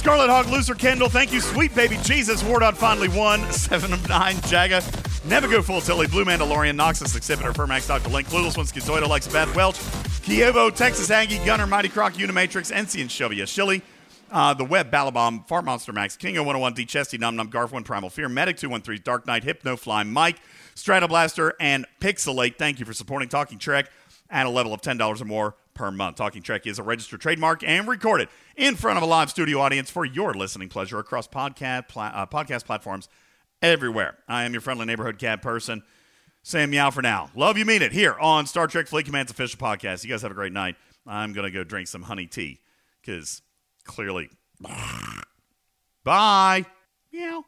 Scarlet Hog, Loser, Kendall, thank you, Sweet Baby Jesus, Wardon finally won. Seven of Nine, Jaga, Never Full Tilly, Blue Mandalorian, Noxus, Exhibitor, Fermax, Dr. Link, Clueless One, Schizoid, Alexa Beth Welch, Kievo, Texas Aggie, Gunner, Mighty Croc, Unimatrix, NC, and Shelby Shilly, uh, The Web, Balabomb, Fart Monster Max, King of 101, D Chesty, Num Num, Garf1, Primal Fear, Medic 213, Dark Knight, Hypno Fly, Mike, Stratoblaster, and Pixelate. Thank you for supporting Talking Trek at a level of $10 or more per month. Talking Trek is a registered trademark and recorded in front of a live studio audience for your listening pleasure across podcast, pla- uh, podcast platforms everywhere. I am your friendly neighborhood cat person, Sam Meow for now. Love you, mean it, here on Star Trek Fleet Command's official podcast. You guys have a great night. I'm to go drink some honey tea because clearly. Bye. Meow.